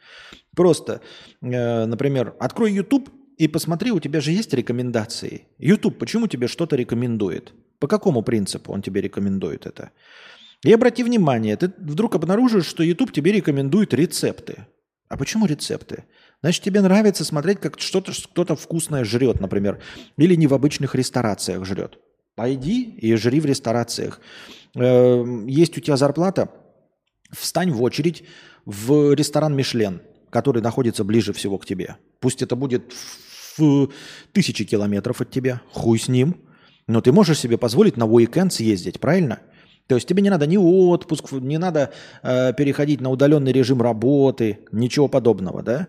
Просто, э, например, открой YouTube и посмотри, у тебя же есть рекомендации. YouTube почему тебе что-то рекомендует? По какому принципу он тебе рекомендует это? И обрати внимание, ты вдруг обнаружишь, что YouTube тебе рекомендует рецепты. А почему рецепты? Значит, тебе нравится смотреть, как что-то кто-то вкусное жрет, например, или не в обычных ресторациях жрет. Пойди и жри в ресторациях. Эм, есть у тебя зарплата, встань в очередь в ресторан Мишлен, который находится ближе всего к тебе. Пусть это будет в тысячи километров от тебя, хуй с ним. Но ты можешь себе позволить на уикенд съездить, правильно? То есть тебе не надо ни отпуск, не надо э, переходить на удаленный режим работы, ничего подобного, да?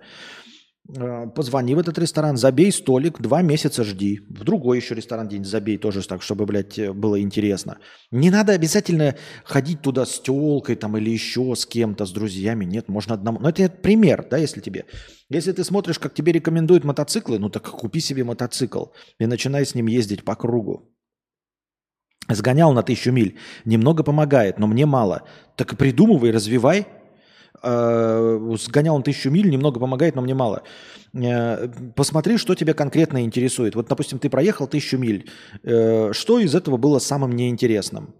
Э, позвони в этот ресторан, забей столик, два месяца жди. В другой еще ресторан день забей тоже так, чтобы, блядь, было интересно. Не надо обязательно ходить туда с телкой там или еще с кем-то, с друзьями. Нет, можно одному. Но это пример, да, если тебе. Если ты смотришь, как тебе рекомендуют мотоциклы, ну так купи себе мотоцикл и начинай с ним ездить по кругу. Сгонял на тысячу миль. Немного помогает, но мне мало. Так придумывай, развивай. Э, сгонял на тысячу миль, немного помогает, но мне мало. Э, посмотри, что тебя конкретно интересует. Вот, допустим, ты проехал тысячу миль. Э, что из этого было самым неинтересным?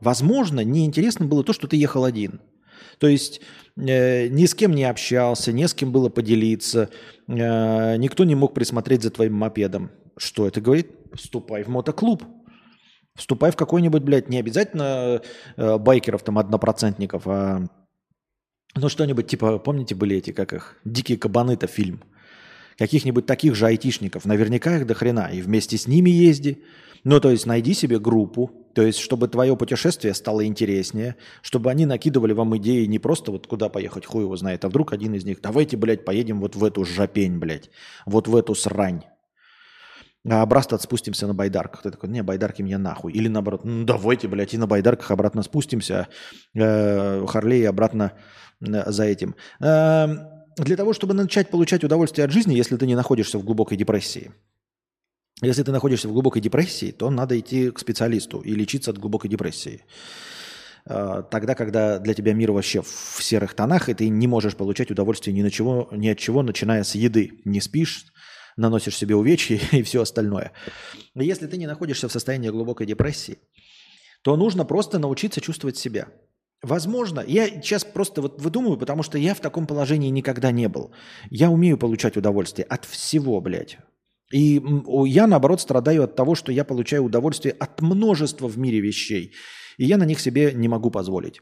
Возможно, неинтересным было то, что ты ехал один. То есть э, ни с кем не общался, не с кем было поделиться, э, никто не мог присмотреть за твоим мопедом. Что это говорит? Вступай в мотоклуб. Вступай в какой-нибудь, блядь, не обязательно э, байкеров, там, однопроцентников, а ну что-нибудь типа, помните, были эти, как их, «Дикие кабаны»-то фильм? Каких-нибудь таких же айтишников, наверняка их до хрена, и вместе с ними езди. Ну, то есть найди себе группу, то есть чтобы твое путешествие стало интереснее, чтобы они накидывали вам идеи не просто вот куда поехать, хуй его знает, а вдруг один из них, давайте, блядь, поедем вот в эту жопень, блядь, вот в эту срань. А обратно спустимся на байдарках. Ты такой, не, байдарки мне нахуй. Или наоборот, ну давайте, блядь, и на байдарках обратно спустимся, э, Харлей обратно э, за этим. Э, для того, чтобы начать получать удовольствие от жизни, если ты не находишься в глубокой депрессии, если ты находишься в глубокой депрессии, то надо идти к специалисту и лечиться от глубокой депрессии. Э, тогда, когда для тебя мир вообще в серых тонах, и ты не можешь получать удовольствие ни, на чего, ни от чего, начиная с еды. Не спишь, наносишь себе увечья и все остальное. Но если ты не находишься в состоянии глубокой депрессии, то нужно просто научиться чувствовать себя. Возможно, я сейчас просто вот выдумываю, потому что я в таком положении никогда не был. Я умею получать удовольствие от всего, блядь. И я, наоборот, страдаю от того, что я получаю удовольствие от множества в мире вещей. И я на них себе не могу позволить.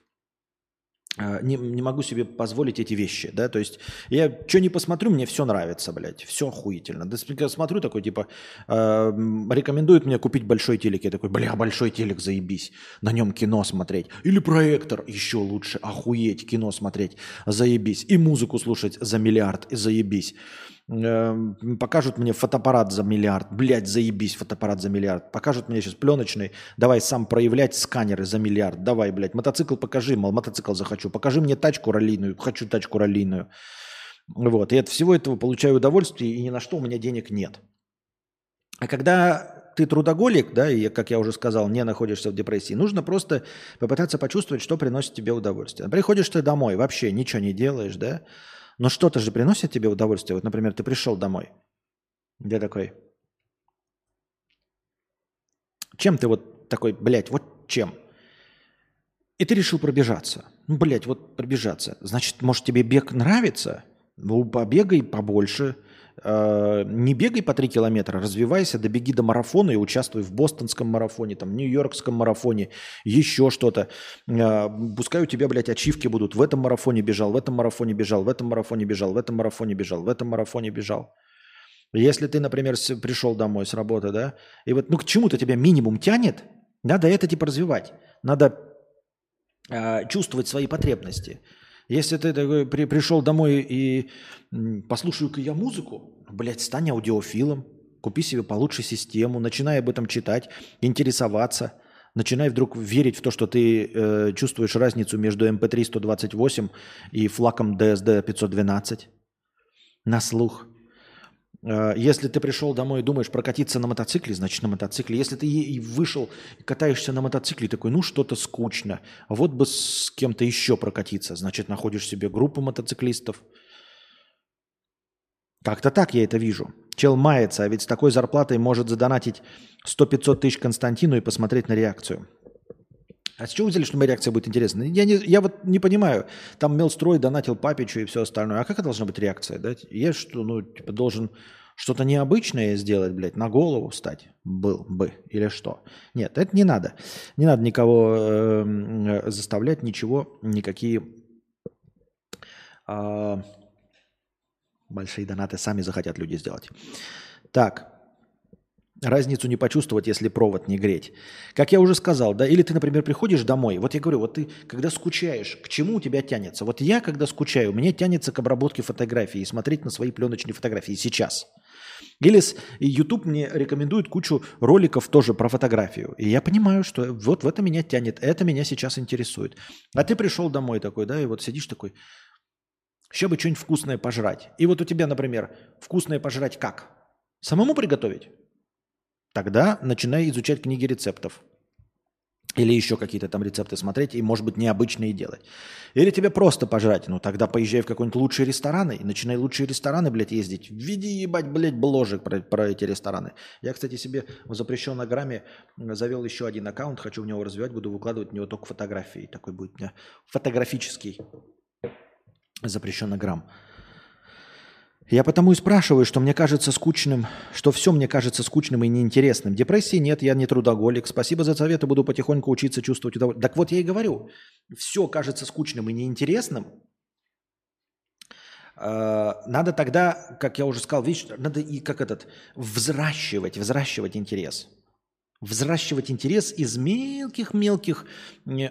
А, не, не могу себе позволить эти вещи, да, то есть я что не посмотрю, мне все нравится, блядь, все охуительно. Да, я смотрю такой, типа, э, рекомендуют мне купить большой телек, я такой, бля, большой телек, заебись, на нем кино смотреть. Или проектор, еще лучше, охуеть, кино смотреть, заебись. И музыку слушать за миллиард, заебись. Эм, покажут мне фотоаппарат за миллиард. Блять, заебись, фотоаппарат за миллиард. Покажут мне сейчас пленочный. Давай сам проявлять сканеры за миллиард. Давай, блядь, мотоцикл покажи, мол, мотоцикл захочу. Покажи мне тачку раллийную. Хочу тачку раллийную. Вот. И от всего этого получаю удовольствие, и ни на что у меня денег нет. А когда ты трудоголик, да, и, как я уже сказал, не находишься в депрессии, нужно просто попытаться почувствовать, что приносит тебе удовольствие. Приходишь ты домой, вообще ничего не делаешь, да, но что-то же приносит тебе удовольствие. Вот, например, ты пришел домой. Где такой? Чем ты вот такой, блядь, вот чем? И ты решил пробежаться. Ну, блядь, вот пробежаться. Значит, может, тебе бег нравится? Ну, побегай побольше, Э, не бегай по 3 километра, развивайся, добеги до марафона и участвуй в бостонском марафоне, там, нью-йоркском марафоне, еще что-то. Э, пускай у тебя, блядь, ачивки будут. В этом марафоне бежал, в этом марафоне бежал, в этом марафоне бежал, в этом марафоне бежал, в этом марафоне бежал. Если ты, например, пришел домой с работы, да, и вот, ну, к чему-то тебя минимум тянет, надо это типа развивать. Надо э, чувствовать свои потребности. Если ты такой при, пришел домой и послушаю-ка я музыку, блядь, стань аудиофилом, купи себе получше систему, начинай об этом читать, интересоваться, начинай вдруг верить в то, что ты э, чувствуешь разницу между MP3 128 и флаком DSD 512. на слух. Э, если ты пришел домой и думаешь прокатиться на мотоцикле, значит на мотоцикле. Если ты и вышел, катаешься на мотоцикле, такой, ну что-то скучно. Вот бы с кем-то еще прокатиться. Значит, находишь себе группу мотоциклистов. Как-то так я это вижу. Чел мается, а ведь с такой зарплатой может задонатить 100-500 тысяч Константину и посмотреть на реакцию. А с чего взяли, что моя реакция будет интересна? Я, не, я вот не понимаю. Там Мелстрой донатил Папичу и все остальное. А какая должна быть реакция? Да? Я что, ну, типа, должен что-то необычное сделать, блядь, на голову встать был бы или что? Нет, это не надо. Не надо никого э, заставлять, ничего, никакие э, большие донаты сами захотят люди сделать. Так, разницу не почувствовать, если провод не греть. Как я уже сказал, да, или ты, например, приходишь домой, вот я говорю, вот ты, когда скучаешь, к чему у тебя тянется? Вот я, когда скучаю, мне тянется к обработке фотографий и смотреть на свои пленочные фотографии сейчас. Или YouTube мне рекомендует кучу роликов тоже про фотографию. И я понимаю, что вот в это меня тянет, это меня сейчас интересует. А ты пришел домой такой, да, и вот сидишь такой, еще бы что-нибудь вкусное пожрать. И вот у тебя, например, вкусное пожрать как? Самому приготовить? Тогда начинай изучать книги рецептов. Или еще какие-то там рецепты смотреть и, может быть, необычные делать. Или тебе просто пожрать. Ну, тогда поезжай в какой-нибудь лучший ресторан и начинай лучшие рестораны, блядь, ездить. Введи, ебать, блядь, бложек про, про эти рестораны. Я, кстати, себе в запрещенном грамме завел еще один аккаунт. Хочу в него развивать. Буду выкладывать в него только фотографии. Такой будет у меня фотографический запрещенный грамм. Я потому и спрашиваю, что мне кажется скучным, что все мне кажется скучным и неинтересным. Депрессии нет, я не трудоголик. Спасибо за советы, буду потихоньку учиться чувствовать удовольствие. Так вот я и говорю, все кажется скучным и неинтересным. А, надо тогда, как я уже сказал, видишь, надо и как этот, взращивать, взращивать интерес. Взращивать интерес из мелких-мелких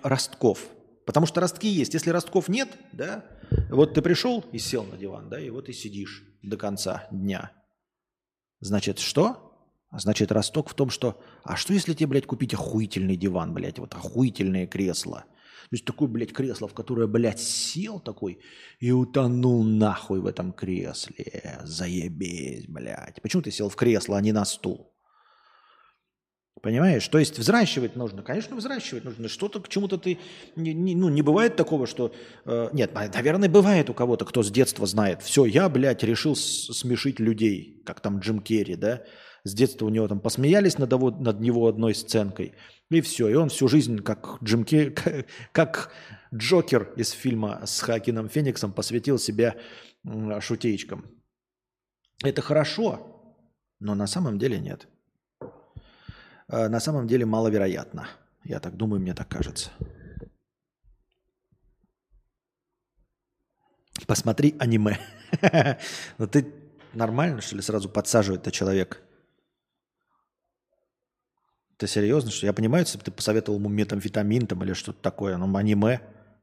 ростков. Потому что ростки есть. Если ростков нет, да, вот ты пришел и сел на диван, да, и вот и сидишь до конца дня. Значит, что? Значит, росток в том, что... А что, если тебе, блядь, купить охуительный диван, блядь, вот охуительное кресло? То есть такое, блядь, кресло, в которое, блядь, сел такой и утонул нахуй в этом кресле. Заебись, блядь. Почему ты сел в кресло, а не на стул? Понимаешь? То есть взращивать нужно. Конечно, взращивать нужно. Что-то к чему-то ты... Не, ну, не бывает такого, что... Э, нет, наверное, бывает у кого-то, кто с детства знает. Все, я, блядь, решил смешить людей. Как там Джим Керри, да? С детства у него там посмеялись над, его, над него одной сценкой. И все. И он всю жизнь, как Джим Керри... Как Джокер из фильма с Хакином Фениксом посвятил себя шутеечкам. Это хорошо, но на самом деле нет. Э, на самом деле маловероятно. Я так думаю, мне так кажется. Посмотри аниме. Ну ты нормально, что ли, сразу подсаживает-то человек? Ты серьезно, что Я понимаю, если бы ты посоветовал ему метамфетамин там или что-то такое, но аниме,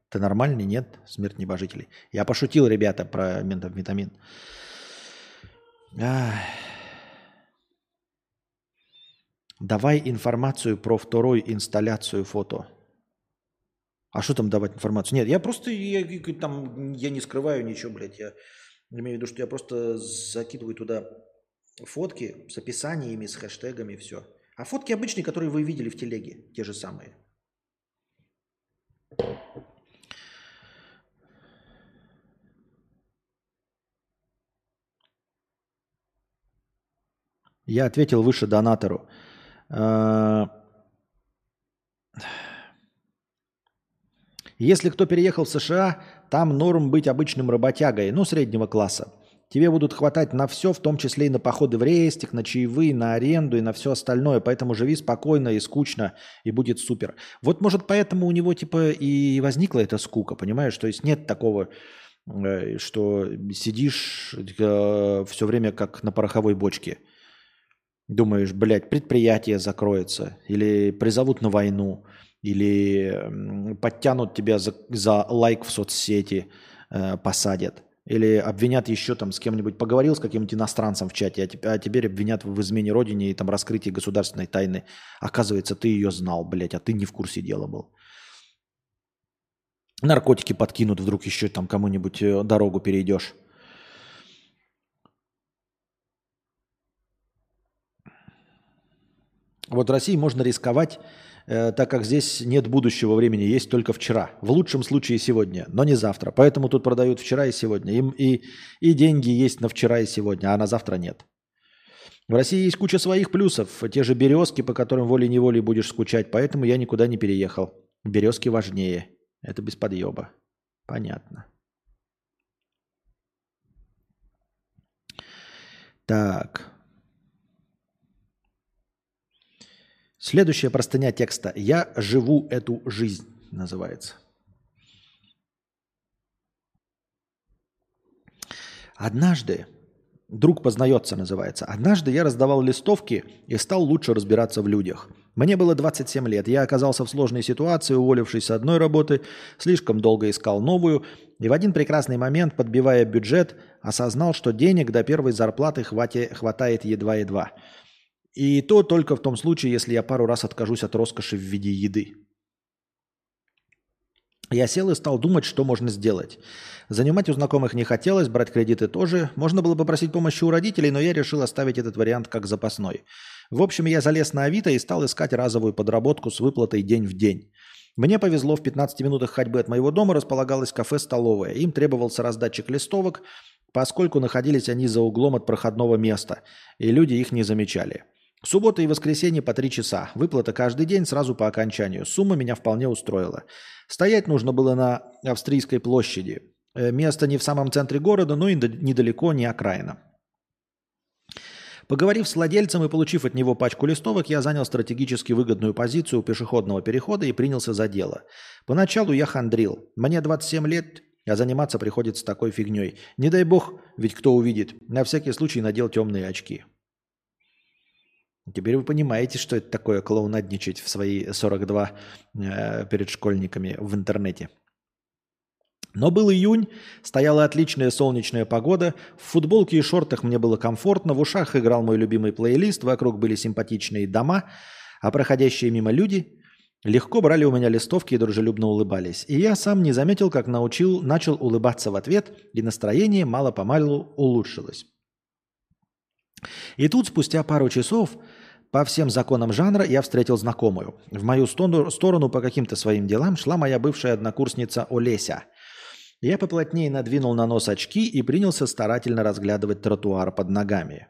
ты нормальный, нет? Смерть небожителей. Я пошутил, ребята, про метамфетамин. Ах. Давай информацию про вторую инсталляцию фото. А что там давать информацию? Нет, я просто, я, там, я не скрываю ничего, блядь. Я имею в виду, что я просто закидываю туда фотки с описаниями, с хэштегами, все. А фотки обычные, которые вы видели в телеге, те же самые. Я ответил выше донатору. А, если кто переехал в США, там норм быть обычным работягой, ну, среднего класса. Тебе будут хватать на все, в том числе и на походы в рейстик, на чаевые, на аренду и на все остальное. Поэтому живи спокойно и скучно, и будет супер. Вот, может, поэтому у него, типа, и возникла эта скука, понимаешь? То есть нет такого, э, что сидишь э, все время как на пороховой бочке – Думаешь, блядь, предприятие закроется, или призовут на войну, или подтянут тебя за, за лайк в соцсети, э, посадят. Или обвинят еще там с кем-нибудь, поговорил с каким-нибудь иностранцем в чате, а, а теперь обвинят в измене родине и там раскрытии государственной тайны. Оказывается, ты ее знал, блядь, а ты не в курсе дела был. Наркотики подкинут, вдруг еще там кому-нибудь э, дорогу перейдешь. Вот в России можно рисковать, э, так как здесь нет будущего времени, есть только вчера. В лучшем случае сегодня, но не завтра. Поэтому тут продают вчера и сегодня. Им и, и деньги есть на вчера и сегодня, а на завтра нет. В России есть куча своих плюсов. Те же березки, по которым волей-неволей будешь скучать. Поэтому я никуда не переехал. Березки важнее. Это без подъеба. Понятно. Так. Следующая простыня текста. «Я живу эту жизнь» называется. Однажды, друг познается называется, однажды я раздавал листовки и стал лучше разбираться в людях. Мне было 27 лет, я оказался в сложной ситуации, уволившись с одной работы, слишком долго искал новую, и в один прекрасный момент, подбивая бюджет, осознал, что денег до первой зарплаты хватает едва-едва – и то только в том случае, если я пару раз откажусь от роскоши в виде еды. Я сел и стал думать, что можно сделать. Занимать у знакомых не хотелось, брать кредиты тоже. Можно было бы просить помощи у родителей, но я решил оставить этот вариант как запасной. В общем, я залез на Авито и стал искать разовую подработку с выплатой день в день. Мне повезло, в 15 минутах ходьбы от моего дома располагалось кафе-столовая. Им требовался раздатчик листовок, поскольку находились они за углом от проходного места, и люди их не замечали. Суббота и воскресенье по три часа. Выплата каждый день сразу по окончанию. Сумма меня вполне устроила. Стоять нужно было на Австрийской площади. Э, место не в самом центре города, но и недалеко, не окраина. Поговорив с владельцем и получив от него пачку листовок, я занял стратегически выгодную позицию у пешеходного перехода и принялся за дело. Поначалу я хандрил. Мне 27 лет, а заниматься приходится такой фигней. Не дай бог, ведь кто увидит. На всякий случай надел темные очки. Теперь вы понимаете, что это такое клоунадничать в свои 42 э, перед школьниками в интернете. Но был июнь, стояла отличная солнечная погода, в футболке и шортах мне было комфортно, в ушах играл мой любимый плейлист, вокруг были симпатичные дома, а проходящие мимо люди легко брали у меня листовки и дружелюбно улыбались. И я сам не заметил, как научил, начал улыбаться в ответ, и настроение мало-помалу улучшилось. И тут спустя пару часов по всем законам жанра я встретил знакомую. В мою сторону по каким-то своим делам шла моя бывшая однокурсница Олеся. Я поплотнее надвинул на нос очки и принялся старательно разглядывать тротуар под ногами.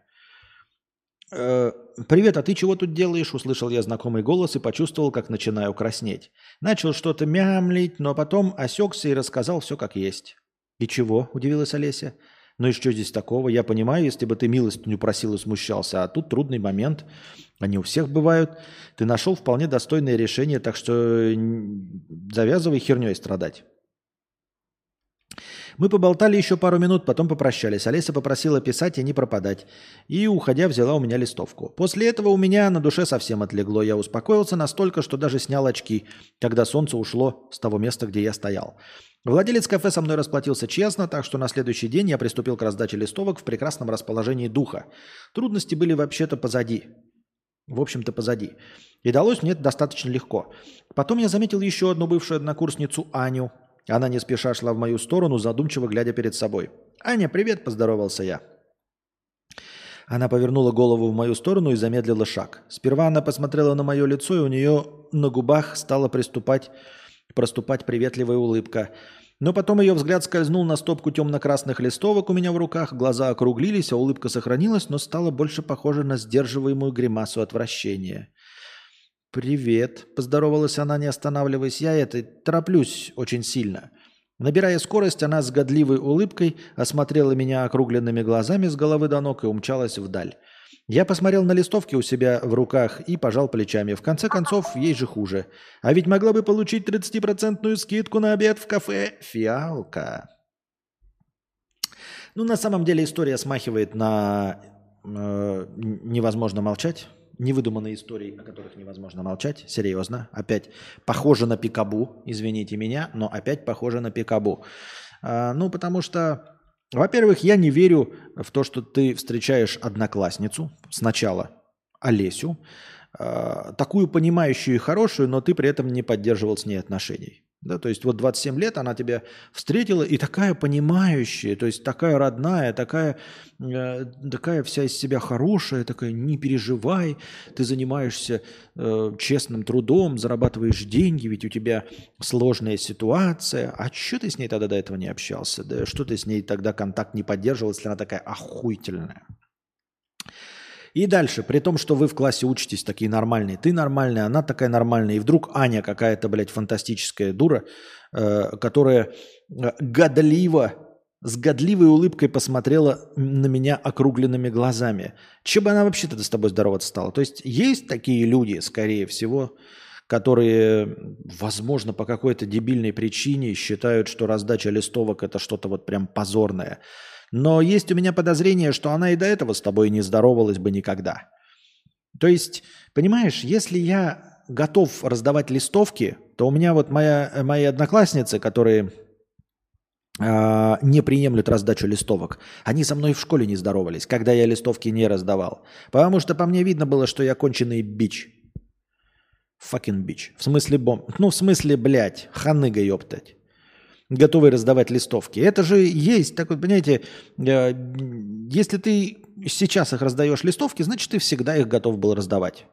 «Э, «Привет, а ты чего тут делаешь?» – услышал я знакомый голос и почувствовал, как начинаю краснеть. Начал что-то мямлить, но потом осекся и рассказал все как есть. «И чего?» – удивилась Олеся. Ну и что здесь такого? Я понимаю, если бы ты милостыню просил и смущался, а тут трудный момент. Они у всех бывают. Ты нашел вполне достойное решение, так что завязывай херней страдать. Мы поболтали еще пару минут, потом попрощались. Олеся попросила писать и не пропадать. И, уходя, взяла у меня листовку. После этого у меня на душе совсем отлегло. Я успокоился настолько, что даже снял очки, когда солнце ушло с того места, где я стоял. Владелец кафе со мной расплатился честно, так что на следующий день я приступил к раздаче листовок в прекрасном расположении духа. Трудности были вообще-то позади. В общем-то, позади. И далось мне это достаточно легко. Потом я заметил еще одну бывшую однокурсницу Аню. Она не спеша шла в мою сторону, задумчиво глядя перед собой. «Аня, привет!» – поздоровался я. Она повернула голову в мою сторону и замедлила шаг. Сперва она посмотрела на мое лицо, и у нее на губах стала приступать проступать приветливая улыбка. Но потом ее взгляд скользнул на стопку темно-красных листовок у меня в руках, глаза округлились, а улыбка сохранилась, но стала больше похожа на сдерживаемую гримасу отвращения. «Привет», – поздоровалась она, не останавливаясь. «Я это, тороплюсь очень сильно». Набирая скорость, она с годливой улыбкой осмотрела меня округленными глазами с головы до ног и умчалась вдаль. Я посмотрел на листовки у себя в руках и пожал плечами. В конце концов, ей же хуже. А ведь могла бы получить 30% скидку на обед в кафе «Фиалка». Ну, на самом деле история смахивает на э, невозможно молчать. Невыдуманные истории, о которых невозможно молчать. Серьезно. Опять похоже на пикабу, извините меня, но опять похоже на пикабу. Э, ну, потому что во-первых, я не верю в то, что ты встречаешь одноклассницу сначала, Олесю, э, такую понимающую и хорошую, но ты при этом не поддерживал с ней отношений. Да, то есть вот 27 лет она тебя встретила и такая понимающая, то есть такая родная, такая, э, такая вся из себя хорошая, такая не переживай, ты занимаешься э, честным трудом, зарабатываешь деньги, ведь у тебя сложная ситуация. А что ты с ней тогда до этого не общался? Да что ты с ней тогда контакт не поддерживал, если она такая охуительная? И дальше, при том, что вы в классе учитесь такие нормальные, ты нормальная, она такая нормальная, и вдруг Аня какая-то, блядь, фантастическая дура, э, которая э, годливо, с годливой улыбкой посмотрела на меня округленными глазами. Че бы она вообще-то с тобой здороваться стала? То есть есть такие люди, скорее всего, которые, возможно, по какой-то дебильной причине считают, что раздача листовок это что-то вот прям позорное. Но есть у меня подозрение, что она и до этого с тобой не здоровалась бы никогда. То есть, понимаешь, если я готов раздавать листовки, то у меня вот моя, мои одноклассницы, которые э, не приемлют раздачу листовок, они со мной в школе не здоровались, когда я листовки не раздавал. Потому что по мне видно было, что я конченый бич. Fucking бич. В смысле бомб. Ну, в смысле, блядь, ханыга ёптать готовый раздавать листовки. Это же есть, так вот, понимаете, э, если ты сейчас их раздаешь листовки, значит, ты всегда их готов был раздавать.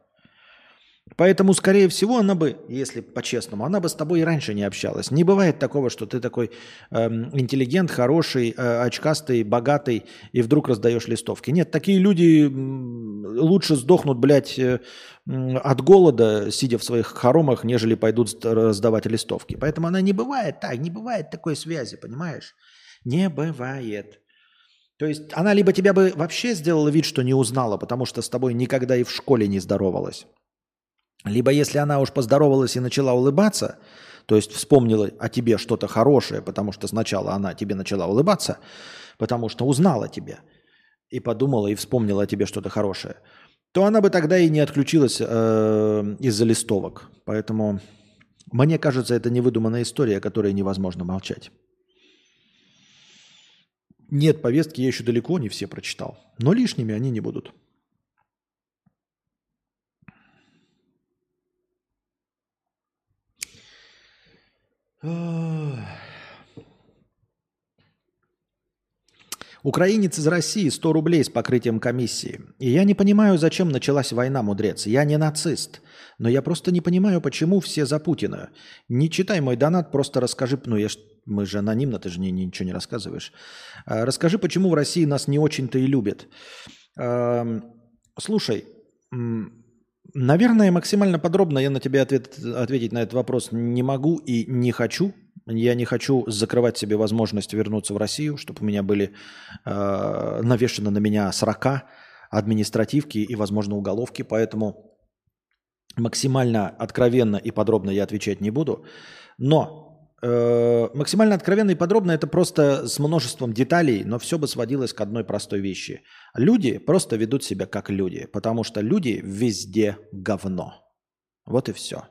Поэтому, скорее всего, она бы, если по-честному, она бы с тобой и раньше не общалась. Не бывает такого, что ты такой э, интеллигент, хороший, э, очкастый, богатый, и вдруг раздаешь листовки. Нет, такие люди лучше сдохнут, блядь, э, от голода, сидя в своих хоромах, нежели пойдут раздавать листовки. Поэтому она не бывает так, не бывает такой связи, понимаешь? Не бывает. То есть она либо тебя бы вообще сделала вид, что не узнала, потому что с тобой никогда и в школе не здоровалась. Либо если она уж поздоровалась и начала улыбаться, то есть вспомнила о тебе что-то хорошее, потому что сначала она тебе начала улыбаться, потому что узнала тебя и подумала и вспомнила о тебе что-то хорошее, то она бы тогда и не отключилась э, из-за листовок. Поэтому мне кажется, это невыдуманная история, о которой невозможно молчать. Нет, повестки я еще далеко не все прочитал, но лишними они не будут. Украинец из России 100 рублей с покрытием комиссии. И я не понимаю, зачем началась война, мудрец. Я не нацист. Но я просто не понимаю, почему все за Путина. Не читай мой донат, просто расскажи... Ну, я ж, мы же анонимно, ты же не, ничего не рассказываешь. А, расскажи, почему в России нас не очень-то и любят. Слушай, Наверное, максимально подробно я на тебе ответ, ответить на этот вопрос не могу и не хочу. Я не хочу закрывать себе возможность вернуться в Россию, чтобы у меня были э, навешаны на меня срока, административки и, возможно, уголовки. Поэтому максимально откровенно и подробно я отвечать не буду. Но Э, максимально откровенно и подробно это просто с множеством деталей, но все бы сводилось к одной простой вещи. Люди просто ведут себя как люди, потому что люди везде говно. Вот и все.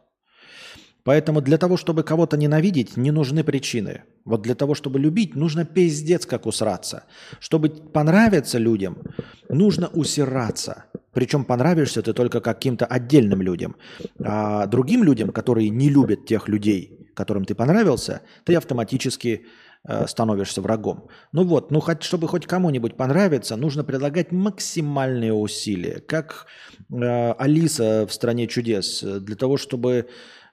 Поэтому для того, чтобы кого-то ненавидеть, не нужны причины. Вот для того, чтобы любить, нужно пиздец как усраться. Чтобы понравиться людям, нужно усираться. Причем понравишься ты только каким-то отдельным людям. А другим людям, которые не любят тех людей, которым ты понравился, ты автоматически э, становишься врагом. Ну вот, ну хоть, чтобы хоть кому-нибудь понравиться, нужно прилагать максимальные усилия. Как э, Алиса в «Стране чудес», для того, чтобы...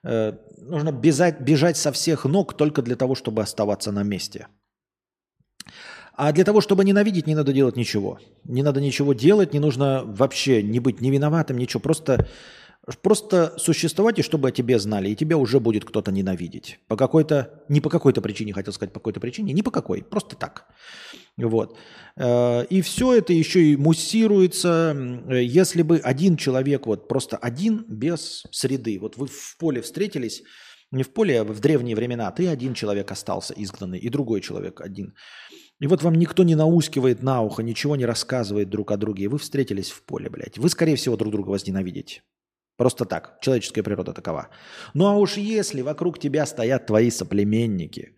Э, нужно бежать, бежать со всех ног только для того, чтобы оставаться на месте. А для того, чтобы ненавидеть, не надо делать ничего. Не надо ничего делать, не нужно вообще не быть не виноватым, ничего. Просто Просто существовать, и чтобы о тебе знали, и тебя уже будет кто-то ненавидеть. По какой-то, не по какой-то причине, хотел сказать, по какой-то причине, не по какой, просто так. Вот. Э, и все это еще и муссируется, если бы один человек, вот просто один без среды, вот вы в поле встретились, не в поле, а в древние времена, ты один человек остался изгнанный, и другой человек один. И вот вам никто не наускивает на ухо, ничего не рассказывает друг о друге, и вы встретились в поле, блядь. Вы, скорее всего, друг друга возненавидите. Просто так. Человеческая природа такова. Ну а уж если вокруг тебя стоят твои соплеменники,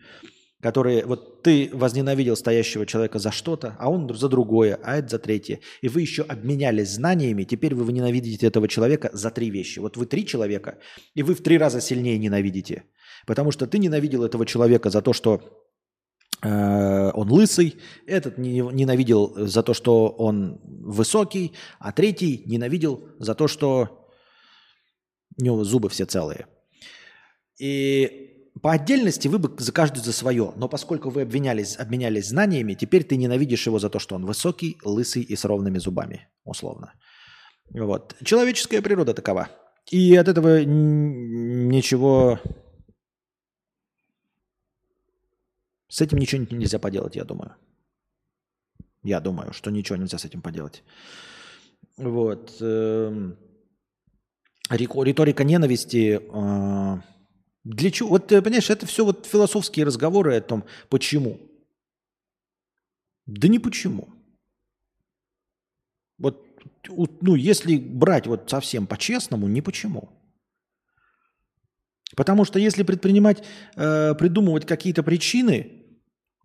которые вот ты возненавидел стоящего человека за что-то, а он за другое, а это за третье. И вы еще обменялись знаниями, теперь вы ненавидите этого человека за три вещи. Вот вы три человека, и вы в три раза сильнее ненавидите. Потому что ты ненавидел этого человека за то, что э, он лысый, этот ненавидел за то, что он высокий, а третий ненавидел за то, что у него зубы все целые. И по отдельности вы бы за каждую за свое, но поскольку вы обвинялись, обменялись знаниями, теперь ты ненавидишь его за то, что он высокий, лысый и с ровными зубами, условно. Вот. Человеческая природа такова. И от этого ничего... С этим ничего нельзя поделать, я думаю. Я думаю, что ничего нельзя с этим поделать. Вот. Риторика ненависти а, для чего? Вот ты понимаешь, это все вот философские разговоры о том, почему. Да не почему. Вот, ну, если брать вот совсем по-честному, не почему. Потому что если предпринимать, э, придумывать какие-то причины,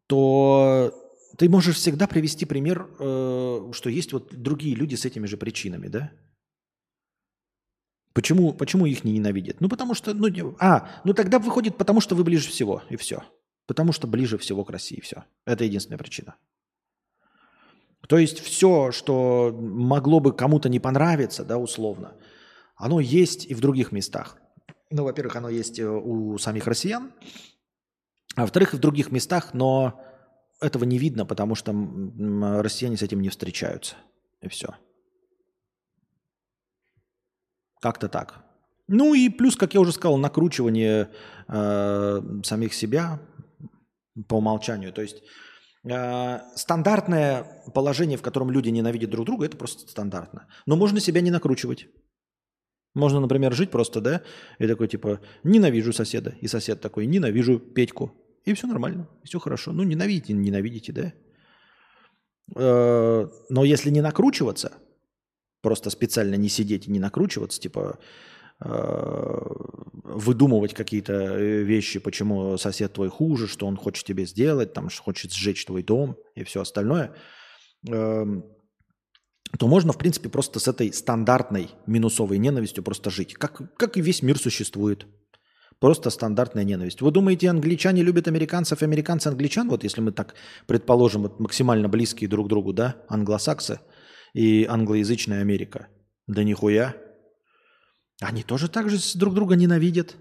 то ты можешь всегда привести пример, э, что есть вот другие люди с этими же причинами, да? Почему, почему их не ненавидят? Ну, потому что... Ну, а, ну тогда выходит, потому что вы ближе всего, и все. Потому что ближе всего к России, все. Это единственная причина. То есть все, что могло бы кому-то не понравиться, да, условно, оно есть и в других местах. Ну, во-первых, оно есть э, у самих россиян, а во-вторых, и в других местах, но этого не видно, потому что россияне с этим не встречаются. И все. Как-то так. Ну и плюс, как я уже сказал, накручивание э, самих себя по умолчанию. То есть э, стандартное положение, в котором люди ненавидят друг друга, это просто стандартно. Но можно себя не накручивать. Можно, например, жить просто, да, и такой типа ненавижу соседа, и сосед такой ненавижу Петьку, и все нормально, все хорошо. Ну ненавидите, ненавидите, да. Э, но если не накручиваться, Просто специально не сидеть и не накручиваться, типа э, выдумывать какие-то э, вещи, почему сосед твой хуже, что он хочет тебе сделать, там, хочет сжечь твой дом и все остальное, эм, то можно, в принципе, просто с этой стандартной минусовой ненавистью просто жить. Как, как и весь мир существует. Просто стандартная ненависть. Вы думаете, англичане любят американцев, американцы англичан? Вот если мы так предположим, вот максимально близкие друг к другу, да, англосаксы – и англоязычная Америка. Да нихуя. Они тоже так же друг друга ненавидят.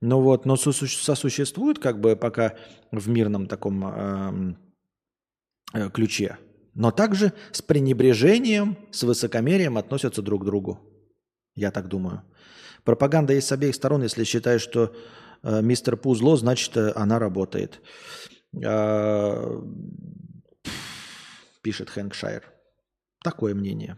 Ну вот, но сосуществуют как бы пока в мирном таком э, э, ключе. Но также с пренебрежением, с высокомерием относятся друг к другу. Я так думаю. Пропаганда есть с обеих сторон. Если считаешь, что э, мистер Пу зло, значит, э, она работает. Э, пишет Хэнк Шайер. Такое мнение.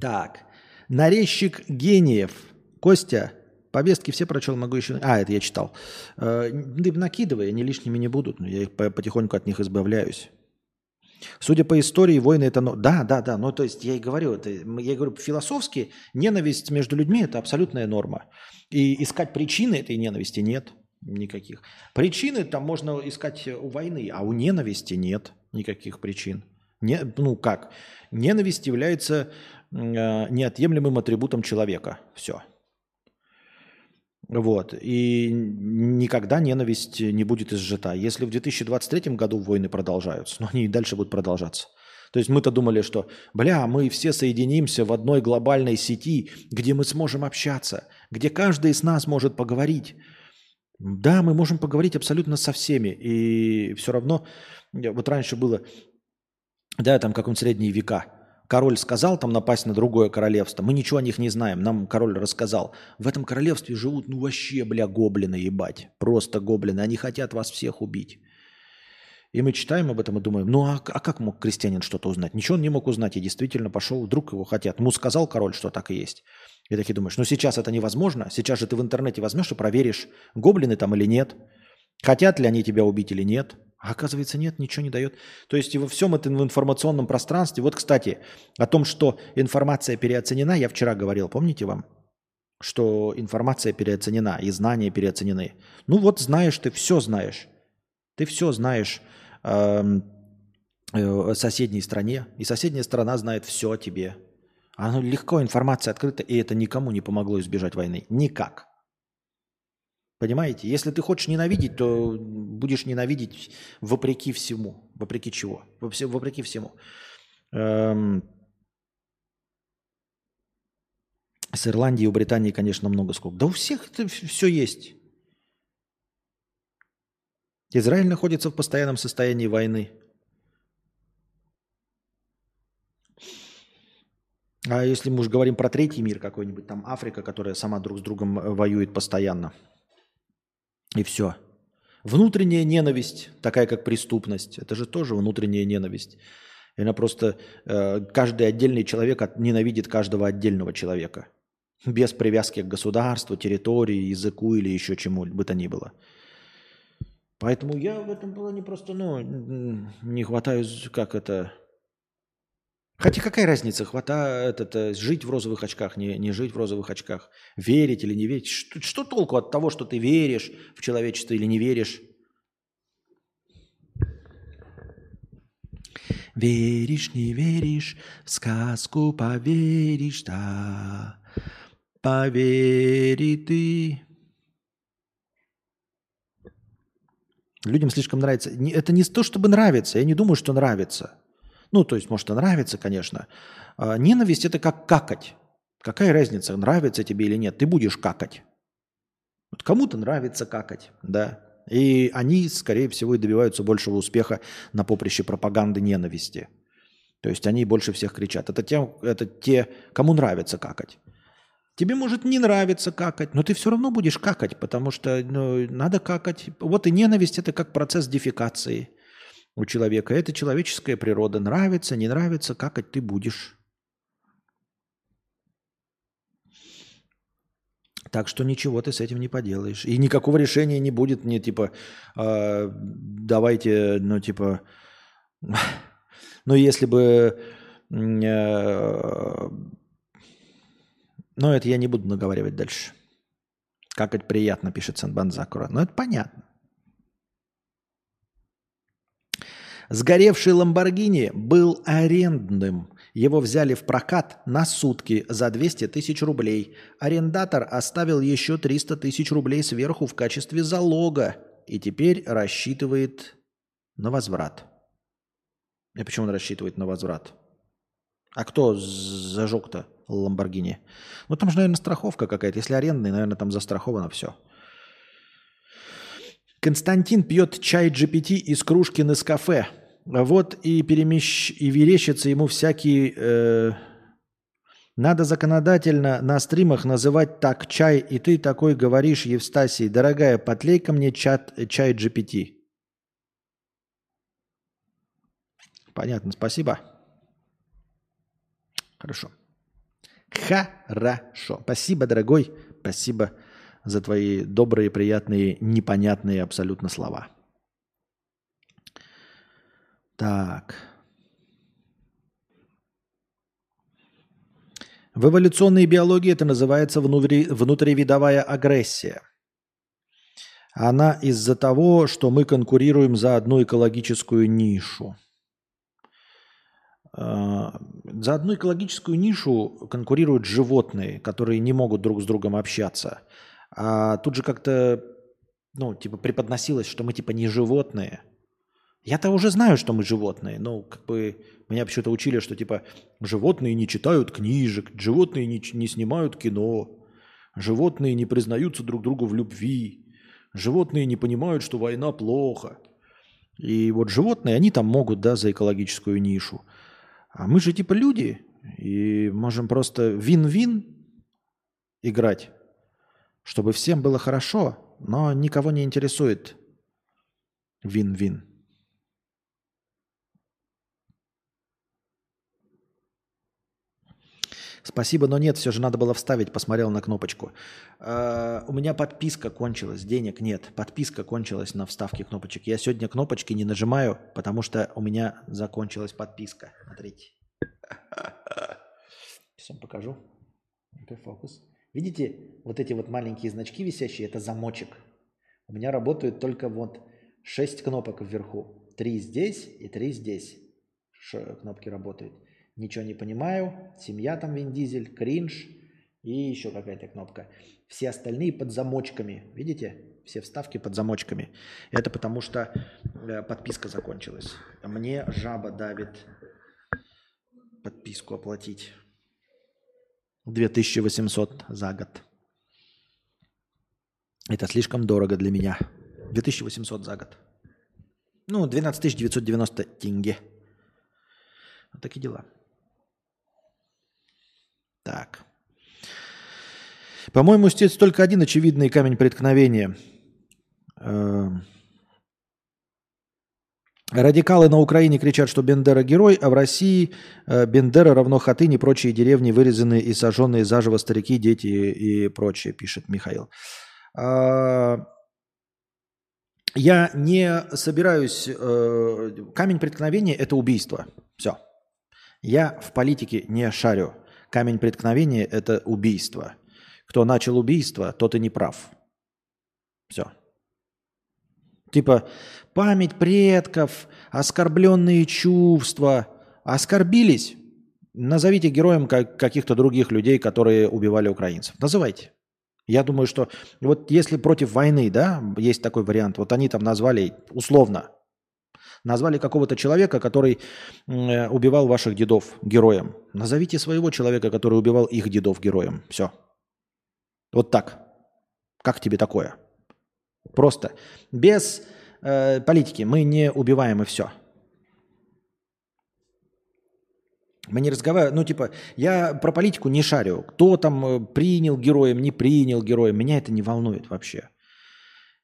Так. Нарезчик гениев. Костя, повестки все прочел, могу еще... А, это я читал. Э, накидывай, они лишними не будут, но я потихоньку от них избавляюсь. Судя по истории, войны это... Да, да, да. Ну, то есть я и говорю, это, я говорю, философски ненависть между людьми – это абсолютная норма. И искать причины этой ненависти нет никаких. Причины там можно искать у войны, а у ненависти нет никаких причин. Не, ну как? Ненависть является э, неотъемлемым атрибутом человека. Все. Вот. И никогда ненависть не будет изжита. Если в 2023 году войны продолжаются, но они и дальше будут продолжаться. То есть мы-то думали, что, бля, мы все соединимся в одной глобальной сети, где мы сможем общаться, где каждый из нас может поговорить, да, мы можем поговорить абсолютно со всеми. И все равно, вот раньше было, да, там как он средние века, король сказал там напасть на другое королевство, мы ничего о них не знаем, нам король рассказал. В этом королевстве живут, ну вообще, бля, гоблины ебать, просто гоблины, они хотят вас всех убить. И мы читаем об этом и думаем, ну а, а как мог крестьянин что-то узнать? Ничего он не мог узнать, и действительно пошел, вдруг его хотят. Ему сказал король, что так и есть. И такие думаешь, ну сейчас это невозможно, сейчас же ты в интернете возьмешь и проверишь, гоблины там или нет, хотят ли они тебя убить или нет. А оказывается, нет, ничего не дает. То есть и во всем этом информационном пространстве. Вот, кстати, о том, что информация переоценена, я вчера говорил, помните вам? что информация переоценена и знания переоценены. Ну вот знаешь, ты все знаешь. Ты все знаешь соседней стране, и соседняя страна знает все о тебе. Оно легко, информация открыта, и это никому не помогло избежать войны. Никак. Понимаете? Если ты хочешь ненавидеть, то будешь ненавидеть вопреки всему. Вопреки чего? Вопреки всему. Эм... С Ирландии и у Британии, конечно, много сколько. Да у всех это все есть. Израиль находится в постоянном состоянии войны. А если мы уж говорим про третий мир какой-нибудь, там Африка, которая сама друг с другом э, воюет постоянно – и все. Внутренняя ненависть, такая как преступность, это же тоже внутренняя ненависть. И она просто, э, каждый отдельный человек от, ненавидит каждого отдельного человека. Без привязки к государству, территории, языку или еще чему бы то ни было. Поэтому я в этом плане просто, ну, не хватаю, как это, Хотя какая разница, хватает это, жить в розовых очках, не, не жить в розовых очках, верить или не верить. Что, что толку от того, что ты веришь в человечество или не веришь? Веришь, не веришь, в сказку поверишь, да, повери ты. Людям слишком нравится. Это не то, чтобы нравится. Я не думаю, что нравится. Ну, то есть, может, и нравится, конечно. А ненависть – это как какать. Какая разница, нравится тебе или нет? Ты будешь какать. Вот кому-то нравится какать, да. И они, скорее всего, и добиваются большего успеха на поприще пропаганды ненависти. То есть они больше всех кричат. Это те, это те кому нравится какать. Тебе может не нравиться какать, но ты все равно будешь какать, потому что ну, надо какать. Вот и ненависть – это как процесс дефикации – у человека. Это человеческая природа. Нравится, не нравится, какать ты будешь. Так что ничего ты с этим не поделаешь. И никакого решения не будет, не типа, э, давайте, ну типа, ну если бы, э, ну это я не буду наговаривать дальше. Как это приятно, пишет Сен-Банзакура. Но это понятно. Сгоревший Ламборгини был арендным. Его взяли в прокат на сутки за 200 тысяч рублей. Арендатор оставил еще 300 тысяч рублей сверху в качестве залога и теперь рассчитывает на возврат. И почему он рассчитывает на возврат? А кто зажег-то Ламборгини? Ну, там же, наверное, страховка какая-то. Если арендный, наверное, там застраховано все. Константин пьет чай GPT из кружки на кафе. Вот и, перемещ... и верещатся ему всякие... Э... Надо законодательно на стримах называть так чай, и ты такой говоришь, Евстасий, дорогая, потлей ко мне чат, чай GPT. Понятно, спасибо. Хорошо. Хорошо. Спасибо, дорогой. Спасибо за твои добрые, приятные, непонятные абсолютно слова. Так. В эволюционной биологии это называется внутри, внутривидовая агрессия. Она из-за того, что мы конкурируем за одну экологическую нишу. А, за одну экологическую нишу конкурируют животные, которые не могут друг с другом общаться. А тут же как-то, ну, типа преподносилось, что мы типа не животные – я-то уже знаю, что мы животные. но как бы меня почему-то учили, что типа животные не читают книжек, животные не, не снимают кино, животные не признаются друг другу в любви, животные не понимают, что война плохо. И вот животные, они там могут, да, за экологическую нишу. А мы же типа люди, и можем просто вин-вин играть, чтобы всем было хорошо, но никого не интересует вин-вин. Спасибо, но нет, все же надо было вставить, посмотрел на кнопочку. Uh, у меня подписка кончилась, денег нет. Подписка кончилась на вставке кнопочек. Я сегодня кнопочки не нажимаю, потому что у меня закончилась подписка. Смотрите. Сейчас вам покажу. Это фокус. Видите, вот эти вот маленькие значки висящие, это замочек. У меня работают только вот 6 кнопок вверху. Три здесь и три здесь. Ш кнопки работают. Ничего не понимаю. Семья там Вин Дизель, кринж и еще какая-то кнопка. Все остальные под замочками. Видите? Все вставки под замочками. Это потому что э, подписка закончилась. Мне жаба давит подписку оплатить. 2800 за год. Это слишком дорого для меня. 2800 за год. Ну, 12 990 тенге. Вот такие дела. Так. По-моему, здесь только один очевидный камень преткновения. Эм. Радикалы на Украине кричат, что Бендера герой, а в России э, Бендера равно Хатынь и прочие деревни, вырезанные и сожженные заживо старики, дети и прочее, пишет Михаил. А, я не собираюсь... Э, камень преткновения – это убийство. Все. Я в политике не шарю. Камень преткновения – это убийство. Кто начал убийство, тот и не прав. Все. Типа память предков, оскорбленные чувства. Оскорбились? Назовите героем каких-то других людей, которые убивали украинцев. Называйте. Я думаю, что вот если против войны, да, есть такой вариант, вот они там назвали условно, назвали какого-то человека, который э, убивал ваших дедов героем. Назовите своего человека, который убивал их дедов героем. Все. Вот так. Как тебе такое? Просто. Без э, политики мы не убиваем и все. Мы не разговариваем, ну типа, я про политику не шарю. Кто там э, принял героем, не принял героем, меня это не волнует вообще.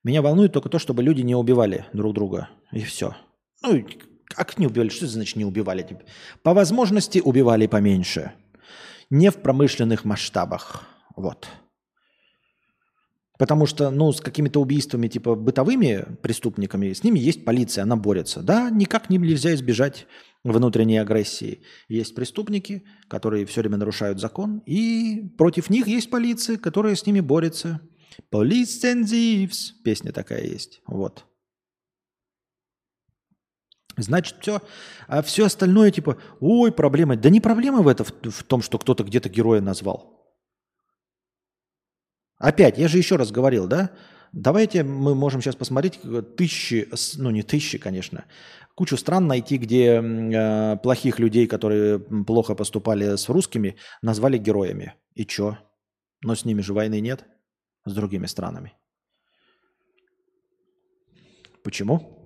Меня волнует только то, чтобы люди не убивали друг друга. И все. Ну, как не убивали? Что значит не убивали? Типа, по возможности убивали поменьше. Не в промышленных масштабах. Вот. Потому что, ну, с какими-то убийствами, типа, бытовыми преступниками, с ними есть полиция, она борется. Да, никак нельзя избежать внутренней агрессии. Есть преступники, которые все время нарушают закон, и против них есть полиция, которая с ними борется. Police and thieves. Песня такая есть. Вот. Значит, все. А все остальное, типа, ой, проблема. Да не проблема в, это, в, в том, что кто-то где-то героя назвал. Опять, я же еще раз говорил, да? Давайте мы можем сейчас посмотреть тысячи, ну не тысячи, конечно, кучу стран найти, где э, плохих людей, которые плохо поступали с русскими, назвали героями. И чё? Но с ними же войны нет, с другими странами. Почему?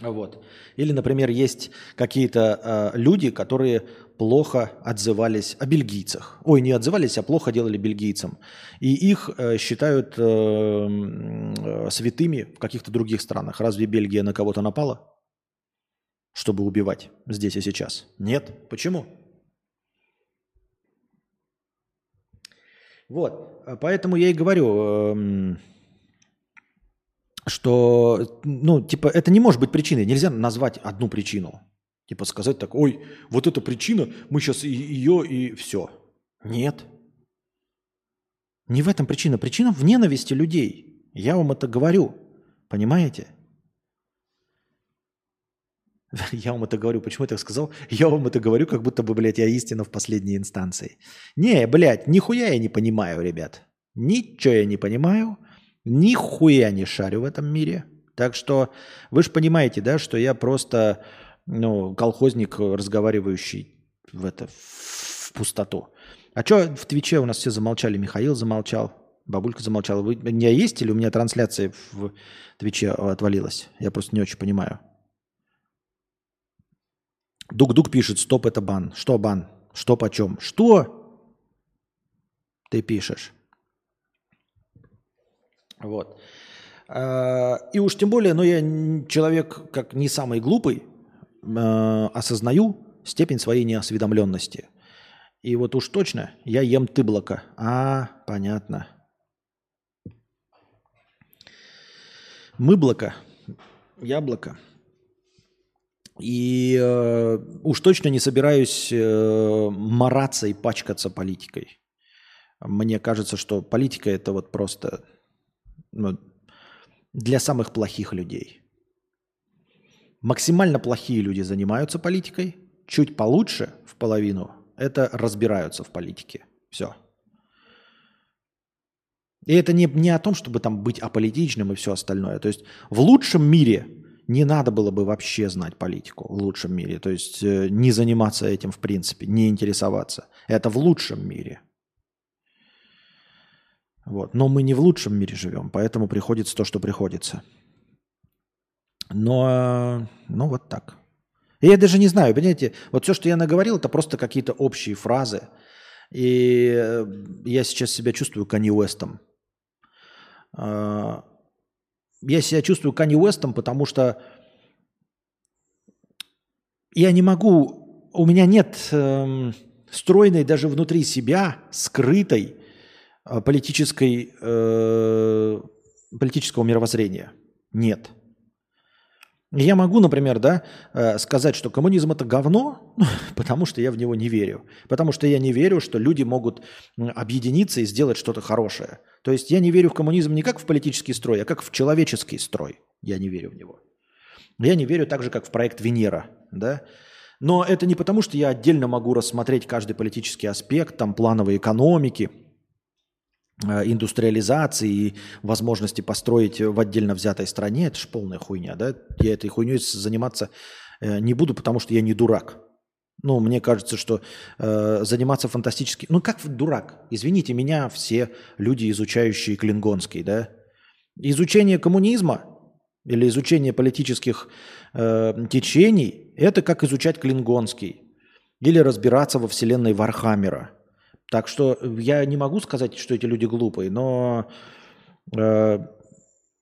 Вот. Или, например, есть какие-то э, люди, которые плохо отзывались о бельгийцах. Ой, не отзывались, а плохо делали бельгийцам. И их э, считают э, э, святыми в каких-то других странах. Разве Бельгия на кого-то напала, чтобы убивать здесь и сейчас? Нет. Почему? Вот. Поэтому я и говорю, э, что, ну, типа, это не может быть причиной. Нельзя назвать одну причину. Типа сказать так, ой, вот эта причина, мы сейчас ее и все. Нет. Не в этом причина. Причина в ненависти людей. Я вам это говорю. Понимаете? Я вам это говорю. Почему я так сказал? Я вам это говорю, как будто бы, блядь, я истина в последней инстанции. Не, блядь, нихуя я не понимаю, ребят. Ничего я не понимаю. Нихуя не шарю в этом мире. Так что вы же понимаете, да, что я просто ну, колхозник, разговаривающий в это в пустоту. А что в Твиче у нас все замолчали? Михаил замолчал, бабулька замолчала. Вы, у меня есть или у меня трансляция в Твиче отвалилась? Я просто не очень понимаю. Дук-дук пишет, стоп, это бан. Что бан? Что почем? Что ты пишешь? Вот. А, и уж тем более, но я человек как не самый глупый, а, осознаю степень своей неосведомленности. И вот уж точно я ем тыблоко. А, понятно. Мыблоко, яблоко. И э, уж точно не собираюсь э, мараться и пачкаться политикой. Мне кажется, что политика это вот просто ну, для самых плохих людей. Максимально плохие люди занимаются политикой, чуть получше в половину это разбираются в политике. Все. И это не, не о том, чтобы там быть аполитичным и все остальное. То есть в лучшем мире не надо было бы вообще знать политику. В лучшем мире. То есть э, не заниматься этим в принципе, не интересоваться. Это в лучшем мире. Вот. Но мы не в лучшем мире живем, поэтому приходится то, что приходится. Но, ну вот так. И я даже не знаю, понимаете, вот все, что я наговорил, это просто какие-то общие фразы. И э, я сейчас себя чувствую Канни Уэстом. А, я себя чувствую Канни Уэстом, потому что я не могу, у меня нет эм, стройной даже внутри себя скрытой политической, э, политического мировоззрения. Нет. Я могу, например, да, э, сказать, что коммунизм это говно, потому что я в него не верю. Потому что я не верю, что люди могут объединиться и сделать что-то хорошее. То есть я не верю в коммунизм не как в политический строй, а как в человеческий строй. Я не верю в него. Я не верю так же, как в проект Венера. Да? Но это не потому, что я отдельно могу рассмотреть каждый политический аспект, там, плановой экономики – Э, индустриализации и возможности построить в отдельно взятой стране, это же полная хуйня, да? Я этой хуйней заниматься э, не буду, потому что я не дурак. Ну, мне кажется, что э, заниматься фантастически... Ну, как дурак? Извините меня, все люди, изучающие клингонский, да? Изучение коммунизма или изучение политических э, течений – это как изучать клингонский или разбираться во вселенной Вархаммера – так что я не могу сказать, что эти люди глупые, но э,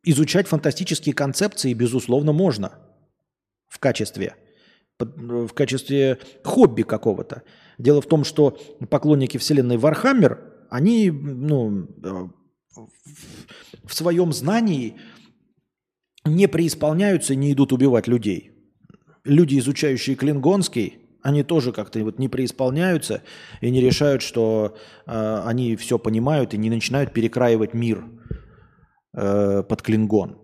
изучать фантастические концепции, безусловно, можно в качестве, в качестве хобби какого-то. Дело в том, что поклонники вселенной Вархаммер, они ну, э, в своем знании не преисполняются и не идут убивать людей. Люди, изучающие Клингонский, они тоже как-то вот не преисполняются и не решают, что э, они все понимают и не начинают перекраивать мир э, под клингон.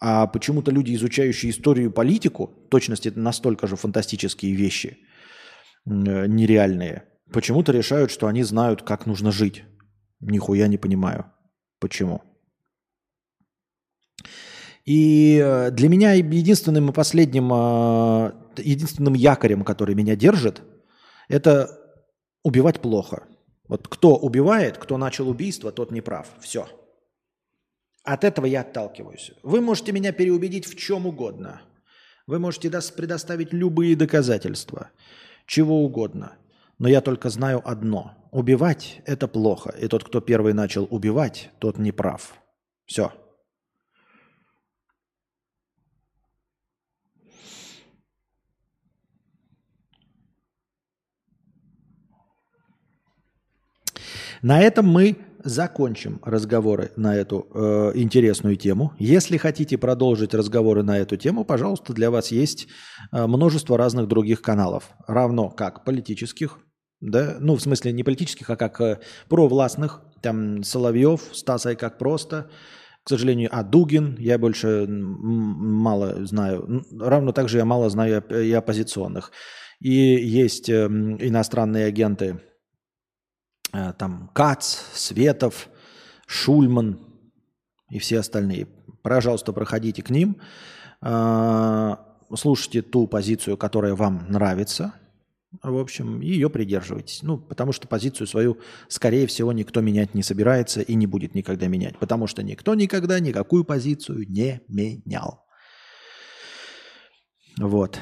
А почему-то люди, изучающие историю и политику, точности это настолько же фантастические вещи, э, нереальные, почему-то решают, что они знают, как нужно жить. Нихуя не понимаю. Почему? И э, для меня единственным и последним э, единственным якорем, который меня держит, это убивать плохо. Вот кто убивает, кто начал убийство, тот не прав. Все. От этого я отталкиваюсь. Вы можете меня переубедить в чем угодно. Вы можете предоставить любые доказательства, чего угодно. Но я только знаю одно. Убивать – это плохо. И тот, кто первый начал убивать, тот не прав. Все. На этом мы закончим разговоры на эту э, интересную тему. Если хотите продолжить разговоры на эту тему, пожалуйста, для вас есть э, множество разных других каналов, равно как политических, да, ну в смысле не политических, а как э, провластных, там Соловьев, Стаса как просто, к сожалению, а Дугин, я больше мало знаю, равно также я мало знаю и оппозиционных. И есть э, иностранные агенты, там Кац, Светов, Шульман и все остальные. Пожалуйста, проходите к ним, э, слушайте ту позицию, которая вам нравится, в общем, ее придерживайтесь. Ну, потому что позицию свою, скорее всего, никто менять не собирается и не будет никогда менять. Потому что никто никогда никакую позицию не менял. Вот.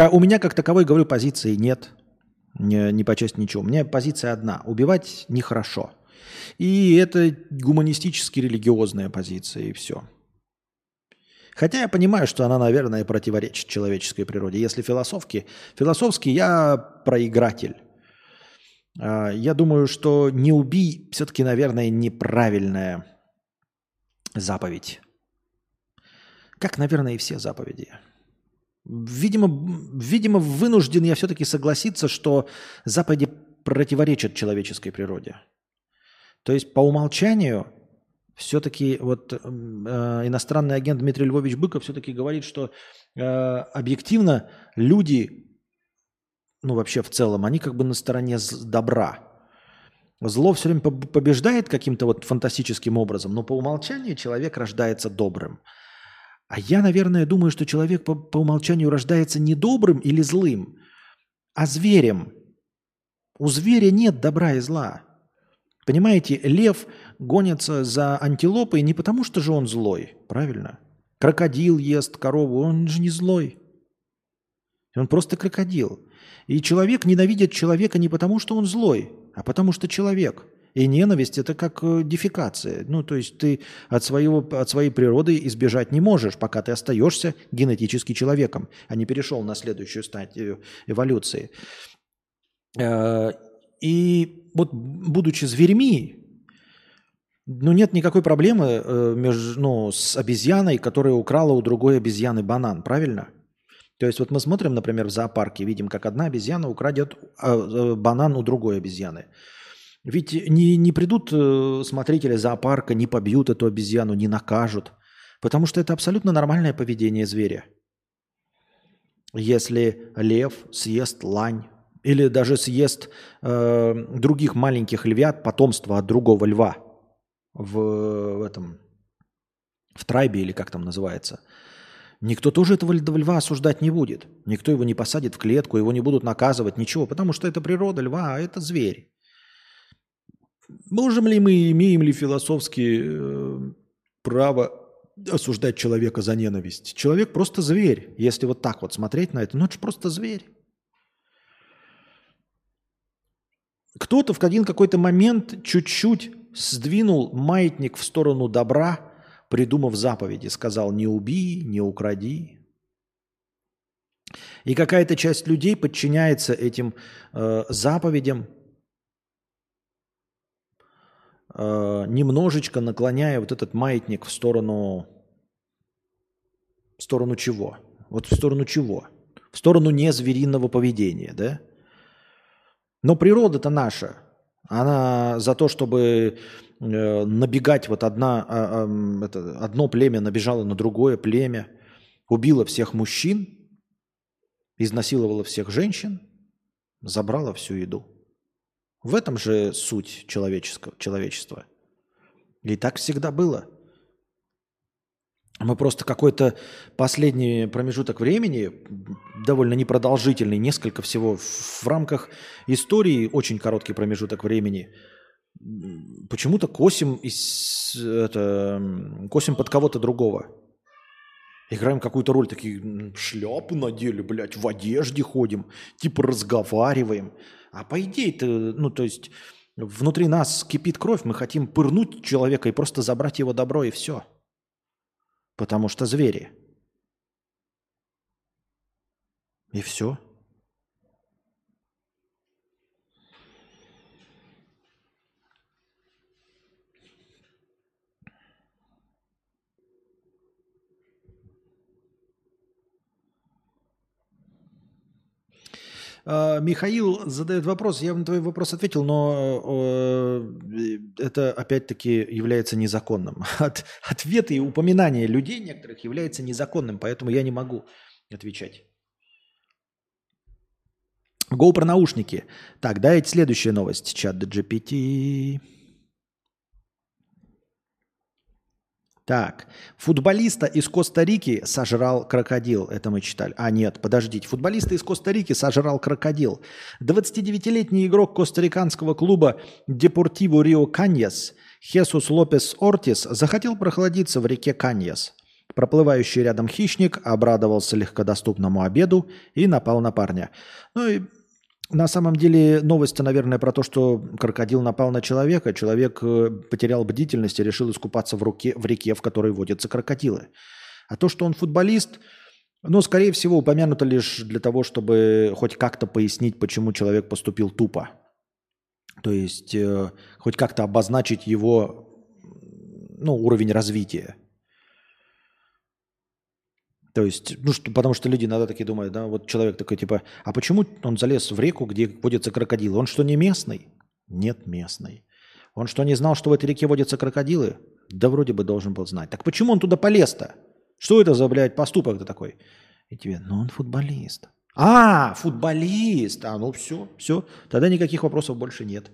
У меня как таковой, говорю, позиции нет. Не, не по ничего. У меня позиция одна. Убивать нехорошо. И это гуманистически религиозная позиция, и все. Хотя я понимаю, что она, наверное, противоречит человеческой природе. Если философски, философски я проигратель. А, я думаю, что не убий все-таки, наверное, неправильная заповедь. Как, наверное, и все заповеди. Видимо, видимо, вынужден я все-таки согласиться, что Западе противоречат человеческой природе. То есть по умолчанию все-таки вот э, иностранный агент Дмитрий Львович Быков все-таки говорит, что э, объективно люди, ну вообще в целом, они как бы на стороне добра. Зло все время побеждает каким-то вот фантастическим образом, но по умолчанию человек рождается добрым. А я, наверное, думаю, что человек по, по умолчанию рождается не добрым или злым, а зверем. У зверя нет добра и зла. Понимаете, лев гонится за антилопой не потому, что же он злой, правильно? Крокодил ест корову, он же не злой. Он просто крокодил. И человек ненавидит человека не потому, что он злой, а потому что человек. И ненависть – это как э, дефекация. Ну, то есть ты от, своего, от своей природы избежать не можешь, пока ты остаешься генетически человеком, а не перешел на следующую стадию эволюции. Э, и вот будучи зверьми, ну нет никакой проблемы э, между, ну, с обезьяной, которая украла у другой обезьяны банан, правильно? То есть вот мы смотрим, например, в зоопарке, видим, как одна обезьяна украдет банан у другой обезьяны. Ведь не, не придут э, смотрители зоопарка, не побьют эту обезьяну, не накажут, потому что это абсолютно нормальное поведение зверя. Если лев съест лань, или даже съест э, других маленьких львят, потомство от другого льва в, в этом в трайбе или как там называется. Никто тоже этого льва осуждать не будет. Никто его не посадит в клетку, его не будут наказывать, ничего, потому что это природа льва, а это зверь. Можем ли мы, имеем ли философски э, право осуждать человека за ненависть? Человек просто зверь. Если вот так вот смотреть на это, ну это же просто зверь. Кто-то в один какой-то момент чуть-чуть сдвинул маятник в сторону добра, придумав заповеди. Сказал, не убей, не укради. И какая-то часть людей подчиняется этим э, заповедям, э, немножечко наклоняя вот этот маятник в сторону, в сторону чего? Вот в сторону чего? В сторону незвериного поведения, да? Но природа-то наша, она за то, чтобы э, набегать, вот одна, а, это, одно племя набежало на другое племя, убило всех мужчин, изнасиловало всех женщин, забрало всю еду. В этом же суть человеческого, человечества. И так всегда было – мы просто какой-то последний промежуток времени, довольно непродолжительный, несколько всего в рамках истории, очень короткий промежуток времени, почему-то косим, из, это, косим под кого-то другого. Играем какую-то роль, такие шляпы надели, блядь, в одежде ходим, типа разговариваем. А по идее-то, ну то есть внутри нас кипит кровь, мы хотим пырнуть человека и просто забрать его добро и все – Потому что звери. И все. Михаил задает вопрос. Я на твой вопрос ответил, но э, это опять-таки является незаконным. От, ответы и упоминания людей некоторых является незаконным, поэтому я не могу отвечать. GoPro наушники. Так, дайте следующая новость. Чат GPT. Так, футболиста из Коста-Рики сожрал крокодил. Это мы читали. А, нет, подождите. Футболиста из Коста-Рики сожрал крокодил. 29-летний игрок костариканского клуба Депортиво Рио Каньяс Хесус Лопес Ортис захотел прохладиться в реке Каньяс. Проплывающий рядом хищник обрадовался легкодоступному обеду и напал на парня. Ну и на самом деле новость, наверное, про то, что крокодил напал на человека. Человек э, потерял бдительность и решил искупаться в, руке, в реке, в которой водятся крокодилы. А то, что он футболист, ну, скорее всего, упомянуто лишь для того, чтобы хоть как-то пояснить, почему человек поступил тупо. То есть э, хоть как-то обозначить его ну, уровень развития. То есть, ну, что, потому что люди иногда такие думают, да, вот человек такой, типа, а почему он залез в реку, где водятся крокодилы? Он что, не местный? Нет, местный. Он что, не знал, что в этой реке водятся крокодилы? Да вроде бы должен был знать. Так почему он туда полез-то? Что это за, блядь, поступок-то такой? И тебе, ну он футболист. А, футболист. А, ну все, все. Тогда никаких вопросов больше нет.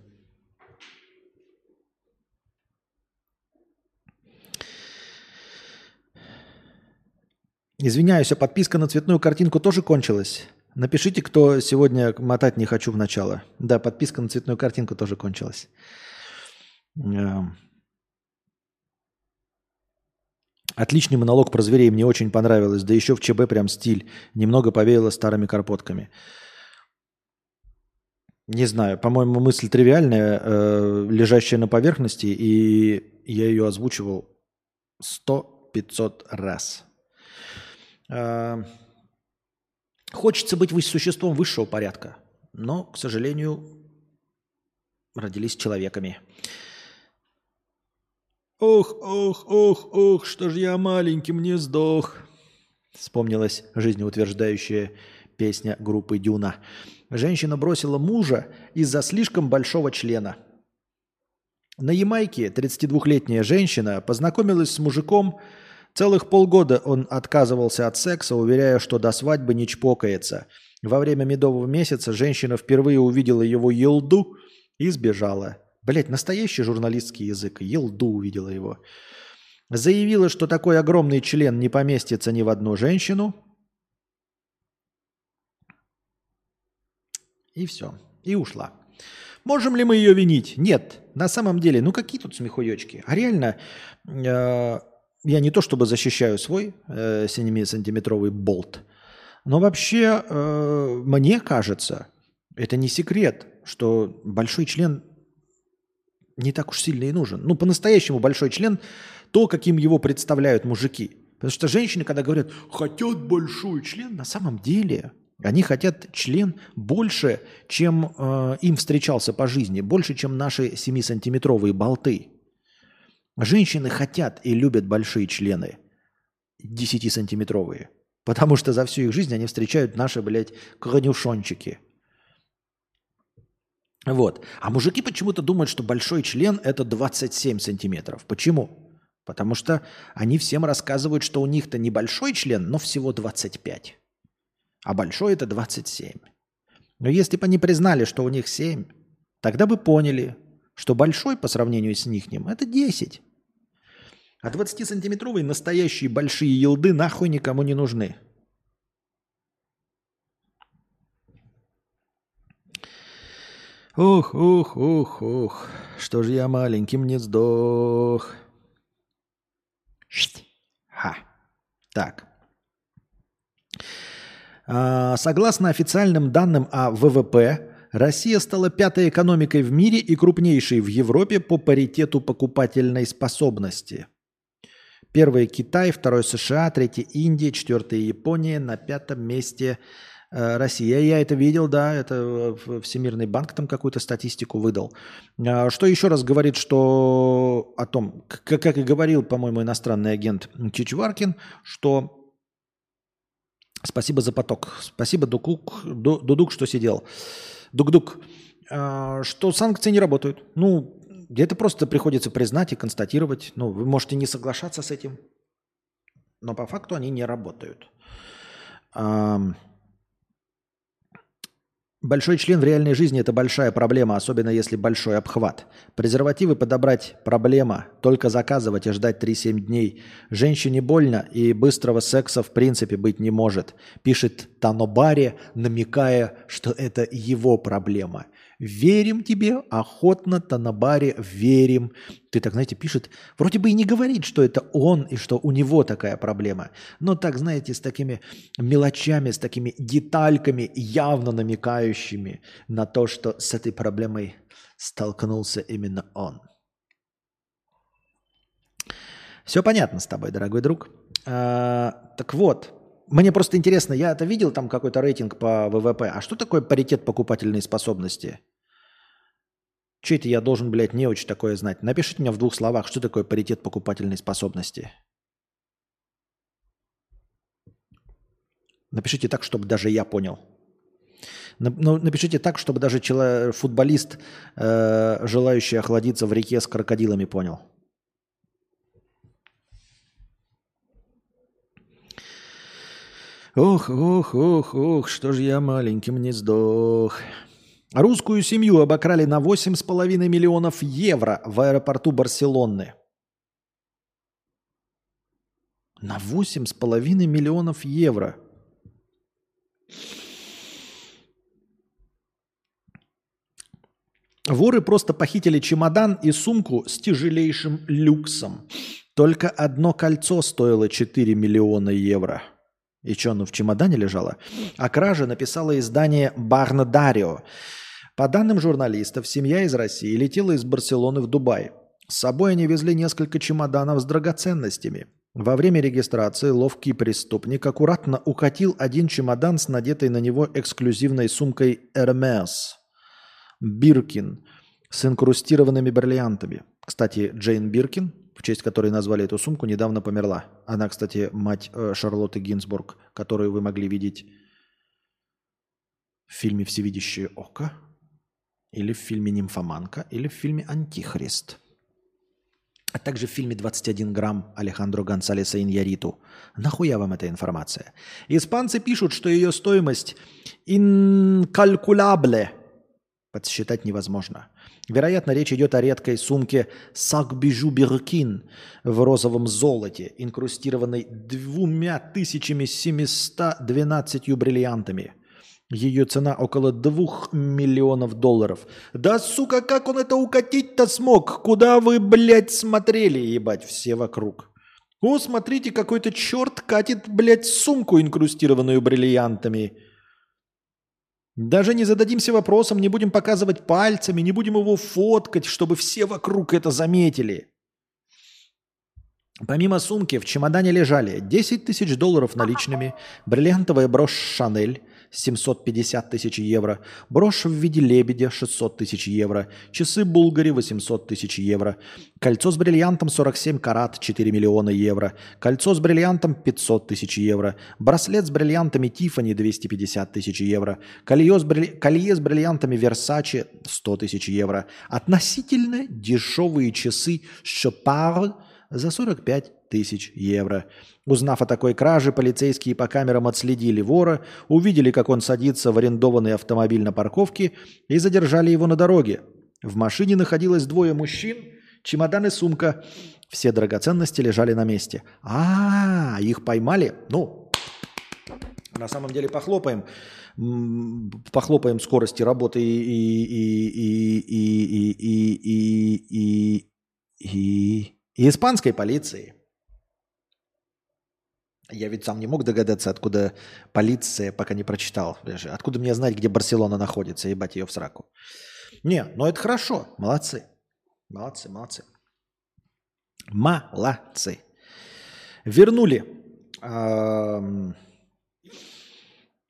Извиняюсь, а подписка на цветную картинку тоже кончилась? Напишите, кто сегодня мотать не хочу в начало. Да, подписка на цветную картинку тоже кончилась. Эм. Отличный монолог про зверей мне очень понравилось. Да еще в ЧБ прям стиль. Немного повеяло старыми карпотками. Не знаю, по-моему, мысль тривиальная, э, лежащая на поверхности, и я ее озвучивал сто-пятьсот раз. Э, хочется быть существом высшего порядка, но, к сожалению, родились человеками. Ох, ох, ох, ох, что ж я маленьким не сдох. Вспомнилась жизнеутверждающая песня группы Дюна. Женщина бросила мужа из-за слишком большого члена. На Ямайке 32-летняя женщина познакомилась с мужиком. Целых полгода он отказывался от секса, уверяя, что до свадьбы не чпокается. Во время медового месяца женщина впервые увидела его елду и сбежала. Блять, настоящий журналистский язык. Елду увидела его. Заявила, что такой огромный член не поместится ни в одну женщину. И все. И ушла. Можем ли мы ее винить? Нет. На самом деле, ну какие тут смехуечки? А реально, э, я не то чтобы защищаю свой э, 7-сантиметровый болт, но вообще, э, мне кажется, это не секрет, что большой член не так уж сильно и нужен. Ну, по-настоящему большой член, то, каким его представляют мужики. Потому что женщины, когда говорят, хотят большой член, на самом деле они хотят член больше, чем э, им встречался по жизни, больше, чем наши 7-сантиметровые болты. Женщины хотят и любят большие члены, 10-сантиметровые, потому что за всю их жизнь они встречают наши, блядь, конюшончики – вот. А мужики почему-то думают, что большой член – это 27 сантиметров. Почему? Потому что они всем рассказывают, что у них-то небольшой член, но всего 25. А большой – это 27. Но если бы они признали, что у них 7, тогда бы поняли, что большой по сравнению с них – это 10. А 20-сантиметровые настоящие большие елды нахуй никому не нужны. Ух, ух, ух, ух, что же я маленьким не сдох. Ха. Так. А, согласно официальным данным о ВВП, Россия стала пятой экономикой в мире и крупнейшей в Европе по паритету покупательной способности. Первый Китай, второй США, третий Индия, четвертый Япония, на пятом месте – Э, Россия. Я это видел, да, это э, Всемирный банк там какую-то статистику выдал. А, что еще раз говорит, что о том, как, и говорил, по-моему, иностранный агент Чичваркин, что спасибо за поток, спасибо Дукук, Дудук, что сидел, Дук-Дук, а, что санкции не работают. Ну, это просто приходится признать и констатировать. Ну, вы можете не соглашаться с этим, но по факту они не работают. Большой член в реальной жизни – это большая проблема, особенно если большой обхват. Презервативы подобрать – проблема. Только заказывать и ждать 3-7 дней. Женщине больно и быстрого секса в принципе быть не может. Пишет Танобари, намекая, что это его проблема. Верим тебе, охотно, Танабаре, верим. Ты так, знаете, пишет, вроде бы и не говорит, что это он и что у него такая проблема. Но так, знаете, с такими мелочами, с такими детальками, явно намекающими на то, что с этой проблемой столкнулся именно он. Все понятно с тобой, дорогой друг. А, так вот, мне просто интересно, я это видел, там какой-то рейтинг по ВВП. А что такое паритет покупательной способности? Че это я должен, блядь, не очень такое знать? Напишите мне в двух словах, что такое паритет покупательной способности. Напишите так, чтобы даже я понял. Ну, напишите так, чтобы даже футболист, э, желающий охладиться в реке с крокодилами, понял. Ох, ох, ох, ох, что ж я маленьким не сдох. Русскую семью обокрали на 8,5 миллионов евро в аэропорту Барселоны. На 8,5 миллионов евро. Воры просто похитили чемодан и сумку с тяжелейшим люксом. Только одно кольцо стоило 4 миллиона евро. И что, оно в чемодане лежало? О краже написало издание «Барнадарио». По данным журналистов, семья из России летела из Барселоны в Дубай. С собой они везли несколько чемоданов с драгоценностями. Во время регистрации ловкий преступник аккуратно укатил один чемодан с надетой на него эксклюзивной сумкой Hermes – Биркин с инкрустированными бриллиантами. Кстати, Джейн Биркин, в честь которой назвали эту сумку, недавно померла. Она, кстати, мать э, Шарлотты Гинзбург, которую вы могли видеть в фильме «Всевидящее око», или в фильме «Нимфоманка», или в фильме «Антихрист», а также в фильме «21 грамм» Алехандро Гонсалеса Иньяриту. Нахуя вам эта информация? Испанцы пишут, что ее стоимость инкалькулябле – подсчитать невозможно. Вероятно, речь идет о редкой сумке Сакбижу Биркин в розовом золоте, инкрустированной 2712 бриллиантами. Ее цена около 2 миллионов долларов. Да, сука, как он это укатить-то смог? Куда вы, блядь, смотрели, ебать, все вокруг? О, смотрите, какой-то черт катит, блядь, сумку, инкрустированную бриллиантами. Даже не зададимся вопросом, не будем показывать пальцами, не будем его фоткать, чтобы все вокруг это заметили. Помимо сумки в чемодане лежали 10 тысяч долларов наличными, бриллиантовая брошь «Шанель», 750 тысяч евро, брошь в виде лебедя 600 тысяч евро, часы Булгари 800 тысяч евро, кольцо с бриллиантом 47 карат 4 миллиона евро, кольцо с бриллиантом 500 тысяч евро, браслет с бриллиантами Тифани 250 тысяч евро, колье с, брилли... колье с бриллиантами Versace 100 тысяч евро, относительно дешевые часы Chopard за 45 тысяч евро. Узнав о такой краже, полицейские по камерам отследили вора, увидели, как он садится в арендованный автомобиль на парковке и задержали его на дороге. В машине находилось двое мужчин, чемодан и сумка. Все драгоценности лежали на месте. А, -а, -а их поймали? Ну, на самом деле похлопаем. Похлопаем скорости работы и, и, и, и, и, и, и, и, и, и испанской полиции. Я ведь сам не мог догадаться, откуда полиция, пока не прочитал. Откуда мне знать, где Барселона находится, ебать ее в сраку. Не, ну это хорошо, молодцы. Молодцы, молодцы. Молодцы. Вернули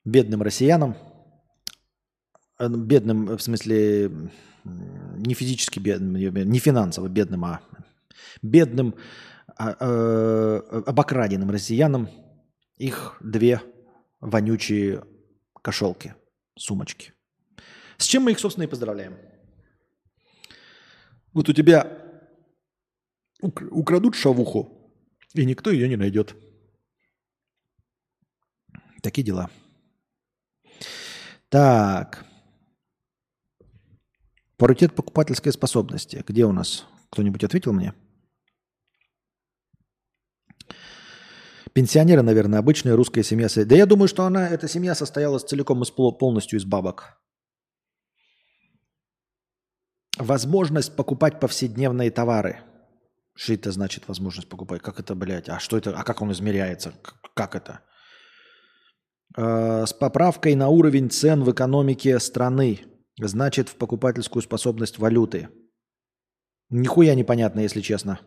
бедным россиянам, э, бедным, в смысле, не физически бедным, не финансово бедным, а бедным обокраденным россиянам их две вонючие кошелки, сумочки. С чем мы их, собственно, и поздравляем. Вот у тебя украдут шавуху, и никто ее не найдет. Такие дела. Так. Паритет покупательской способности. Где у нас? Кто-нибудь ответил мне? Пенсионеры, наверное, обычная русская семья. Да я думаю, что она, эта семья состоялась целиком из, полностью из бабок. Возможность покупать повседневные товары. Что это значит возможность покупать? Как это, блядь? А что это? А как он измеряется? Как это? Э, с поправкой на уровень цен в экономике страны. Значит, в покупательскую способность валюты. Нихуя непонятно, если честно.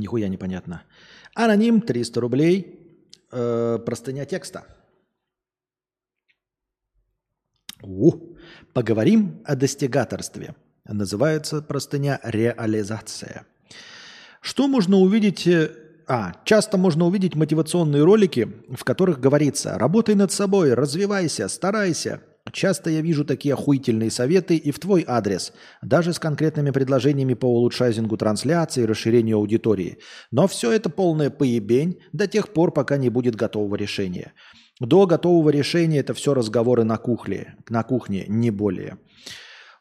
Нихуя непонятно. Аноним 300 рублей. Э, простыня текста. У, поговорим о достигаторстве. Называется простыня «Реализация». Что можно увидеть... э, А, часто можно увидеть мотивационные ролики, в которых говорится «Работай над собой, развивайся, старайся». Часто я вижу такие охуительные советы и в твой адрес, даже с конкретными предложениями по улучшайзингу трансляции и расширению аудитории. Но все это полная поебень до тех пор, пока не будет готового решения. До готового решения это все разговоры на кухне, на кухне, не более.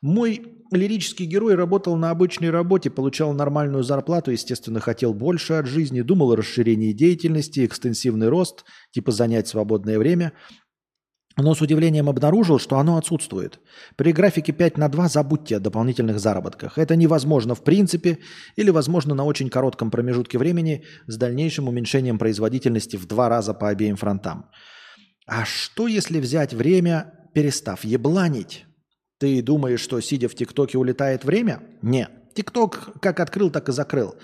Мой лирический герой работал на обычной работе, получал нормальную зарплату, естественно, хотел больше от жизни, думал о расширении деятельности, экстенсивный рост, типа занять свободное время, но с удивлением обнаружил, что оно отсутствует. При графике 5 на 2 забудьте о дополнительных заработках. Это невозможно в принципе или возможно на очень коротком промежутке времени с дальнейшим уменьшением производительности в два раза по обеим фронтам. А что если взять время, перестав ебланить? Ты думаешь, что сидя в ТикТоке улетает время? Нет. ТикТок как открыл, так и закрыл.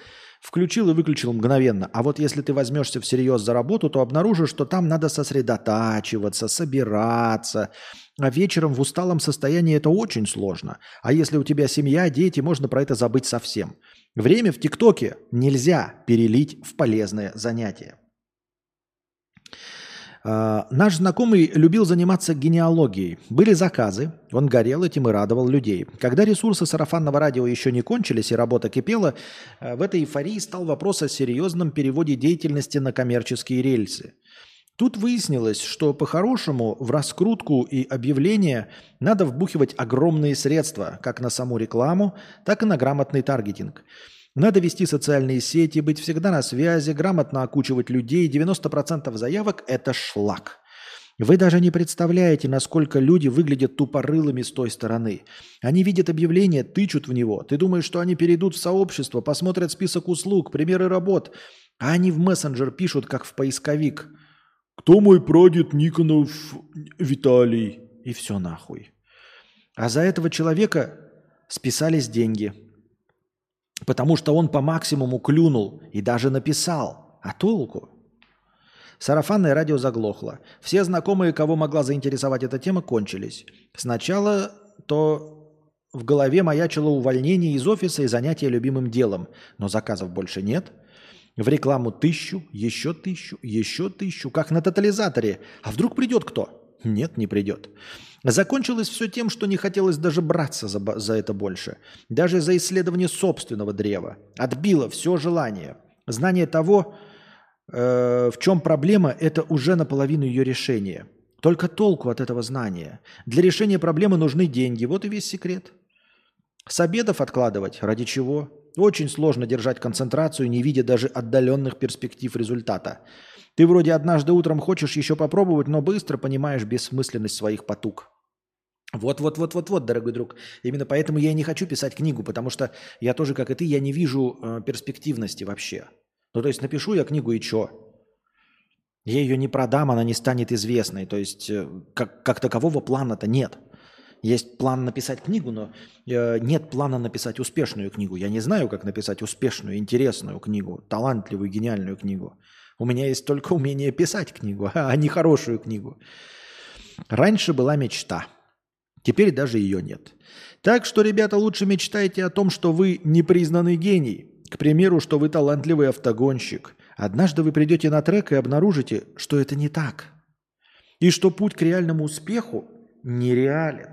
Включил и выключил мгновенно. А вот если ты возьмешься всерьез за работу, то обнаружишь, что там надо сосредотачиваться, собираться. А вечером в усталом состоянии это очень сложно. А если у тебя семья, дети, можно про это забыть совсем. Время в ТикТоке нельзя перелить в полезное занятие. А, Наш знакомый любил заниматься генеалогией. Были заказы, он горел этим и радовал людей. Когда ресурсы сарафанного радио еще не кончились и работа кипела, э, в этой эйфории стал вопрос о серьезном переводе деятельности на коммерческие рельсы. Тут выяснилось, что по-хорошему в раскрутку и объявления надо вбухивать огромные средства, как на саму рекламу, так и на грамотный таргетинг. Надо вести социальные сети, быть всегда на связи, грамотно окучивать людей. 90% заявок – это шлак. Вы даже не представляете, насколько люди выглядят тупорылыми с той стороны. Они видят объявление, тычут в него. Ты думаешь, что они перейдут в сообщество, посмотрят список услуг, примеры работ. А они в мессенджер пишут, как в поисковик. «Кто мой прадед Никонов Виталий?» И все нахуй. А за этого человека списались деньги – Потому что он по максимуму клюнул и даже написал. А толку? Сарафанное радио заглохло. Все знакомые, кого могла заинтересовать эта тема, кончились. Сначала то в голове маячило увольнение из офиса и занятие любимым делом. Но заказов больше нет. В рекламу тысячу, еще тысячу, еще тысячу, как на тотализаторе. А вдруг придет кто? Нет, не придет. Закончилось все тем, что не хотелось даже браться за, за это больше. Даже за исследование собственного древа. Отбило все желание. Знание того, э, в чем проблема, это уже наполовину ее решение. Только толку от этого знания. Для решения проблемы нужны деньги. Вот и весь секрет. С обедов откладывать? Ради чего? Очень сложно держать концентрацию, не видя даже отдаленных перспектив результата. Ты вроде однажды утром хочешь еще попробовать, но быстро понимаешь бессмысленность своих потуг. Вот-вот-вот-вот-вот, дорогой друг. Именно поэтому я и не хочу писать книгу, потому что я тоже, как и ты, я не вижу э, перспективности вообще. Ну, то есть напишу я книгу и чё? Я ее не продам, она не станет известной. То есть э, как, как такового плана-то нет. Есть план написать книгу, но э, нет плана написать успешную книгу. Я не знаю, как написать успешную, интересную книгу, талантливую, гениальную книгу. У меня есть только умение писать книгу, а не хорошую книгу. Раньше была мечта – Теперь даже ее нет. Так что, ребята, лучше мечтайте о том, что вы непризнанный гений. К примеру, что вы талантливый автогонщик. Однажды вы придете на трек и обнаружите, что это не так. И что путь к реальному успеху нереален.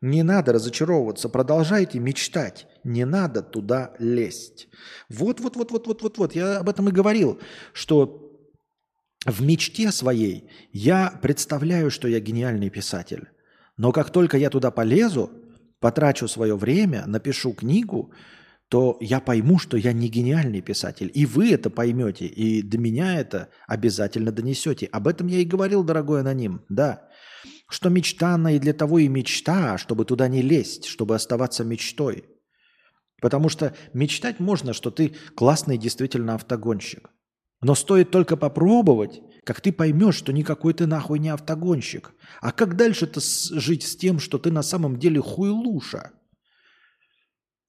Не надо разочаровываться, продолжайте мечтать. Не надо туда лезть. Вот-вот-вот-вот-вот-вот-вот. Я об этом и говорил, что в мечте своей я представляю, что я гениальный писатель. Но как только я туда полезу, потрачу свое время, напишу книгу, то я пойму, что я не гениальный писатель. И вы это поймете, и до меня это обязательно донесете. Об этом я и говорил, дорогой аноним, да. Что мечта, она и для того и мечта, чтобы туда не лезть, чтобы оставаться мечтой. Потому что мечтать можно, что ты классный действительно автогонщик. Но стоит только попробовать, как ты поймешь, что никакой ты нахуй не автогонщик. А как дальше-то жить с тем, что ты на самом деле хуйлуша?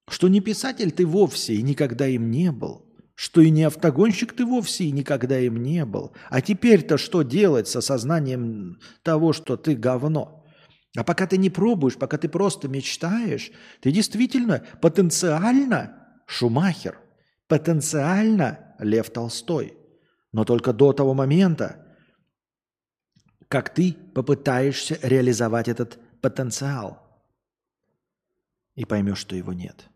Что не писатель ты вовсе и никогда им не был. Что и не автогонщик ты вовсе и никогда им не был. А теперь-то что делать с осознанием того, что ты говно? А пока ты не пробуешь, пока ты просто мечтаешь, ты действительно потенциально Шумахер, потенциально Лев Толстой. Но только до того момента, как ты попытаешься реализовать этот потенциал и поймешь, что его нет.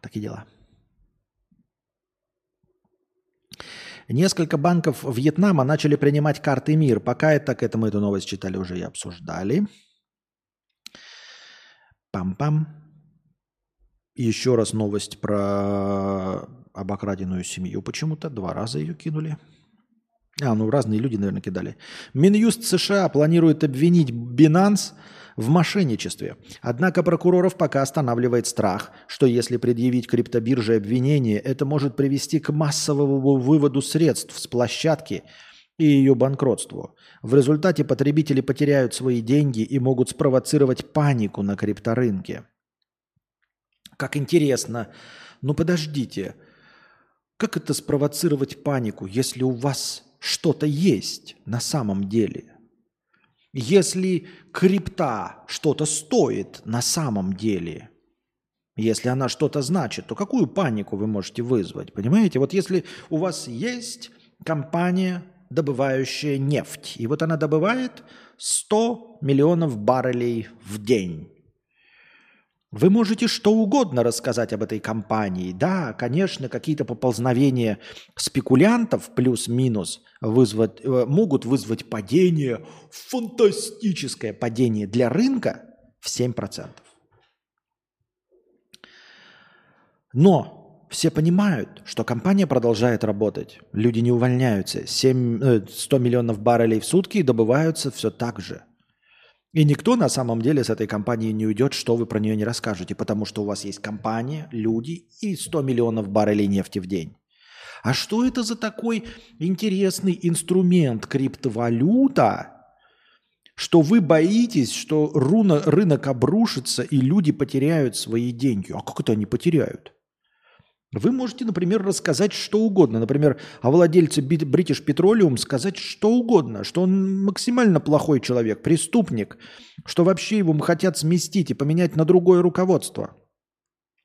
Такие дела. Несколько банков Вьетнама начали принимать карты МИР. Пока это, к этому эту новость читали уже и обсуждали. Пам-пам. Еще раз новость про обокраденную семью почему-то. Два раза ее кинули. А, ну разные люди, наверное, кидали. Минюст США планирует обвинить Binance в мошенничестве. Однако прокуроров пока останавливает страх, что если предъявить криптобирже обвинение, это может привести к массовому выводу средств с площадки и ее банкротству. В результате потребители потеряют свои деньги и могут спровоцировать панику на крипторынке. Как интересно. Ну подождите. Как это спровоцировать панику, если у вас что-то есть на самом деле? Если крипта что-то стоит на самом деле, если она что-то значит, то какую панику вы можете вызвать? Понимаете? Вот если у вас есть компания, добывающая нефть, и вот она добывает 100 миллионов баррелей в день. Вы можете что угодно рассказать об этой компании. Да, конечно, какие-то поползновения спекулянтов плюс-минус вызвать, э, могут вызвать падение, фантастическое падение для рынка в 7%. Но все понимают, что компания продолжает работать. Люди не увольняются. 7, 100 э, миллионов баррелей в сутки добываются все так же – и никто на самом деле с этой компании не уйдет, что вы про нее не расскажете, потому что у вас есть компания, люди и 100 миллионов баррелей нефти в день. А что это за такой интересный инструмент криптовалюта, что вы боитесь, что руна, рынок обрушится и люди потеряют свои деньги? А как это они потеряют? Вы можете, например, рассказать что угодно. Например, о владельце British Petroleum сказать что угодно, что он максимально плохой человек, преступник, что вообще его хотят сместить и поменять на другое руководство.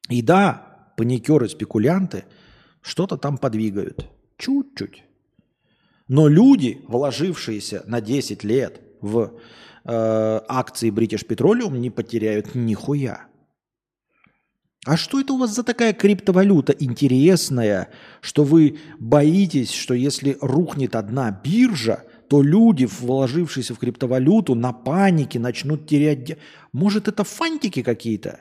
И да, паникеры, спекулянты что-то там подвигают. Чуть-чуть. Но люди, вложившиеся на 10 лет в э, акции British Petroleum, не потеряют нихуя. А что это у вас за такая криптовалюта интересная, что вы боитесь, что если рухнет одна биржа, то люди, вложившиеся в криптовалюту, на панике начнут терять... Может, это фантики какие-то?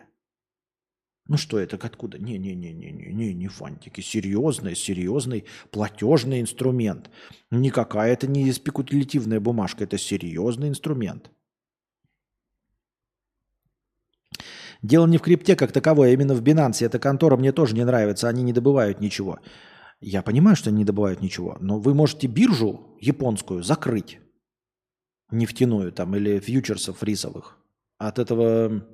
Ну что это, откуда? Не-не-не-не-не, не фантики. Серьезный, серьезный платежный инструмент. Не какая-то не спекулятивная бумажка, это серьезный инструмент. Дело не в крипте как таковой, а именно в Binance. Эта контора мне тоже не нравится, они не добывают ничего. Я понимаю, что они не добывают ничего, но вы можете биржу японскую закрыть, нефтяную там или фьючерсов рисовых. От этого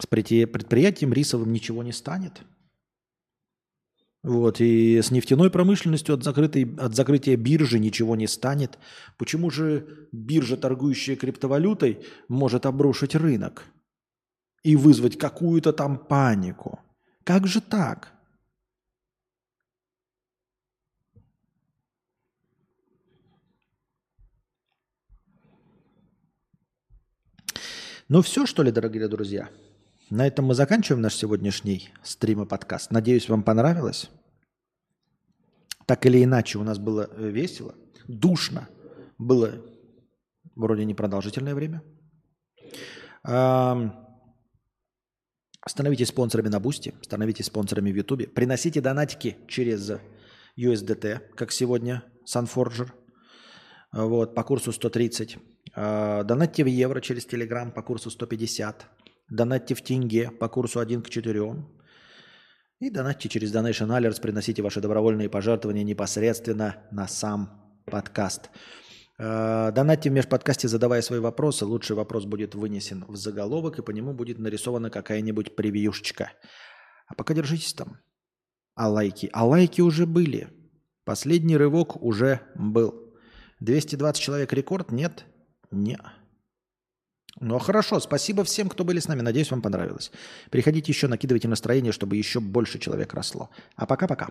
с предприятием рисовым ничего не станет. Вот, и с нефтяной промышленностью от, закрытой, от закрытия биржи ничего не станет. Почему же биржа, торгующая криптовалютой, может обрушить рынок? И вызвать какую-то там панику. Как же так? Ну все, что ли, дорогие друзья? На этом мы заканчиваем наш сегодняшний стрим и подкаст. Надеюсь, вам понравилось. Так или иначе, у нас было э, весело, душно. Было вроде непродолжительное время. Становитесь спонсорами на Boosty, становитесь спонсорами в Ютубе. Приносите донатики через USDT, как сегодня, Sunforger, вот, по курсу 130. А, донатьте в евро через Telegram по курсу 150. Донатьте в тенге по курсу 1 к 4. И донатьте через Donation Alerts, приносите ваши добровольные пожертвования непосредственно на сам подкаст. Э, донатьте в межподкасте, задавая свои вопросы. Лучший вопрос будет вынесен в заголовок, и по нему будет нарисована какая-нибудь превьюшечка. А пока держитесь там. А лайки? А лайки уже были. Последний рывок уже был. 220 человек рекорд? Нет? Не. Ну хорошо, спасибо всем, кто были с нами. Надеюсь, вам понравилось. Приходите еще, накидывайте настроение, чтобы еще больше человек росло. А пока-пока.